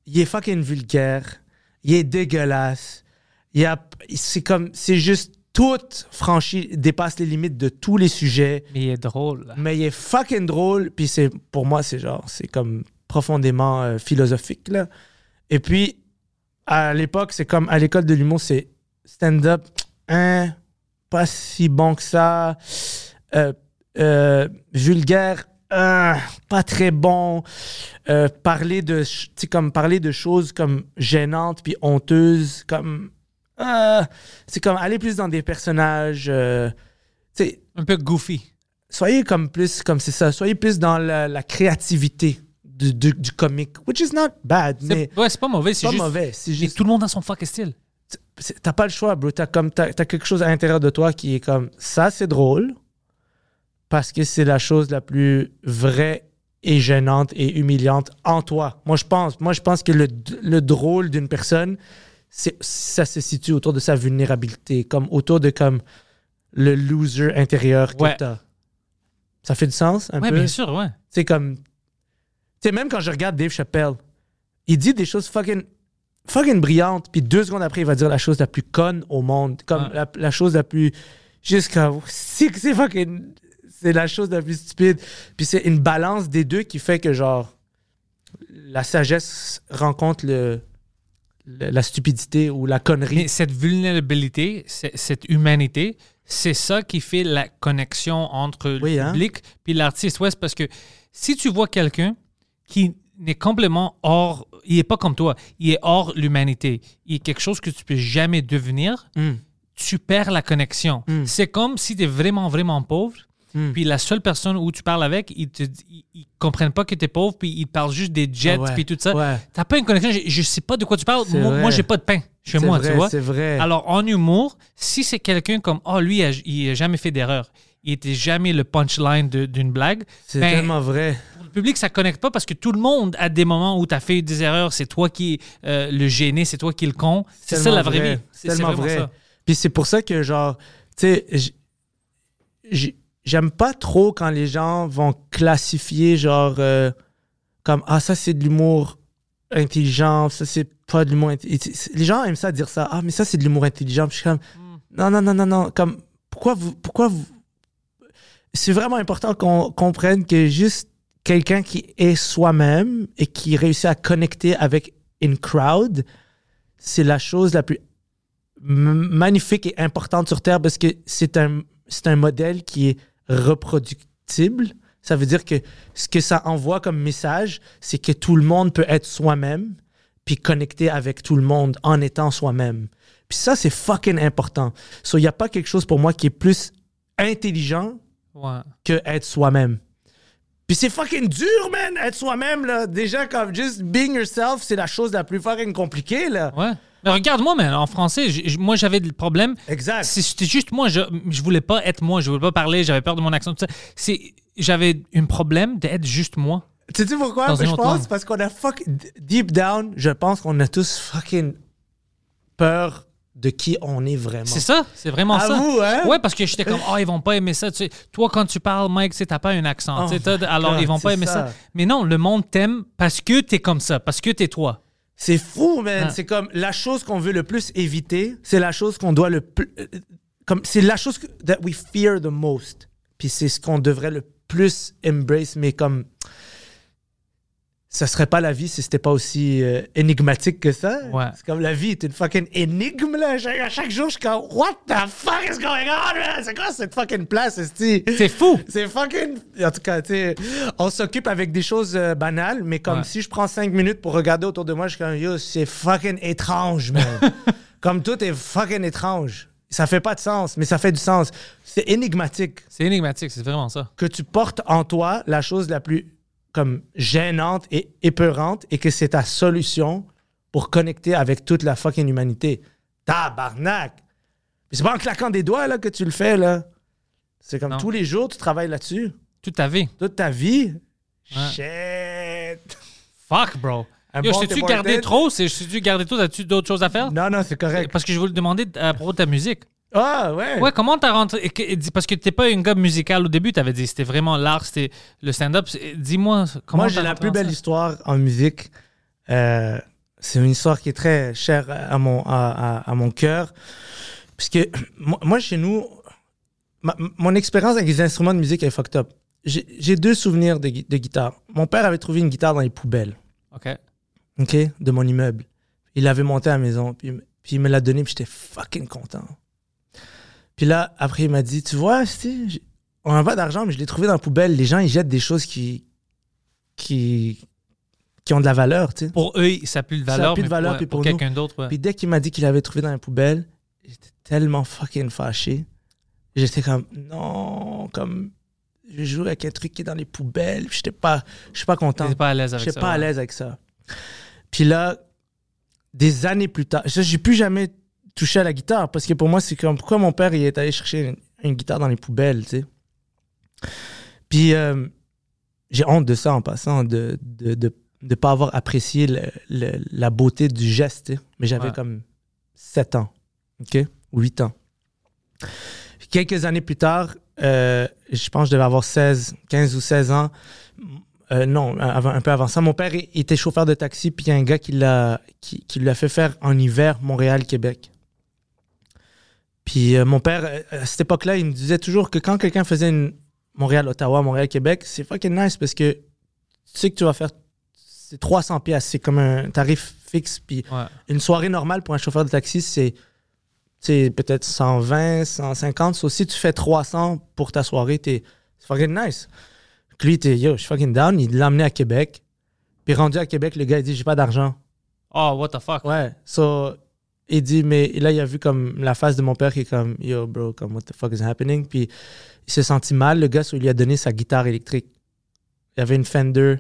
Il est fucking vulgaire. Il est dégueulasse. Il a, c'est comme, c'est juste tout franchi, dépasse les limites de tous les sujets. Mais il est drôle. Mais il est fucking drôle. Puis c'est, pour moi, c'est genre, c'est comme profondément euh, philosophique, là. Et puis, à l'époque, c'est comme, à l'école de l'humour, c'est stand-up, hein, pas si bon que ça. Euh, euh, vulgaire, hein, pas très bon. Euh, parler de, comme parler de choses comme gênantes puis honteuses, comme, euh, c'est comme aller plus dans des personnages, euh, Un peu goofy. soyez comme plus comme c'est ça soyez plus dans la, la créativité du, du, du comique which is not bad C'est mais ouais, c'est pas mauvais, c'est pas juste. mauvais c'est Et juste tout le monde a son fucking style. T'as pas le choix bro t'as comme t'as, quelque chose à l'intérieur de toi qui est comme ça c'est drôle parce que c'est la chose la plus vraie et gênante et humiliante en toi moi je pense moi je pense que le, le drôle d'une personne c'est ça se situe autour de sa vulnérabilité comme autour de comme le loser intérieur que Ouais. t'as ça fait du sens un Ouais, peu? bien sûr, ouais. c'est comme. Tu sais, même quand je regarde Dave Chappelle, il dit des choses fucking, fucking brillantes, puis deux secondes après, il va dire la chose la plus conne au monde. Comme Ouais. la, la chose la plus. Comme. C'est fucking. C'est la chose la plus stupide. Puis c'est une balance des deux qui fait que, genre, la sagesse rencontre le, le- la stupidité ou la connerie. Mais cette vulnérabilité, cette humanité, c'est ça qui fait la connexion entre Oui, le hein? public puis l'artiste. Ouais, parce que si tu vois quelqu'un qui n'est complètement hors, il est pas comme toi, il est hors l'humanité, il est quelque chose que tu peux jamais devenir, Mm. tu perds la connexion. Mm. C'est comme si tu es vraiment, vraiment pauvre. Mm. Puis la seule personne où tu parles avec, ils ils comprennent pas que tu es pauvre, puis ils parlent juste des jets, Ouais, puis tout ça. ouais. T'as pas une connexion, je, je sais pas de quoi tu parles. Moi, moi j'ai pas de pain chez moi, vrai, tu vois. C'est vrai. Alors, en humour, si c'est quelqu'un comme, oh, lui, il a, il a jamais fait d'erreur, il était jamais le punchline d'une blague, c'est ben, tellement vrai. Public, ça connecte pas parce que tout le monde a des moments où tu as fait des erreurs, c'est toi qui euh, le gêné, c'est toi qui le con. C'est ça la vraie vrai. vie. C'est tellement vrai. ça. Puis c'est pour ça que, genre, tu sais, j'aime pas trop quand les gens vont classifier, genre, euh, comme, ah, ça, c'est de l'humour intelligent, ça, c'est pas de l'humour intelligent. Les gens aiment ça dire ça, ah, mais ça, c'est de l'humour intelligent. Puis je suis comme, non, non, non, non, non, comme, pourquoi vous. Pourquoi vous... C'est vraiment important qu'on comprenne que juste quelqu'un qui est soi-même et qui réussit à connecter avec une crowd, c'est la chose la plus magnifique et importante sur Terre parce que c'est un, c'est un modèle qui est reproductible. Ça veut dire que ce que ça envoie comme message, c'est que tout le monde peut être soi-même puis connecter avec tout le monde en étant soi-même. Puis ça, c'est fucking important. So, il n'y a pas quelque chose pour moi qui est plus intelligent Ouais. que être soi-même. Puis c'est fucking dur, man, être soi-même, là. Déjà, comme just being yourself, c'est la chose la plus fucking compliquée, là. Ouais. Mais regarde-moi, man, en français, moi, j'avais le problème. Exact. C'était juste moi, je, je voulais pas être moi, je voulais pas parler, j'avais peur de mon accent, tout ça. J'avais un problème d'être juste moi. Tu sais pourquoi? Dans Je pense langue. parce qu'on a fuck deep down, je pense qu'on a tous fucking peur de qui on est vraiment. C'est ça, c'est vraiment À ça. vous, hein? Ouais, parce que j'étais comme, oh, ils vont pas aimer ça. Tu sais, toi, quand tu parles, Mike, tu t'as pas un accent. Oh alors, ils vont pas aimer ça. ça. Mais non, le monde t'aime parce que t'es comme ça, parce que t'es toi. C'est fou, man. Ah. C'est comme la chose qu'on veut le plus éviter, c'est la chose qu'on doit le plus. euh, Comme c'est la chose que, that we fear the most. Puis c'est ce qu'on devrait le plus embrace, mais comme. Ça serait pas la vie si c'était pas aussi euh, énigmatique que ça. Ouais. C'est comme la vie est une fucking énigme, là. Chaque- À chaque jour, je suis comme, what the fuck is going on, man? C'est quoi cette fucking place? C'est fou. C'est fucking. En tout cas, tu sais, on s'occupe avec des choses euh, banales, mais comme Ouais. si je prends cinq minutes pour regarder autour de moi, je suis comme, yo, c'est fucking étrange, man. comme tout est fucking étrange. Ça fait pas de sens, mais ça fait du sens. C'est énigmatique C'est énigmatique, c'est vraiment ça. que tu portes en toi la chose la plus comme gênante et épeurante et que c'est ta solution pour connecter avec toute la fucking humanité. Tabarnak! C'est pas en claquant des doigts là, que tu le fais, là. C'est comme Non. tous les jours, tu travailles là-dessus. Toute ta vie. Toute ta vie? Ouais. Shit! Fuck, bro. Un Yo, bon je t'ai-tu gardé trop? Je t'ai-tu gardé trop? As-tu d'autres choses à faire? Non, non, c'est correct. Parce que je voulais te demander à propos de ta musique. Ah, ouais. Ouais, comment t'as rentré? Parce que t'es pas un gars musical au début, t'avais dit c'était vraiment l'art, c'était le stand-up. Dis-moi comment Moi, j'ai la plus belle histoire en musique. Euh, c'est une histoire qui est très chère à mon, à, à- à mon cœur. Puisque moi, chez nous, ma- mon expérience avec les instruments de musique est fucked up. J'ai deux souvenirs de, gui- de guitare. Mon père avait trouvé une guitare dans les poubelles, OK. OK, de mon immeuble. Il l'avait monté à la maison, puis, puis il me l'a donné, puis j'étais fucking content. Puis là, après, il m'a dit, tu vois, on n'a pas d'argent, mais je l'ai trouvé dans la poubelle. Les gens, ils jettent des choses qui, qui, qui ont de la valeur, tu sais. Pour eux, ça n'a plus de Ça a valeur. plus de valeur, puis pour, pour quelqu'un d'autre, ouais. Puis dès qu'il m'a dit qu'il avait trouvé dans la poubelle, j'étais tellement fucking fâché. J'étais comme, non, comme, je joue avec un truc qui est dans les poubelles. Puis j'étais pas, je suis pas content. T'étais pas à l'aise avec J'étais ça. pas à l'aise avec ça. Puis là, des années plus tard, ça, j'ai plus jamais touché à la guitare parce que pour moi, c'est comme pourquoi mon père il est allé chercher une, une guitare dans les poubelles, tu sais? Puis euh, j'ai honte de ça en passant, de de, de, de pas avoir apprécié le- le- la beauté du geste, tu sais. Mais j'avais Ouais. comme 7 ans, OK? Ou 8 ans. Quelques années plus tard, euh, je pense que je devais avoir 16, 15 ou 16 ans. Euh, non, avant- un peu avant ça. Mon père il était chauffeur de taxi, puis il y a un gars qui l'a qui, qui lui a fait faire en hiver Montréal-Québec. Puis euh, mon père, euh, à cette époque-là, il me disait toujours que quand quelqu'un faisait une Montréal-Ottawa, Montréal-Québec, c'est fucking nice parce que tu sais que tu vas faire. C'est 300 pièces, c'est comme un tarif fixe. Puis Ouais. une soirée normale pour un chauffeur de taxi, c'est peut-être 120, 150. So, si tu fais 300 pour ta soirée, t'es c'est fucking nice. Puis Lui, était yo, je suis fucking down. Il l'a emmené à Québec. Puis rendu à Québec, le gars, il dit, j'ai pas d'argent. Oh, what the fuck? Ouais. So, il dit, mais là, il a vu comme la face de mon père qui est comme, yo, bro, comme, what the fuck is happening? Puis il s'est senti mal. Le gars, il lui a donné sa guitare électrique. Il y avait une Fender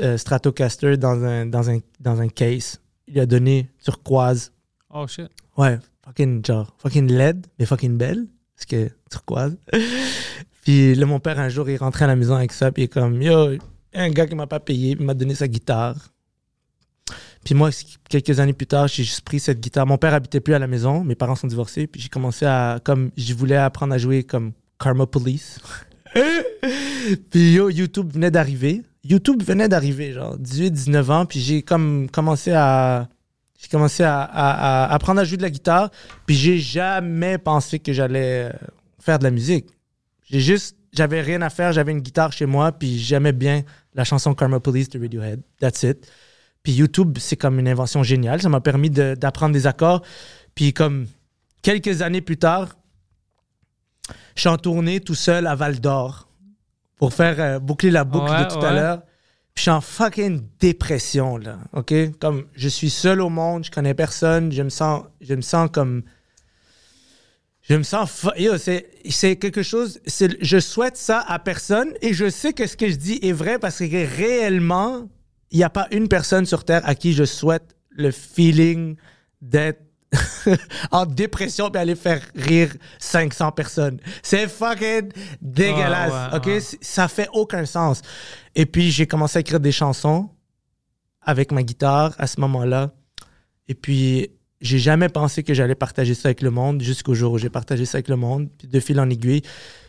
euh, Stratocaster dans un, dans, un, dans un case. Il lui a donné turquoise. Oh, shit. Ouais, fucking genre, fucking LED, mais fucking belle, parce que turquoise. puis là, mon père, un jour, il rentrait à la maison avec ça, puis il est comme, yo, un gars qui m'a pas payé, il m'a donné sa guitare. Puis moi, quelques années plus tard, j'ai juste pris cette guitare. Mon père habitait plus à la maison, mes parents sont divorcés, puis j'ai commencé à, comme, je voulais apprendre à jouer comme Karma Police. puis yo, YouTube venait d'arriver. YouTube venait d'arriver, genre 18, 19 ans, puis j'ai comme commencé à j'ai commencé à, à- à apprendre à jouer de la guitare, puis j'ai jamais pensé que j'allais euh, faire de la musique. J'ai juste, j'avais rien à faire, j'avais une guitare chez moi, puis j'aimais bien la chanson Karma Police de Radiohead. That's it. Puis YouTube, c'est comme une invention géniale. Ça m'a permis de- d'apprendre des accords. Puis comme quelques années plus tard, je suis en tournée tout seul à Val d'Or pour faire euh, boucler la boucle Ouais, de tout ouais. à l'heure. Puis je suis en fucking dépression, là. OK? Comme je suis seul au monde, je connais personne, je me sens, je me sens comme. Je me sens. c'est, quelque chose. je souhaite ça à personne et je sais que ce que je dis est vrai parce que réellement, il n'y a pas une personne sur Terre à qui je souhaite le feeling d'être en dépression puis aller faire rire 500 personnes. C'est fucking dégueulasse. Ouais, ouais, OK? ouais. C- Ça fait aucun sens. Et puis, j'ai commencé à écrire des chansons avec ma guitare à ce moment-là. Et puis, j'ai jamais pensé que j'allais partager ça avec le monde jusqu'au jour où j'ai partagé ça avec le monde, puis de fil en aiguille.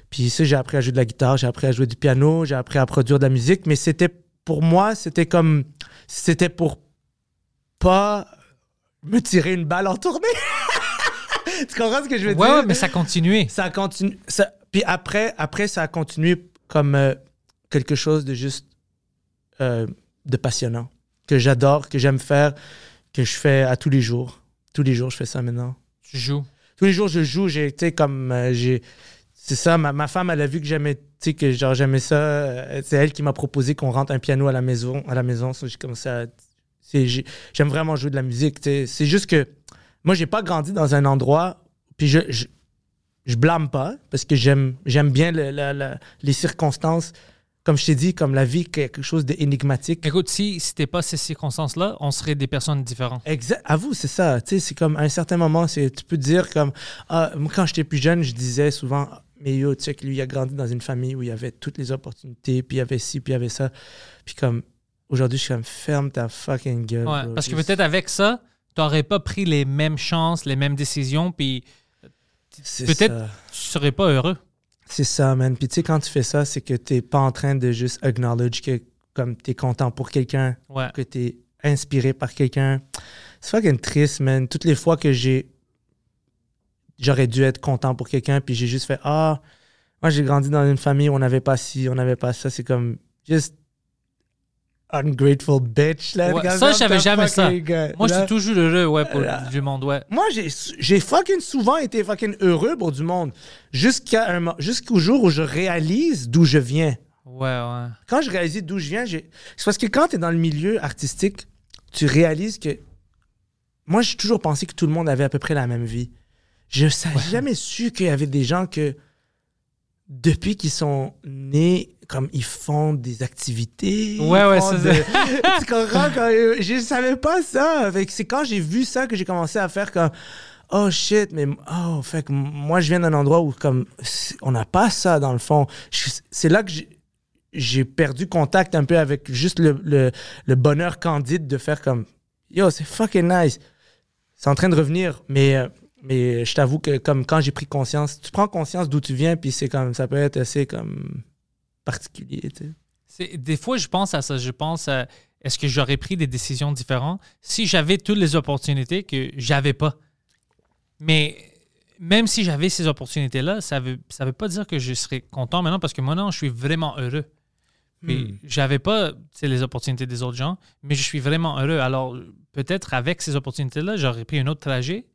Puis j'ai appris à jouer de la guitare, j'ai appris à jouer du piano, j'ai appris à produire de la musique, mais c'était pour moi, c'était comme c'était pour pas me tirer une balle en tournée. tu comprends ce que je veux Ouais, dire? ouais, mais ça continuait. ça continue. Ça, puis après, après, ça a continué comme euh, quelque chose de juste euh, de passionnant, que j'adore, que j'aime faire, que je fais à tous les jours. Tous les jours, je fais ça maintenant. Tu joues. Tous les jours, je joue. J'ai été comme. euh, j'ai c'est ça, ma, ma femme, elle a vu que j'aimais, tu sais, que genre j'aimais ça. euh, C'est elle qui m'a proposé qu'on rentre un piano à la maison. À la maison, So, j'ai commencé à. J'aime vraiment jouer de la musique. C'est juste que moi, j'ai pas grandi dans un endroit. Puis je, je, je blâme pas parce que j'aime, j'aime bien le- la- la- les circonstances. Comme je t'ai dit, comme la vie, quelque chose d'énigmatique. Écoute, si c'était pas ces circonstances-là, on serait des personnes différentes. Exact. À vous, c'est ça. Tu sais, c'est comme à un certain moment, c'est, tu peux te dire comme. Ah, moi, quand j'étais plus jeune, je disais souvent, mais yo, tu sais que lui, il a grandi dans une famille où il y avait toutes les opportunités, puis il y avait ci, puis il y avait ça. Puis comme, aujourd'hui, je suis comme, ferme ta fucking gueule. Ouais, bro. parce que peut-être avec ça, tu n'aurais pas pris les mêmes chances, les mêmes décisions, puis peut-être tu serais pas heureux. C'est ça, man. Puis tu sais, quand tu fais ça, c'est que t'es pas en train de juste acknowledge que comme t'es content pour quelqu'un, Ouais. que t'es inspiré par quelqu'un. C'est fucking triste, man. Toutes les fois que j'ai. J'aurais dû être content pour quelqu'un, puis j'ai juste fait Ah, moi j'ai grandi dans une famille où on n'avait pas ci, on n'avait pas ça. C'est comme. Just. Ungrateful bitch, là. Ouais, Regarde, ça, je savais jamais ça. euh, Moi, je suis toujours heureux, ouais, pour Là. du monde, ouais. Moi, j'ai, fucking souvent été fucking heureux pour du monde. Jusqu'à jusqu'au jour où je réalise d'où je viens. Ouais, ouais. Quand je réalise d'où je viens, c'est parce que quand tu es dans le milieu artistique, tu réalises que. Moi, j'ai toujours pensé que tout le monde avait à peu près la même vie. Je n'ai jamais su qu'il y avait des gens que, depuis qu'ils sont nés, comme ils font des activités. Ouais, ouais, ça, de- c'est- tu comprends? Quand, euh, je savais pas ça. C'est quand j'ai vu ça que j'ai commencé à faire comme. Oh shit, mais oh, fait que moi je viens d'un endroit où comme c'est- on n'a pas ça dans le fond. C'est là que j'ai- j'ai perdu contact un peu avec juste le, le- le bonheur candide de faire comme yo, c'est fucking nice. C'est en train de revenir, mais, euh, mais je t'avoue que comme quand j'ai pris conscience, tu prends conscience d'où tu viens, puis c'est comme ça peut être assez comme particulier, tu sais. Des fois, je pense à ça. Je pense à est-ce que j'aurais pris des décisions différentes si j'avais toutes les opportunités que j'avais pas? Mais même si j'avais ces opportunités-là, ça veut, ça veut pas dire que je serais content maintenant parce que maintenant, je suis vraiment heureux. Puis j'avais pas les opportunités des autres gens, mais je suis vraiment heureux. Alors, peut-être avec ces opportunités-là, j'aurais pris un autre trajet,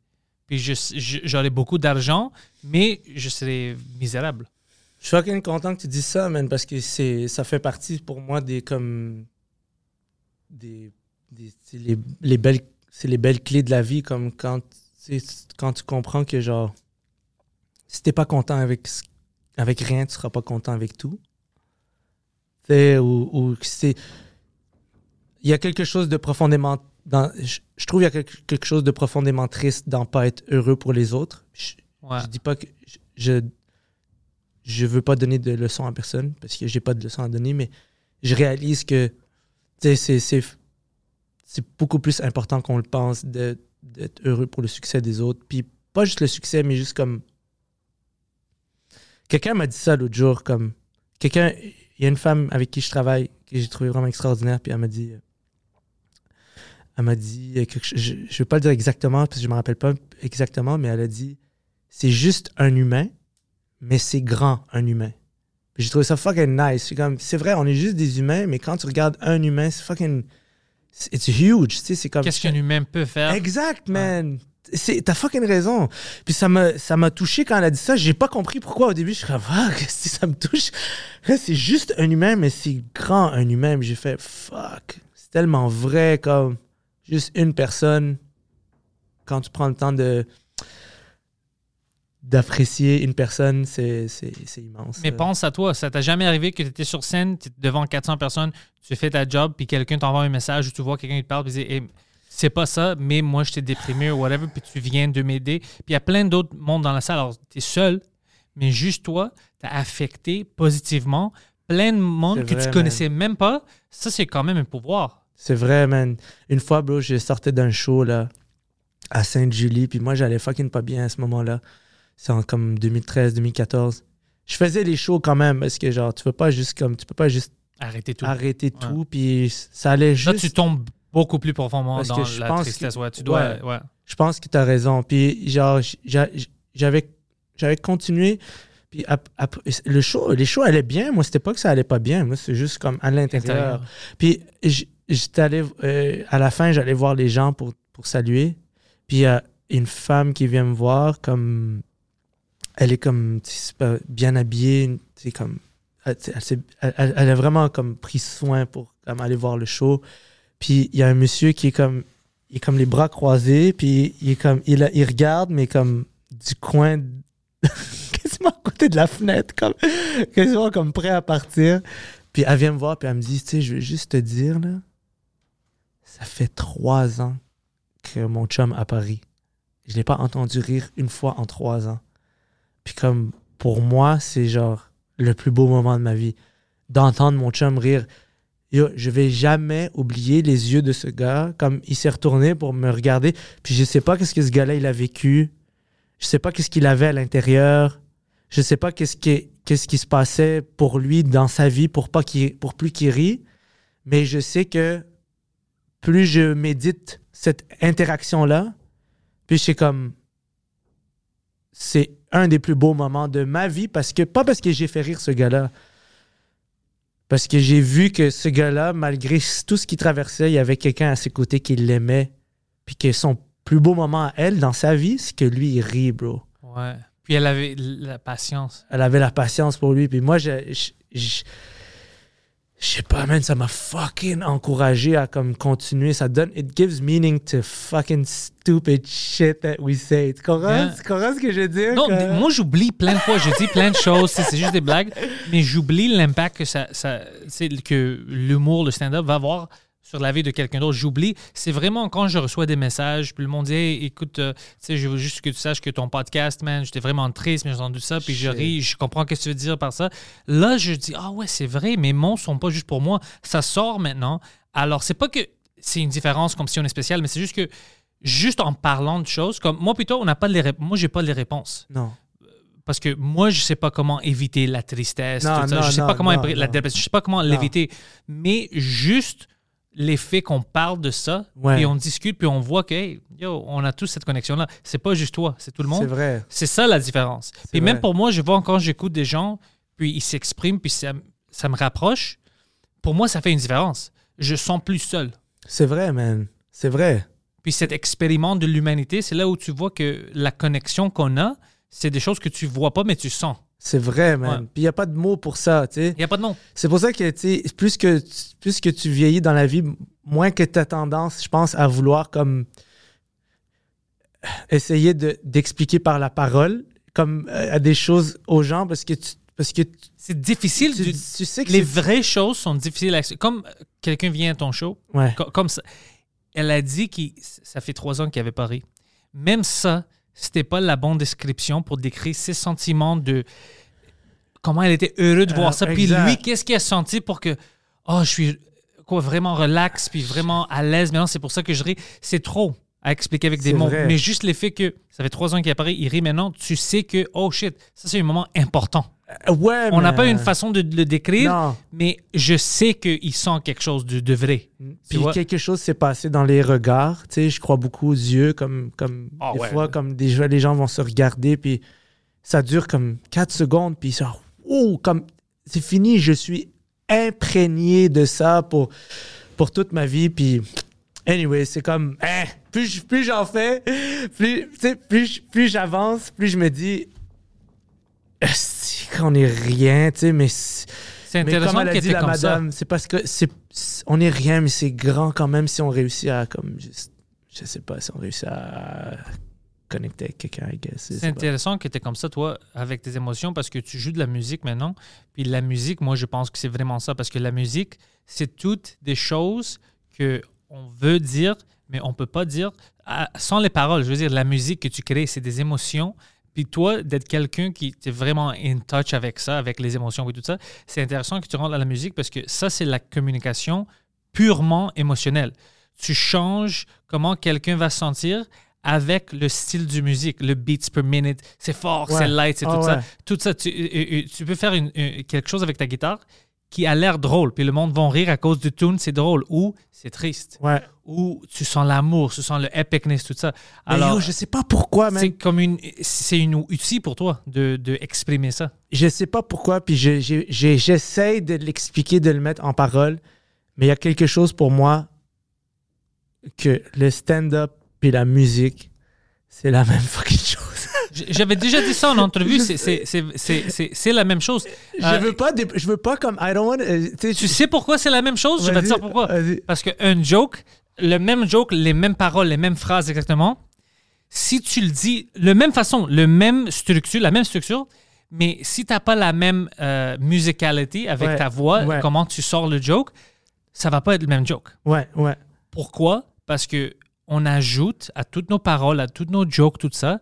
j'aurais beaucoup d'argent, mais je serais misérable. Je suis fucking content que tu dises ça, man, parce que ça fait partie pour moi des comme des, des- les, les belles c'est les belles clés de la vie comme quand quand tu comprends que genre si t'es pas content avec avec rien, tu seras pas content avec tout. Ou, c'est il y a quelque chose de profondément dans je, je trouve il y a quelque, quelque chose de profondément triste d'en pas être heureux pour les autres. Je, Ouais. je dis pas que je, je veux pas donner de leçons à personne parce que j'ai pas de leçons à donner, mais je réalise que c'est beaucoup plus important qu'on le pense d'être heureux pour le succès des autres. Puis pas juste le succès, mais juste comme quelqu'un m'a dit ça l'autre jour, comme quelqu'un, il y a une femme avec qui je travaille que j'ai trouvé vraiment extraordinaire, puis elle m'a dit, euh, elle m'a dit quelque chose- je, je vais pas le dire exactement parce que je me rappelle pas exactement, mais elle a dit c'est juste un humain, mais c'est grand, un humain. J'ai trouvé ça fucking nice. C'est comme, c'est vrai, on est juste des humains, mais quand tu regardes un humain, c'est fucking. It's huge, tu sais, c'est comme. Qu'est-ce qu'un humain peut faire? Exact, man. T'as fucking raison. Puis ça m'a, ça m'a touché quand elle a dit ça. J'ai pas compris pourquoi au début. Je suis comme, ah, que ça me touche? C'est juste un humain, mais c'est grand, un humain. J'ai fait, fuck. C'est tellement vrai, comme juste une personne. Quand tu prends le temps de d'apprécier une personne, c'est immense. Mais pense à toi, ça t'a jamais arrivé que tu étais sur scène, tu devant 400 personnes, tu fais ta job, puis quelqu'un t'envoie un message ou tu vois quelqu'un qui te parle, puis Hey, c'est pas ça, mais moi j'étais déprimé ou whatever, puis tu viens de m'aider. Puis il y a plein d'autres mondes dans la salle. Alors, tu es seul, mais juste toi, tu as affecté positivement plein de monde que tu connaissais même pas. Ça, c'est quand même un pouvoir. C'est vrai, man. Une fois, bro, je sortais d'un show, là, à Sainte-Julie, puis moi, j'allais fucking pas bien à ce moment-là. C'est en comme 2013, 2014. Je faisais les shows quand même, parce que, genre, tu peux pas juste, comme, tu peux pas juste Arrêtez tout. arrêter tout, puis ça allait juste... Là, tu tombes beaucoup plus profondément Parce dans que je la pense tristesse. que- Ouais, tu dois. ouais. ouais. Je pense que tu as raison. Puis, genre, j'a- j'avais, j'avais continué. Puis, ap- ap- le show, les shows allaient bien. Moi, c'était pas que ça allait pas bien. Moi, c'est juste comme à l'intérieur. Intérieur. Puis, j'étais allé, euh, à la fin, j'allais voir les gens pour, pour saluer. Puis, il y a une femme qui vient me voir, comme. Elle est comme, bien habillée. C'est comme. Elle, elle, a vraiment comme pris soin pour aller voir le show. Puis, il y a un monsieur qui est comme il est comme les bras croisés, puis il est comme il, il regarde, mais comme du coin, quasiment à côté de la fenêtre, comme quasiment comme prêt à partir. Puis elle vient me voir, puis elle me dit, tu sais, je veux juste te dire là, ça fait trois ans que mon chum à Paris. Je l'ai pas entendu rire une fois en trois ans. Puis comme pour moi, c'est genre le plus beau moment de ma vie, d'entendre mon chum rire. Yo, je vais jamais oublier les yeux de ce gars, comme il s'est retourné pour me regarder, puis je sais pas qu'est-ce que ce gars-là a vécu, je sais pas qu'est-ce qu'il avait à l'intérieur, je sais pas qu'est-ce qui qu'est-ce qui se passait pour lui dans sa vie pour pas qu'il pour plus qu'il rit, mais je sais que plus je médite cette interaction là, puis je sais comme c'est un des plus beaux moments de ma vie parce que pas parce que j'ai fait rire ce gars-là, parce que j'ai vu que ce gars-là, malgré tout ce qu'il traversait, il y avait quelqu'un à ses côtés qui l'aimait. Puis que son plus beau moment à elle dans sa vie, c'est que lui, il rit, bro. Ouais. Puis elle avait la patience. Elle avait la patience pour lui. Puis moi, je. je- je- je sais pas, man, ça m'a fucking encouragé à comme continuer. Ça donne, it gives meaning to fucking stupid shit that we say. Tu comprends, Yeah. tu comprends ce que je veux dire? Non, que- moi j'oublie plein de fois, je dis plein de choses, c'est juste des blagues, mais j'oublie l'impact que ça, ça que l'humour, le stand-up va avoir sur la vie de quelqu'un d'autre. J'oublie, c'est vraiment quand je reçois des messages, puis le monde dit Hey, écoute, euh, tu sais, je veux juste que tu saches que ton podcast, man, j'étais vraiment triste, mais j'ai entendu ça, puis je ris, je comprends ce que tu veux dire par ça. Là, je dis ah ouais, c'est vrai, mes mots sont pas juste pour moi, ça sort maintenant. Alors c'est pas que c'est une différence comme si on est spécial, mais c'est juste que juste en parlant de choses comme moi plutôt on n'a pas les moi j'ai pas les réponses Non. parce que moi, je sais pas comment éviter la tristesse, Non, tout ça. non, je sais non, pas comment la dépression, je sais pas comment l'éviter. Mais juste l'effet qu'on parle de ça, Ouais. puis on discute, puis on voit que, hey, yo, on a tous cette connexion-là. C'est pas juste toi, c'est tout le C'est monde. vrai. C'est ça la différence. Puis même pour moi, je vois quand j'écoute des gens, puis ils s'expriment, puis ça, ça me rapproche. Pour moi, ça fait une différence. Je sens plus seul. C'est vrai, man. C'est vrai. Puis cet expériment de l'humanité, c'est là où tu vois que la connexion qu'on a, c'est des choses que tu vois pas, mais tu sens. C'est vrai, man. Ouais. Puis il n'y a pas de mots pour ça, tu sais. Il n'y a pas de nom. C'est pour ça que, tu sais, plus que, tu- plus que tu vieillis dans la vie, moins que tu as tendance, je pense, à vouloir comme essayer de- d'expliquer par la parole comme euh, à des choses aux gens parce que tu, parce que C'est difficile. tu- du- tu sais que les vraies choses sont difficiles à. Comme euh, quelqu'un vient à ton show, Ouais. comme ça, elle a dit que ça fait trois ans qu'elle avait pas ri. Même ça, c'était pas la bonne description pour décrire ses sentiments de comment elle était heureuse de voir Euh, ça. Puis exact. lui, qu'est-ce qu'il a senti pour que oh je suis quoi vraiment relax puis vraiment à l'aise. Maintenant c'est pour ça que je ris. C'est trop à expliquer avec des mots. vrai. Mais juste l'effet que ça fait trois ans qu'il apparaît, il rit maintenant, tu sais que oh shit, ça c'est un moment important. Euh, Ouais, On n'a mais- pas une façon de le décrire, Non. mais je sais qu'il sent quelque chose de, de vrai. Puis vois? quelque chose s'est passé dans les regards. Tu sais, je crois beaucoup aux yeux, comme, comme Ah des ouais. fois, comme des les gens vont se regarder, puis ça dure comme 4 secondes, puis ça, oh, comme c'est fini, je suis imprégné de ça pour, pour toute ma vie, puis anyway, c'est comme, hein, plus, plus j'en fais, plus, plus, plus j'avance, plus je me dis, qu'on est rien, tu sais, mais c'est- C'est mais intéressant comme elle a dit la comme madame, c'est parce que c'est on est rien, mais c'est grand quand même si on réussit à comme juste, je sais pas si on réussit à connecter avec quelqu'un, C'est intéressant que tu es comme ça, toi, avec tes émotions, parce que tu joues de la musique maintenant. Puis la musique, moi, je pense que c'est vraiment ça, parce que la musique, c'est toutes des choses que on veut dire, mais on peut pas dire à- sans les paroles. Je veux dire, la musique que tu crées, c'est des émotions. Puis toi, d'être quelqu'un qui est vraiment in touch avec ça, avec les émotions et tout ça, c'est intéressant que tu rentres dans la musique parce que ça, c'est la communication purement émotionnelle. Tu changes comment quelqu'un va se sentir avec le style du musique, le beats per minute. C'est fort, Ouais. c'est light, c'est Ah tout ça. ouais. Tout ça, tu, euh, euh, tu peux faire une- une- quelque chose avec ta guitare qui a l'air drôle, puis le monde va rire à cause du tune, c'est drôle, ou c'est triste, Ouais. Ou tu sens l'amour, tu sens le epicness, tout ça. Alors, yo, je sais pas pourquoi, man. c'est comme une, c'est une outil pour toi de, de exprimer ça. Je sais pas pourquoi, puis je- je- je- j'essaie de l'expliquer, de le mettre en parole, mais il y a quelque chose pour moi que le stand-up et la musique, c'est la même fucking chose. J'avais déjà dit ça en entrevue, c'est- la même chose. je Euh, veux pas, je veux pas comme I don't want. euh, tu sais, pourquoi c'est la même chose? Je vais te dire pourquoi. Parce qu'un joke, le même joke, les mêmes paroles, les mêmes phrases exactement, si tu le dis, le même façon, le même structure, la même structure, mais si tu n'as pas la même euh, musicality avec Ouais, ta voix, ouais. comment tu sors le joke, ça va pas être le même joke. Ouais, ouais. Pourquoi? Parce que on ajoute à toutes nos paroles, à toutes nos jokes, tout ça,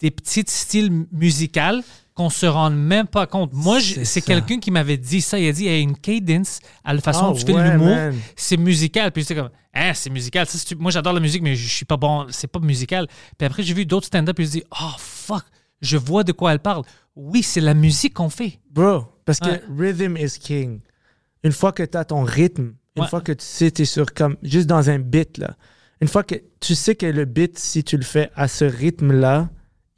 des petits styles musicaux qu'on se rend même pas compte. Moi, C'est quelqu'un qui m'avait dit ça. Il a dit, il y a une cadence à la façon Ah dont tu fais ouais, l'humour. C'est musical. Puis c'est comme, hein, c'est musical. Ça, moi, j'adore la musique, mais je suis pas bon. C'est pas musical. Puis après, j'ai vu d'autres stand-up et je dis, oh, fuck, je vois de quoi elle parle. Oui, c'est la musique qu'on fait. Bro, parce que rhythm is king. Une fois que tu as ton rythme, une Ouais. fois que tu sais, tu es sur comme juste dans un beat, là. Une fois que tu sais que le beat, si tu le fais à ce rythme-là,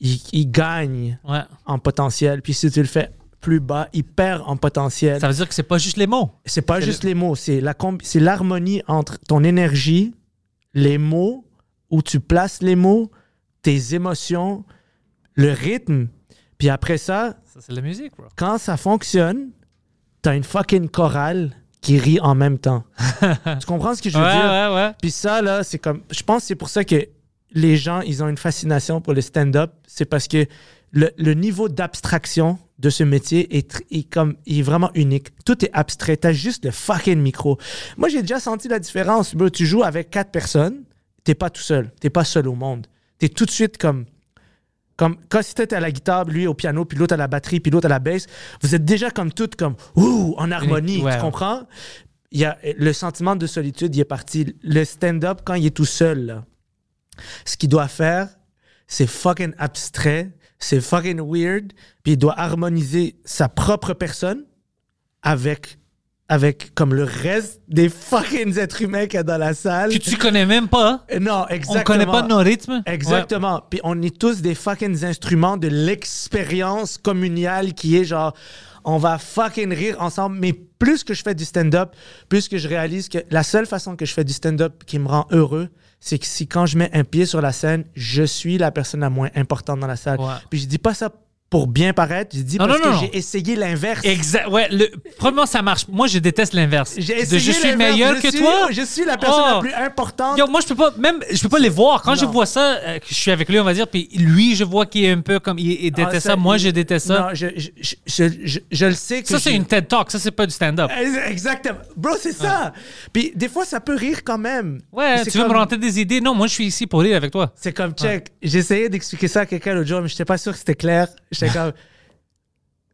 il, il gagne Ouais. en potentiel. Puis si tu le fais plus bas, il perd en potentiel. Ça veut dire que c'est pas juste les mots. C'est pas juste les mots, c'est la c'est l'harmonie entre ton énergie, les mots, où tu places les mots, tes émotions, le rythme. Puis après ça, Ça, c'est la musique, bro. quand ça fonctionne, t'as une fucking chorale qui rit en même temps. tu comprends ce que je veux Ouais, dire? ouais, ouais. Puis ça, là, c'est comme. Je pense que c'est pour ça que les gens, ils ont une fascination pour le stand-up. C'est parce que le, le niveau d'abstraction de ce métier est, comme, est vraiment unique. Tout est abstrait. T'as juste le fucking micro. Moi, j'ai déjà senti la différence. Bro, tu joues avec quatre personnes, t'es pas tout seul. T'es pas seul au monde. T'es tout de suite comme. Comme quand t'es à la guitare, lui au piano, puis l'autre à la batterie, puis l'autre à la basse, vous êtes déjà comme toutes comme ouh en harmonie, Ouais, tu comprends? Il y a le sentiment de solitude, il est parti. Le stand-up quand il est tout seul, là, ce qu'il doit faire, c'est fucking abstrait, c'est fucking weird, puis il doit harmoniser sa propre personne avec avec comme le reste des fucking êtres humains qu'il y a dans la salle. Que tu connais même pas. Non, On exactement. connaît pas nos rythmes. Exactement. Puis on est tous des fucking instruments de l'expérience communale qui est genre, on va fucking rire ensemble. Mais plus que je fais du stand-up, plus que je réalise que la seule façon que je fais du stand-up qui me rend heureux, c'est que si quand je mets un pied sur la scène, je suis la personne la moins importante dans la salle. Ouais. Puis je dis pas ça pour bien paraître, je dis Non, parce non, non, que j'ai essayé l'inverse. Exact. Ouais, le, premièrement, ça marche. Moi, je déteste l'inverse. J'ai De essayé Je suis meilleur Je que suis- toi. Je suis la personne Oh. la plus importante. Yo, moi, je peux pas, même, je peux pas les voir. Quand je vois ça, euh, je suis avec lui, on va dire, puis lui, je vois qu'il est un peu comme, il, il Ah, déteste ça. Moi, je déteste ça. Non, je, je, je, je, je- je le sais que ça, c'est j'ai- une TED Talk. Ça, c'est pas du stand-up. Exactement. Bro, c'est ça. Puis des fois, ça peut rire quand même. Ouais, tu veux me rentrer des idées? Non, moi, je suis ici pour rire avec toi. C'est comme, check, j'essayais d'expliquer ça à quelqu'un l'autre jour, mais j'étais pas sûr que c'était clair. J'étais comme,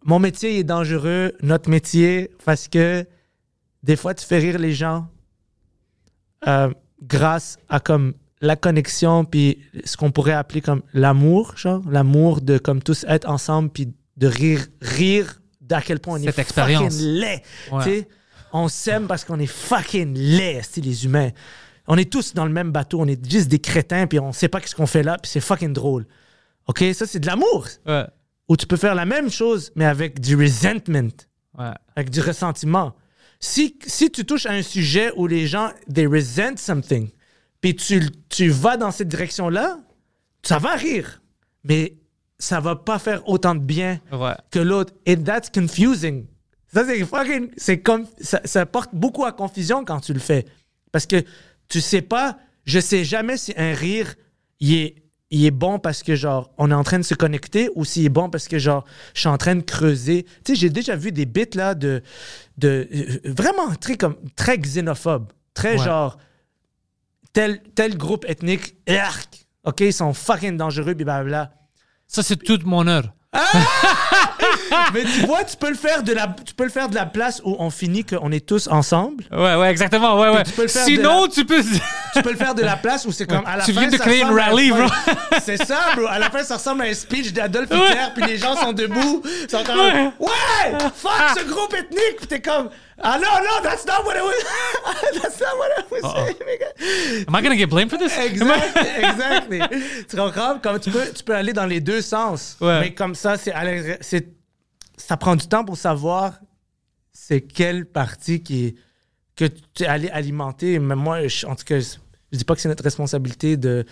mon métier est dangereux, notre métier, parce que des fois, tu fais rire les gens euh, grâce à comme la connexion, puis ce qu'on pourrait appeler comme l'amour, genre, l'amour de comme tous être ensemble, puis de rire, rire d'à quel point on Cette est expérience. fucking laid. Ouais. On s'aime parce qu'on est fucking laid, les humains. On est tous dans le même bateau, on est juste des crétins, puis on sait pas ce qu'on fait là, puis c'est fucking drôle. OK? Ça, c'est de l'amour. Ouais. Ou tu peux faire la même chose, mais avec du resentment, Ouais. avec du ressentiment. Si, si tu touches à un sujet où les gens, they resent something, puis tu, tu vas dans cette direction-là, ça va rire. Mais ça va pas faire autant de bien Ouais. que l'autre. Et that's confusing. Ça, c'est fucking. C'est comme. Ça, ça porte beaucoup à confusion quand tu le fais. Parce que tu sais pas. Je sais jamais si un rire, il est il est bon parce que, genre, on est en train de se connecter ou s'il est bon parce que, genre, je suis en train de creuser. Tu sais, j'ai déjà vu des bits, là, de. de euh, vraiment très, comme, très xénophobe. Très, Ouais. genre, tel, tel groupe ethnique, arc, OK, ils sont fucking dangereux, blablabla. Ça, c'est toute mon heure. Mais tu vois, tu peux le faire de la, tu peux le faire de la place où on finit qu'on est tous ensemble. Ouais, ouais, exactement. Ouais, ouais. tu peux le faire Sinon, tu peux. Tu peux le faire de la place où c'est comme à la Tu fin. viens de créer une rally, bro. C'est ça, bro. À la fin, ça ressemble à un speech d'Adolf Hitler, puis les gens sont debout, sont comme Ouais. ouais, fuck ce groupe ethnique, puis t'es comme ah non non, that's not what I was, that's not what I was saying. nigga. Am I gonna get blamed for this? Exact, exactly. tu comprends? Comme tu peux, tu peux aller dans les deux sens. Ouais. Mais comme ça, c'est, c'est, ça prend du temps pour savoir c'est quelle partie qui que tu es allé alimenter. Mais moi, je- en tout cas, je, je dis pas que c'est notre responsabilité de.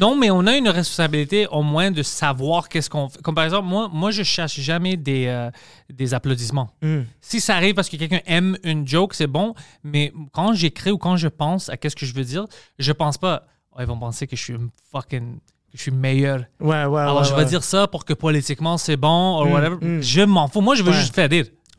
Non, mais on a une responsabilité au moins de savoir qu'est-ce qu'on fait. Comme par exemple, moi, moi je cherche jamais des, euh, des applaudissements. Hmm. Si ça arrive parce que quelqu'un aime une joke, c'est bon. Mais quand j'écris ou quand je pense à qu'est-ce que je veux dire, je pense pas, oh, ils vont penser que je suis fucking. je suis meilleur. Ouais, ouais, Alors, ouais, je vais dire ça pour que politiquement c'est bon ou whatever. mm. Je m'en fous. Moi, je veux juste faire.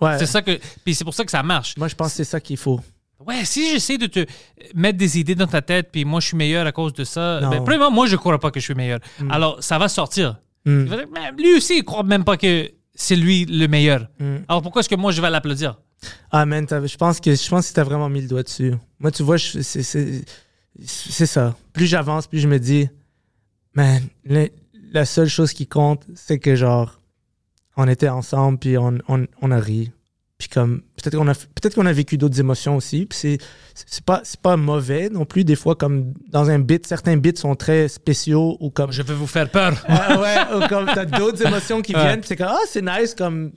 Ouais. C'est ça que. Puis c'est pour ça que ça marche. Moi, je pense que c'est ça qu'il faut. Ouais, si j'essaie de te mettre des idées dans ta tête, puis moi je suis meilleur à cause de ça, ben, premièrement, moi je crois pas que je suis meilleur. Alors ça va sortir. Mm. Dire, Mais lui aussi, il croit même pas que c'est lui le meilleur. Mm. Alors pourquoi est-ce que moi je vais l'applaudir? Ah, man, je pense que je pense que t'as vraiment mis le doigt dessus. Moi, tu vois, c'est ça. Plus j'avance, plus je me dis, man, la, la seule chose qui compte, c'est que, genre, on était ensemble, puis on, on, on a ri. Puis comme, peut-être qu'on a, peut-être qu'on a vécu d'autres émotions aussi. Puis c'est, c'est, pas, c'est pas mauvais non plus. Des fois, comme dans un bit, certains bits sont très spéciaux ou comme... Je vais vous faire peur. Ah ouais, ou comme t'as d'autres émotions qui Ouais. viennent, puis c'est comme, ah, c'est nice, comme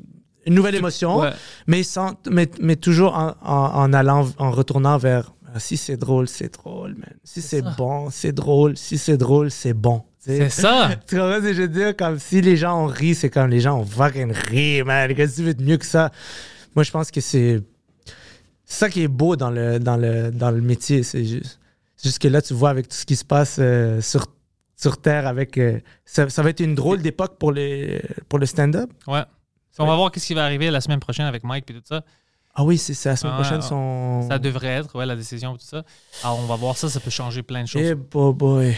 une nouvelle émotion Ouais. mais, sans, mais, mais toujours en, en- en allant, en retournant vers ah, si c'est drôle, c'est drôle, man. Si c'est bon, c'est drôle. Si c'est drôle, c'est bon. C'est ça. Tu comprends ce que je veux dire? Comme si les gens ont ri, c'est comme les gens ont fucking ri, man. Qu'est-ce que tu veux de mieux que ça? Moi, je pense que c'est ça qui est beau dans le, dans le, dans le métier. C'est juste, que là, tu vois avec tout ce qui se passe euh, sur, sur Terre, avec euh, ça, ça va être une drôle d'époque pour, les, pour le stand-up. Ouais. On va voir qu'est-ce qui va arriver la semaine prochaine avec Mike et tout ça. Ah oui, c'est la semaine Ah, prochaine. ah. Son... Ça devrait être, ouais, la décision et tout ça. Alors on va voir ça, ça peut changer plein de choses. Eh boy, boy.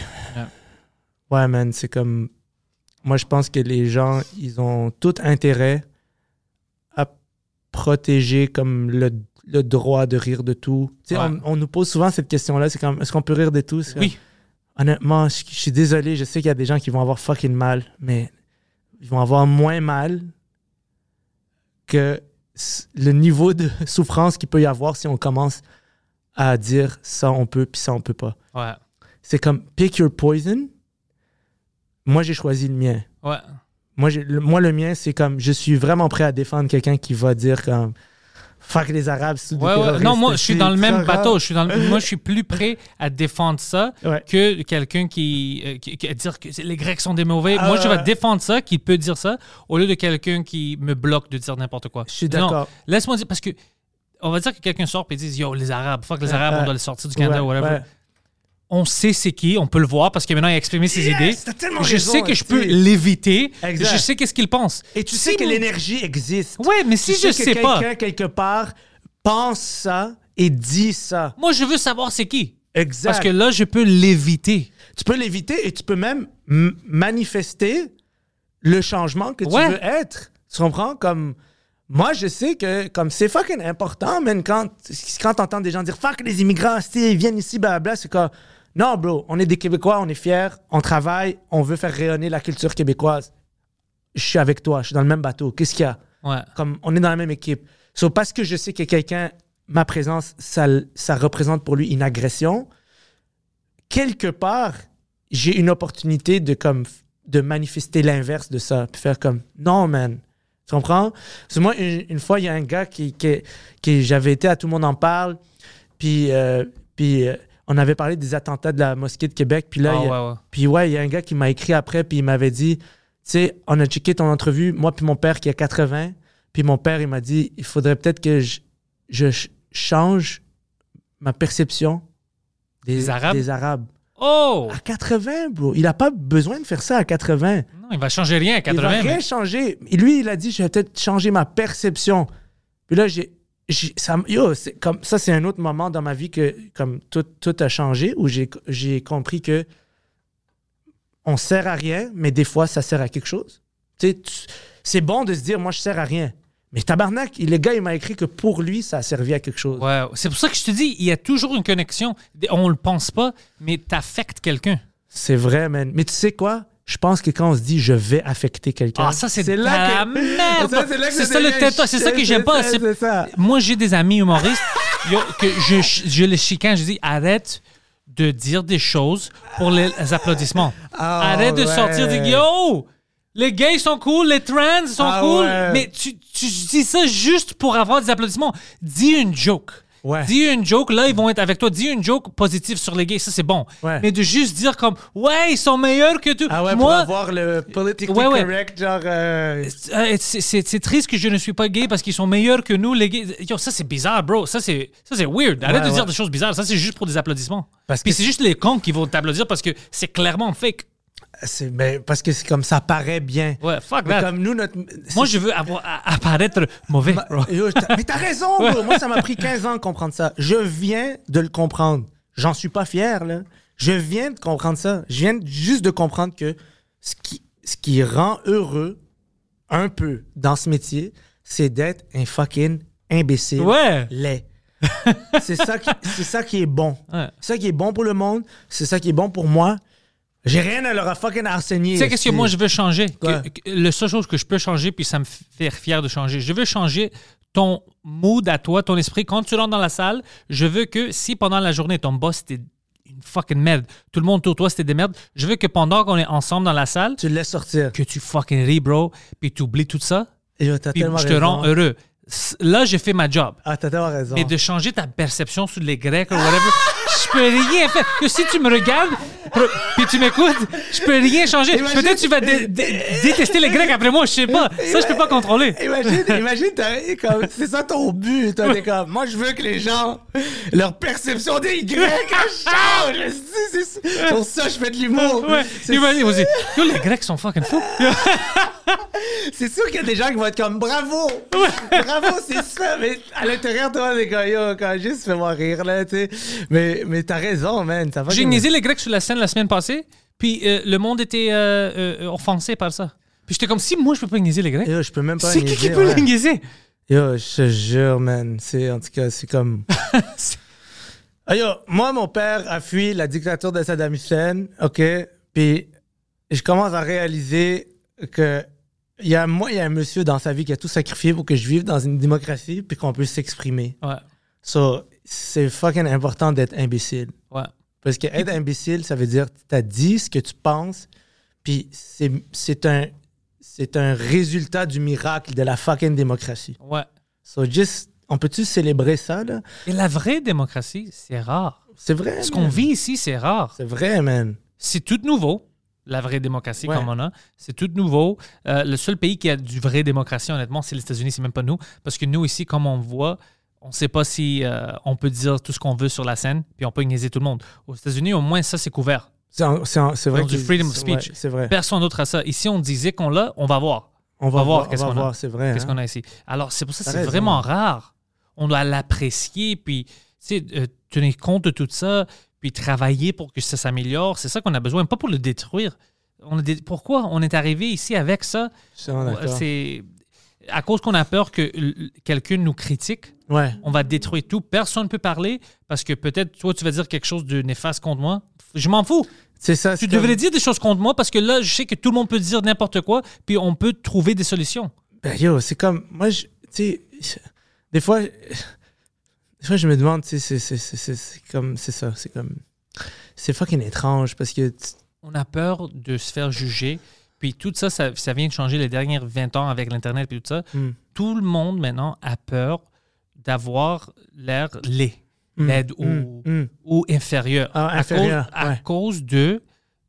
Ouais, man, c'est comme. Moi, je pense que les gens, ils ont tout intérêt protéger comme le, le droit de rire de tout. Ouais. on, on nous pose souvent cette question-là, c'est comme, est-ce qu'on peut rire de tout? Oui. comme, Honnêtement, je, je suis désolé, je sais qu'il y a des gens qui vont avoir fucking mal, mais ils vont avoir moins mal que le niveau de souffrance qu'il peut y avoir si on commence à dire ça on peut puis ça on peut pas. Ouais. C'est comme pick your poison. Moi, j'ai choisi le mien. Ouais. Moi, le, moi, le mien, c'est comme je suis vraiment prêt à défendre quelqu'un qui va dire comme fuck les Arabes. des Ouais, ouais. Non, moi, je suis dans le même bateau. Je suis dans le- Moi, je suis plus prêt à défendre ça Ouais. que quelqu'un qui, euh, qui, qui- à dire que les Grecs sont des mauvais. Ah, moi, je vais ouais. défendre ça, qui peut dire ça, au lieu de quelqu'un qui me bloque de dire n'importe quoi. Je suis d'accord. Laisse-moi dire, parce que on va dire que quelqu'un sort et dit Yo, les Arabes, fuck les Arabes, on doit les sortir du Canada, Ouais, whatever. On sait c'est qui, on peut le voir parce que maintenant il a exprimé ses Yes, idées. t'as tellement Je raison, sais que je peux l'éviter. Je sais qu'est-ce qu'il pense. Et tu Si sais que l'énergie existe. Ouais, mais si Tu je sais que sais pas, quelqu'un quelque part pense ça et dit ça. moi je veux savoir c'est qui. Exact. Parce que là, je peux l'éviter. tu peux l'éviter et tu peux même manifester le changement que tu Ouais. veux être. Tu comprends? Comme moi, je sais que comme c'est fucking important, man, quand, quand t'entends des gens dire fuck les immigrants, ils viennent ici, blabla, c'est comme non, bro, on est des Québécois, on est fiers, on travaille, on veut faire rayonner la culture québécoise. Je suis avec toi, je suis dans le même bateau. Qu'est-ce qu'il y a? Ouais. comme on est dans la même équipe. So, parce que je sais que quelqu'un, ma présence, ça, ça représente pour lui une agression, quelque part, j'ai une opportunité de, comme, de manifester l'inverse de ça. Puis faire comme, non, man. Tu comprends? Parce que moi, une, une fois, il y a un gars qui, qui, qui- j'avais été à Tout le monde en parle, puis, euh, puis euh, on avait parlé des attentats de la mosquée de Québec, puis là, Ah, il ouais, ouais. puis ouais, il y a un gars qui m'a écrit après, puis il m'avait dit, tu sais, on a checké ton entrevue, moi puis mon père qui a 80, puis mon père, il m'a dit, il faudrait peut-être que je, je ch- change ma perception des, Des Arabes? des Arabes. Oh! À 80, bro. Il a pas besoin de faire ça à 80. Non, il va changer rien à Il va 80. rien mais- changer. Et lui, il a dit, je vais peut-être changer ma perception. Puis là, j'ai... Ça, yo, c'est comme, ça, c'est un autre moment dans ma vie que comme tout, tout a changé, où j'ai, compris que on sert à rien, mais des fois, ça sert à quelque chose. Tu sais, tu- c'est bon de se dire, moi, je sers à rien. Mais tabarnak, le gars, il m'a écrit que pour lui, ça a servi à quelque chose. Ouais, c'est pour ça que je te dis, il y a toujours une connexion. On le pense pas, mais t'affectes quelqu'un. C'est vrai, man. Mais tu sais quoi? Je pense que quand on se dit je vais affecter quelqu'un. Ah, ça, c'est de là la que- merde. Ça, c'est ça, le tête- c'est ça que j'aime pas. Ça. Moi, j'ai des amis humoristes yo, que je, je les chicane. Je dis arrête de dire des choses pour les applaudissements. Ah, arrête de ouais. sortir des yo. Les gays sont cool, les trans sont Ah, cool, ouais. mais tu, tu dis ça juste pour avoir des applaudissements. Dis une joke. Ouais. Dis une joke, là, ils vont être avec toi. Dis une joke positive sur les gays, ça c'est bon. Ouais. Mais de juste dire comme, ouais, ils sont meilleurs que tout. Ah ouais, pour Moi, avoir le politically Ouais, correct, genre. euh, euh, c'est- triste que je ne suis pas gay parce qu'ils sont meilleurs que nous, les gays. Yo, ça c'est bizarre, bro. Ça c'est ça, c'est weird. Arrête de dire des choses bizarres. Ça c'est juste pour des applaudissements. Parce Puis que c'est juste les cons qui vont t'applaudir parce que c'est clairement fake. C'est- mais parce que c'est comme ça paraît bien. Ouais, fuck Mais that. comme nous, notre. Moi, je veux avoir, apparaître mauvais. bro. Mais t'as raison, bro. Moi, ça m'a pris 15 ans de comprendre ça. Je viens de le comprendre. J'en suis pas fier, là. Je viens de comprendre ça. Je viens juste de comprendre que ce qui, ce qui rend heureux un peu dans ce métier, c'est d'être un fucking imbécile. Ouais. Laid. c'est ça, qui- c'est ça qui est bon. Ouais. C'est ça qui est bon pour le monde. C'est ça qui est bon pour moi. J'ai rien à leur fucking enseigner. Tu sais, qu'est-ce que moi je veux changer? Que- que- le seule chose que je peux changer, puis ça me fait fier de changer, je veux changer ton mood à toi, ton esprit. Quand tu rentres dans la salle, je veux que si pendant la journée, ton boss était une fucking merde, tout le monde autour de toi c'était des merdes, je veux que pendant qu'on est ensemble dans la salle, Tu le laisses sortir. que tu fucking ris, bro, puis tu oublies tout ça, t'as puis je te raison. rends heureux. Là, j'ai fait ma job. Ah, t'as tellement raison. Mais de changer ta perception sur les Grecs ou whatever, peux rien faire. Que si tu me regardes, puis tu m'écoutes, je peux rien changer. Imagine- Peut-être tu vas dé- dé- détester les Grecs après moi, je sais pas. Ça, je peux pas contrôler. Imagine, imagine, comme, c'est ça ton but. T'es comme, moi, je veux que les gens, leur perception des Y change. C'est- Sur ça, je fais de l'humour. Ouais, imagine, vas-y. Yo, les Grecs sont fucking fous. C'est sûr qu'il y a des gens qui vont être comme, bravo. Bravo, c'est ça. Mais à l'intérieur, toi, t'es comme, yo, quand juste fais-moi rire, là, tu sais. Mais, mais t'as raison, man. Ça va J'ai niaisé les Grecs sur la scène la semaine passée, puis euh, le monde était euh, euh, offensé par ça. Puis j'étais comme, si moi je peux pas niaiser les Grecs, Yo, je peux même pas c'est qui qui peut ouais. les niaiser? Yo, je te jure, man. C'est, en tout cas, c'est comme. Ah, yo, moi, mon père a fui la dictature de Saddam Hussein, OK? Puis je commence à réaliser que il y a, moi, il y a un monsieur dans sa vie qui a tout sacrifié pour que je vive dans une démocratie puis qu'on puisse s'exprimer. Ouais, So, c'est fucking important d'être imbécile. ouais. Parce que être imbécile, ça veut dire que tu as dit ce que tu penses, puis c'est, un. Un résultat du miracle de la fucking démocratie. Ouais. So just, on peut-tu célébrer ça, là? Et la vraie démocratie, c'est rare. C'est vrai. Ce qu'on vit ici, c'est rare. C'est vrai, man. C'est tout nouveau, la vraie démocratie Ouais. comme on a. C'est tout nouveau. Euh, le seul pays qui a du vraie démocratie, honnêtement, c'est les États-Unis, c'est même pas nous. Parce que nous, ici, comme on voit, on ne sait pas si euh, on peut dire tout ce qu'on veut sur la scène, puis on peut niaiser tout le monde. Aux États-Unis, au moins, ça, c'est couvert. C'est vrai ont du freedom of speech. ouais, vrai. Personne d'autre a ça. Ici, on disait qu'on l'a, on va voir. On va, va voir qu'est-ce qu'on a. c'est vrai. Qu'est-ce hein. qu'on a ici? Alors, c'est pour ça que c'est vraiment rare. On doit l'apprécier, puis tu sais, euh, tenir compte de tout ça, puis travailler pour que ça s'améliore. C'est ça qu'on a besoin, pas pour le détruire. On a dé- Pourquoi on est arrivé ici avec ça? C'est à cause qu'on a peur que quelqu'un nous critique, Ouais. on va détruire tout. Personne ne peut parler parce que peut-être toi, tu vas dire quelque chose de néfaste contre moi. Je m'en fous. C'est ça. Tu comme- devrais dire des choses contre moi parce que là, je sais que tout le monde peut dire n'importe quoi, puis on peut trouver des solutions. Ben, yo, c'est comme. Moi, tu sais, des fois, des fois, je me demande, tu sais, c'est- comme. C'est ça. C'est comme. C'est fucking étrange parce que. on a peur de se faire juger. Puis tout ça, ça, ça vient de changer les dernières 20 ans avec l'Internet et tout ça. Hmm. Tout le monde maintenant a peur d'avoir l'air laid, Hmm. laid ou, Hmm. Hmm. ou inférieur. Ah, À inférieur, cause- À, cause de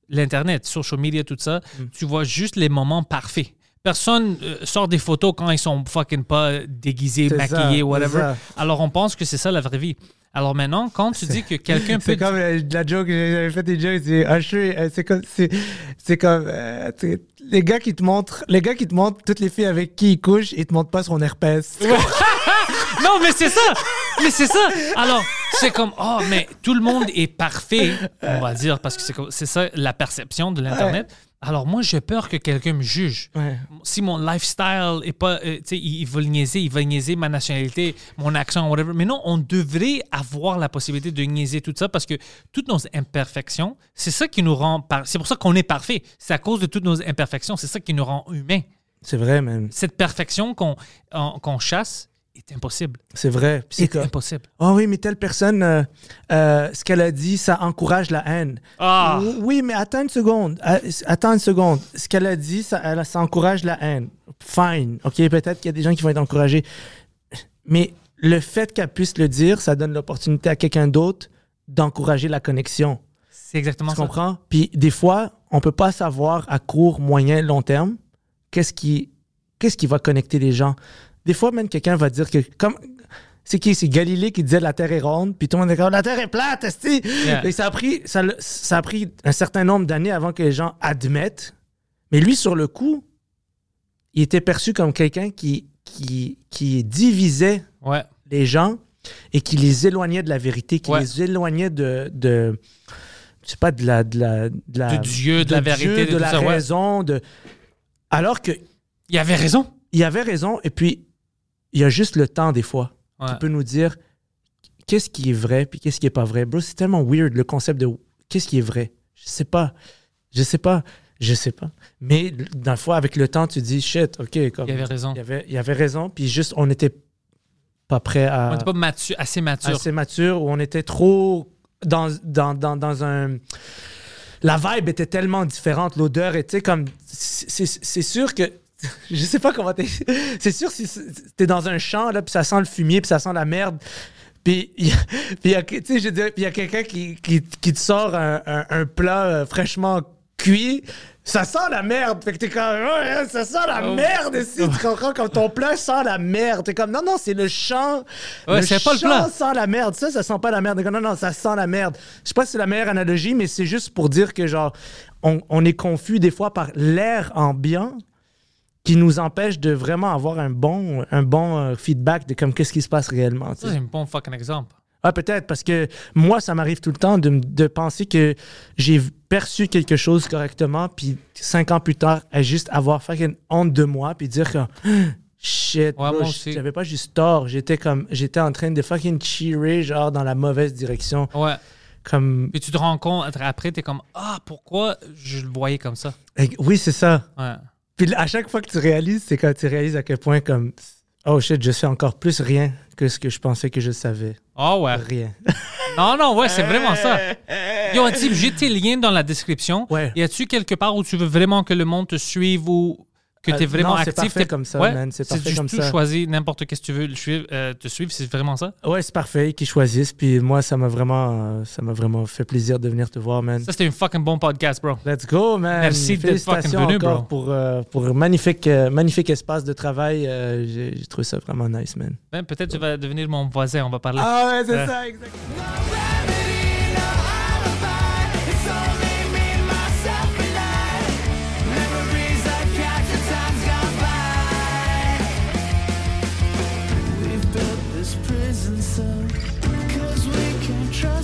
l'Internet, social media, tout ça, tu vois juste les moments parfaits. Personne euh, sort des photos quand ils sont fucking pas déguisés, maquillés, ça, whatever. ça. Alors on pense que c'est ça la vraie vie. Alors maintenant, quand tu dis que quelqu'un peut... C'est comme euh, la joke, j'avais fait des jokes, c'est Usher, euh, c'est comme, c'est, comme, euh, les gars qui te montrent, les gars qui te montrent toutes les filles avec qui ils couchent, ils te montrent pas son herpès. Non, mais c'est ça! Mais c'est ça! Alors, c'est comme, oh, mais tout le monde est parfait, on va dire, parce que c'est comme- c'est ça la perception de l'Internet. Alors, moi, j'ai peur que quelqu'un me juge. Ouais. Si mon lifestyle est pas. euh, tu sais, il, il va le niaiser, il va niaiser ma nationalité, mon accent, whatever. Mais non, on devrait avoir la possibilité de niaiser tout ça parce que toutes nos imperfections, c'est ça qui nous rend. par- C'est pour ça qu'on est parfait. C'est à cause de toutes nos imperfections. C'est ça qui nous rend humains. C'est vrai, man. Cette perfection qu'on en- qu'on chasse est impossible. C'est vrai. C'est C'est impossible. oh oui, mais telle personne, euh, euh, ce qu'elle a dit, ça encourage la haine. Ah! Oui, mais attends une seconde. Euh, Attends une seconde. Ce qu'elle a dit, ça, elle- ça encourage la haine. Fine. OK, peut-être qu'il y a des gens qui vont être encouragés. Mais le fait qu'elle puisse le dire, ça donne l'opportunité à quelqu'un d'autre d'encourager la connexion. C'est exactement Tu ça. comprends? Puis des fois, on peut pas savoir à court, moyen, long terme qu'est-ce qui, qu'est-ce qui va connecter les gens. Des fois, même quelqu'un va dire que comme c'est qui c'est Galilée qui disait la Terre est ronde, puis tout le monde est comme la Terre est plate, esti! Yeah. Et ça a pris ça, a pris un certain nombre d'années avant que les gens admettent. Mais lui, sur le coup, il était perçu comme quelqu'un qui, qui, qui divisait Ouais. les gens et qui les éloignait de la vérité, qui Ouais. les éloignait de, de je sais pas, de la, de la, de la- De Dieu, de la vérité, Dieu, de la ça, ouais. raison, de alors que Il avait raison. il avait raison et puis il y a juste le temps des fois Ouais. qui peut nous dire qu'est-ce qui est vrai puis qu'est-ce qui est pas vrai. Bro, c'est tellement weird le concept de qu'est-ce qui est vrai. Je sais pas, je sais pas, je sais pas. Mais dans le fois avec le temps, tu dis shit, ok, comme Il avait raison. il avait, il avait raison puis juste on n'était pas prêt à On n'était pas mature, assez mature. assez mature où on était trop dans, dans, dans, dans un. La vibe était tellement différente, l'odeur était comme. C'est sûr que. Je sais pas comment t'es. C'est sûr si t'es dans un champ, là, puis ça sent le fumier, puis ça sent la merde. Puis il y a, a- quelqu'un qui, qui, qui te sort un, un- un plat euh, fraîchement cuit. Ça sent la merde. Fait que t'es comme, hein, ça sent la Oh. merde ici. Tu comprends? Comme ton plat sent la merde. T'es comme, non, non, c'est le champ. Ouais, pas le plat. champ sent la merde. Ça, ça sent pas la merde. Comme, Non, non, ça sent la merde. Je sais pas si c'est la meilleure analogie, mais c'est juste pour dire que, genre, on, on est confus des fois par l'air ambiant qui nous empêche de vraiment avoir un bon, un bon euh, feedback de comme qu'est-ce qui se passe réellement. Ça, c'est un bon fucking exemple. Ah, peut-être, parce que moi, ça m'arrive tout le temps de, de penser que j'ai perçu quelque chose correctement, puis cinq ans plus tard, à juste avoir fucking honte de moi, puis dire que shit, Ouais, j'avais pas juste tort, j'étais comme, j'étais en train de fucking cheerer, genre, dans la mauvaise direction. Ouais. Comme, Puis tu te rends compte, après, t'es comme, ah, pourquoi je le voyais comme ça? Oui, c'est ça. Ouais. Puis à chaque fois que tu réalises, c'est quand tu réalises à quel point, comme, oh shit, je sais encore plus rien que ce que je pensais que je savais. Ah ouais. Rien. Non, non, ouais, c'est vraiment ça. Yo, Antib, j'ai tes liens dans la description. Ouais. Y a-tu quelque part où tu veux vraiment que le monde te suive ou que Euh, tu es vraiment non, c'est actif? T'es- comme ça, ouais? man, c'est parfait comme tout ça. choisi n'importe qu'est-ce que tu veux le suivre, euh, te suivre, c'est vraiment ça? Ouais, c'est parfait qu'ils choisissent. Puis moi, ça m'a vraiment, euh, ça m'a vraiment fait plaisir de venir te voir, man. Ça, c'était un fucking bon podcast, bro. Let's go, man. Merci d'être fucking venu, bro. pour euh, pour un magnifique euh, magnifique espace de travail. Euh, J'ai trouvé ça vraiment nice, man. Ben, Peut-être tu vas devenir mon voisin, on va parler. Ah ouais, c'est ça, exactement.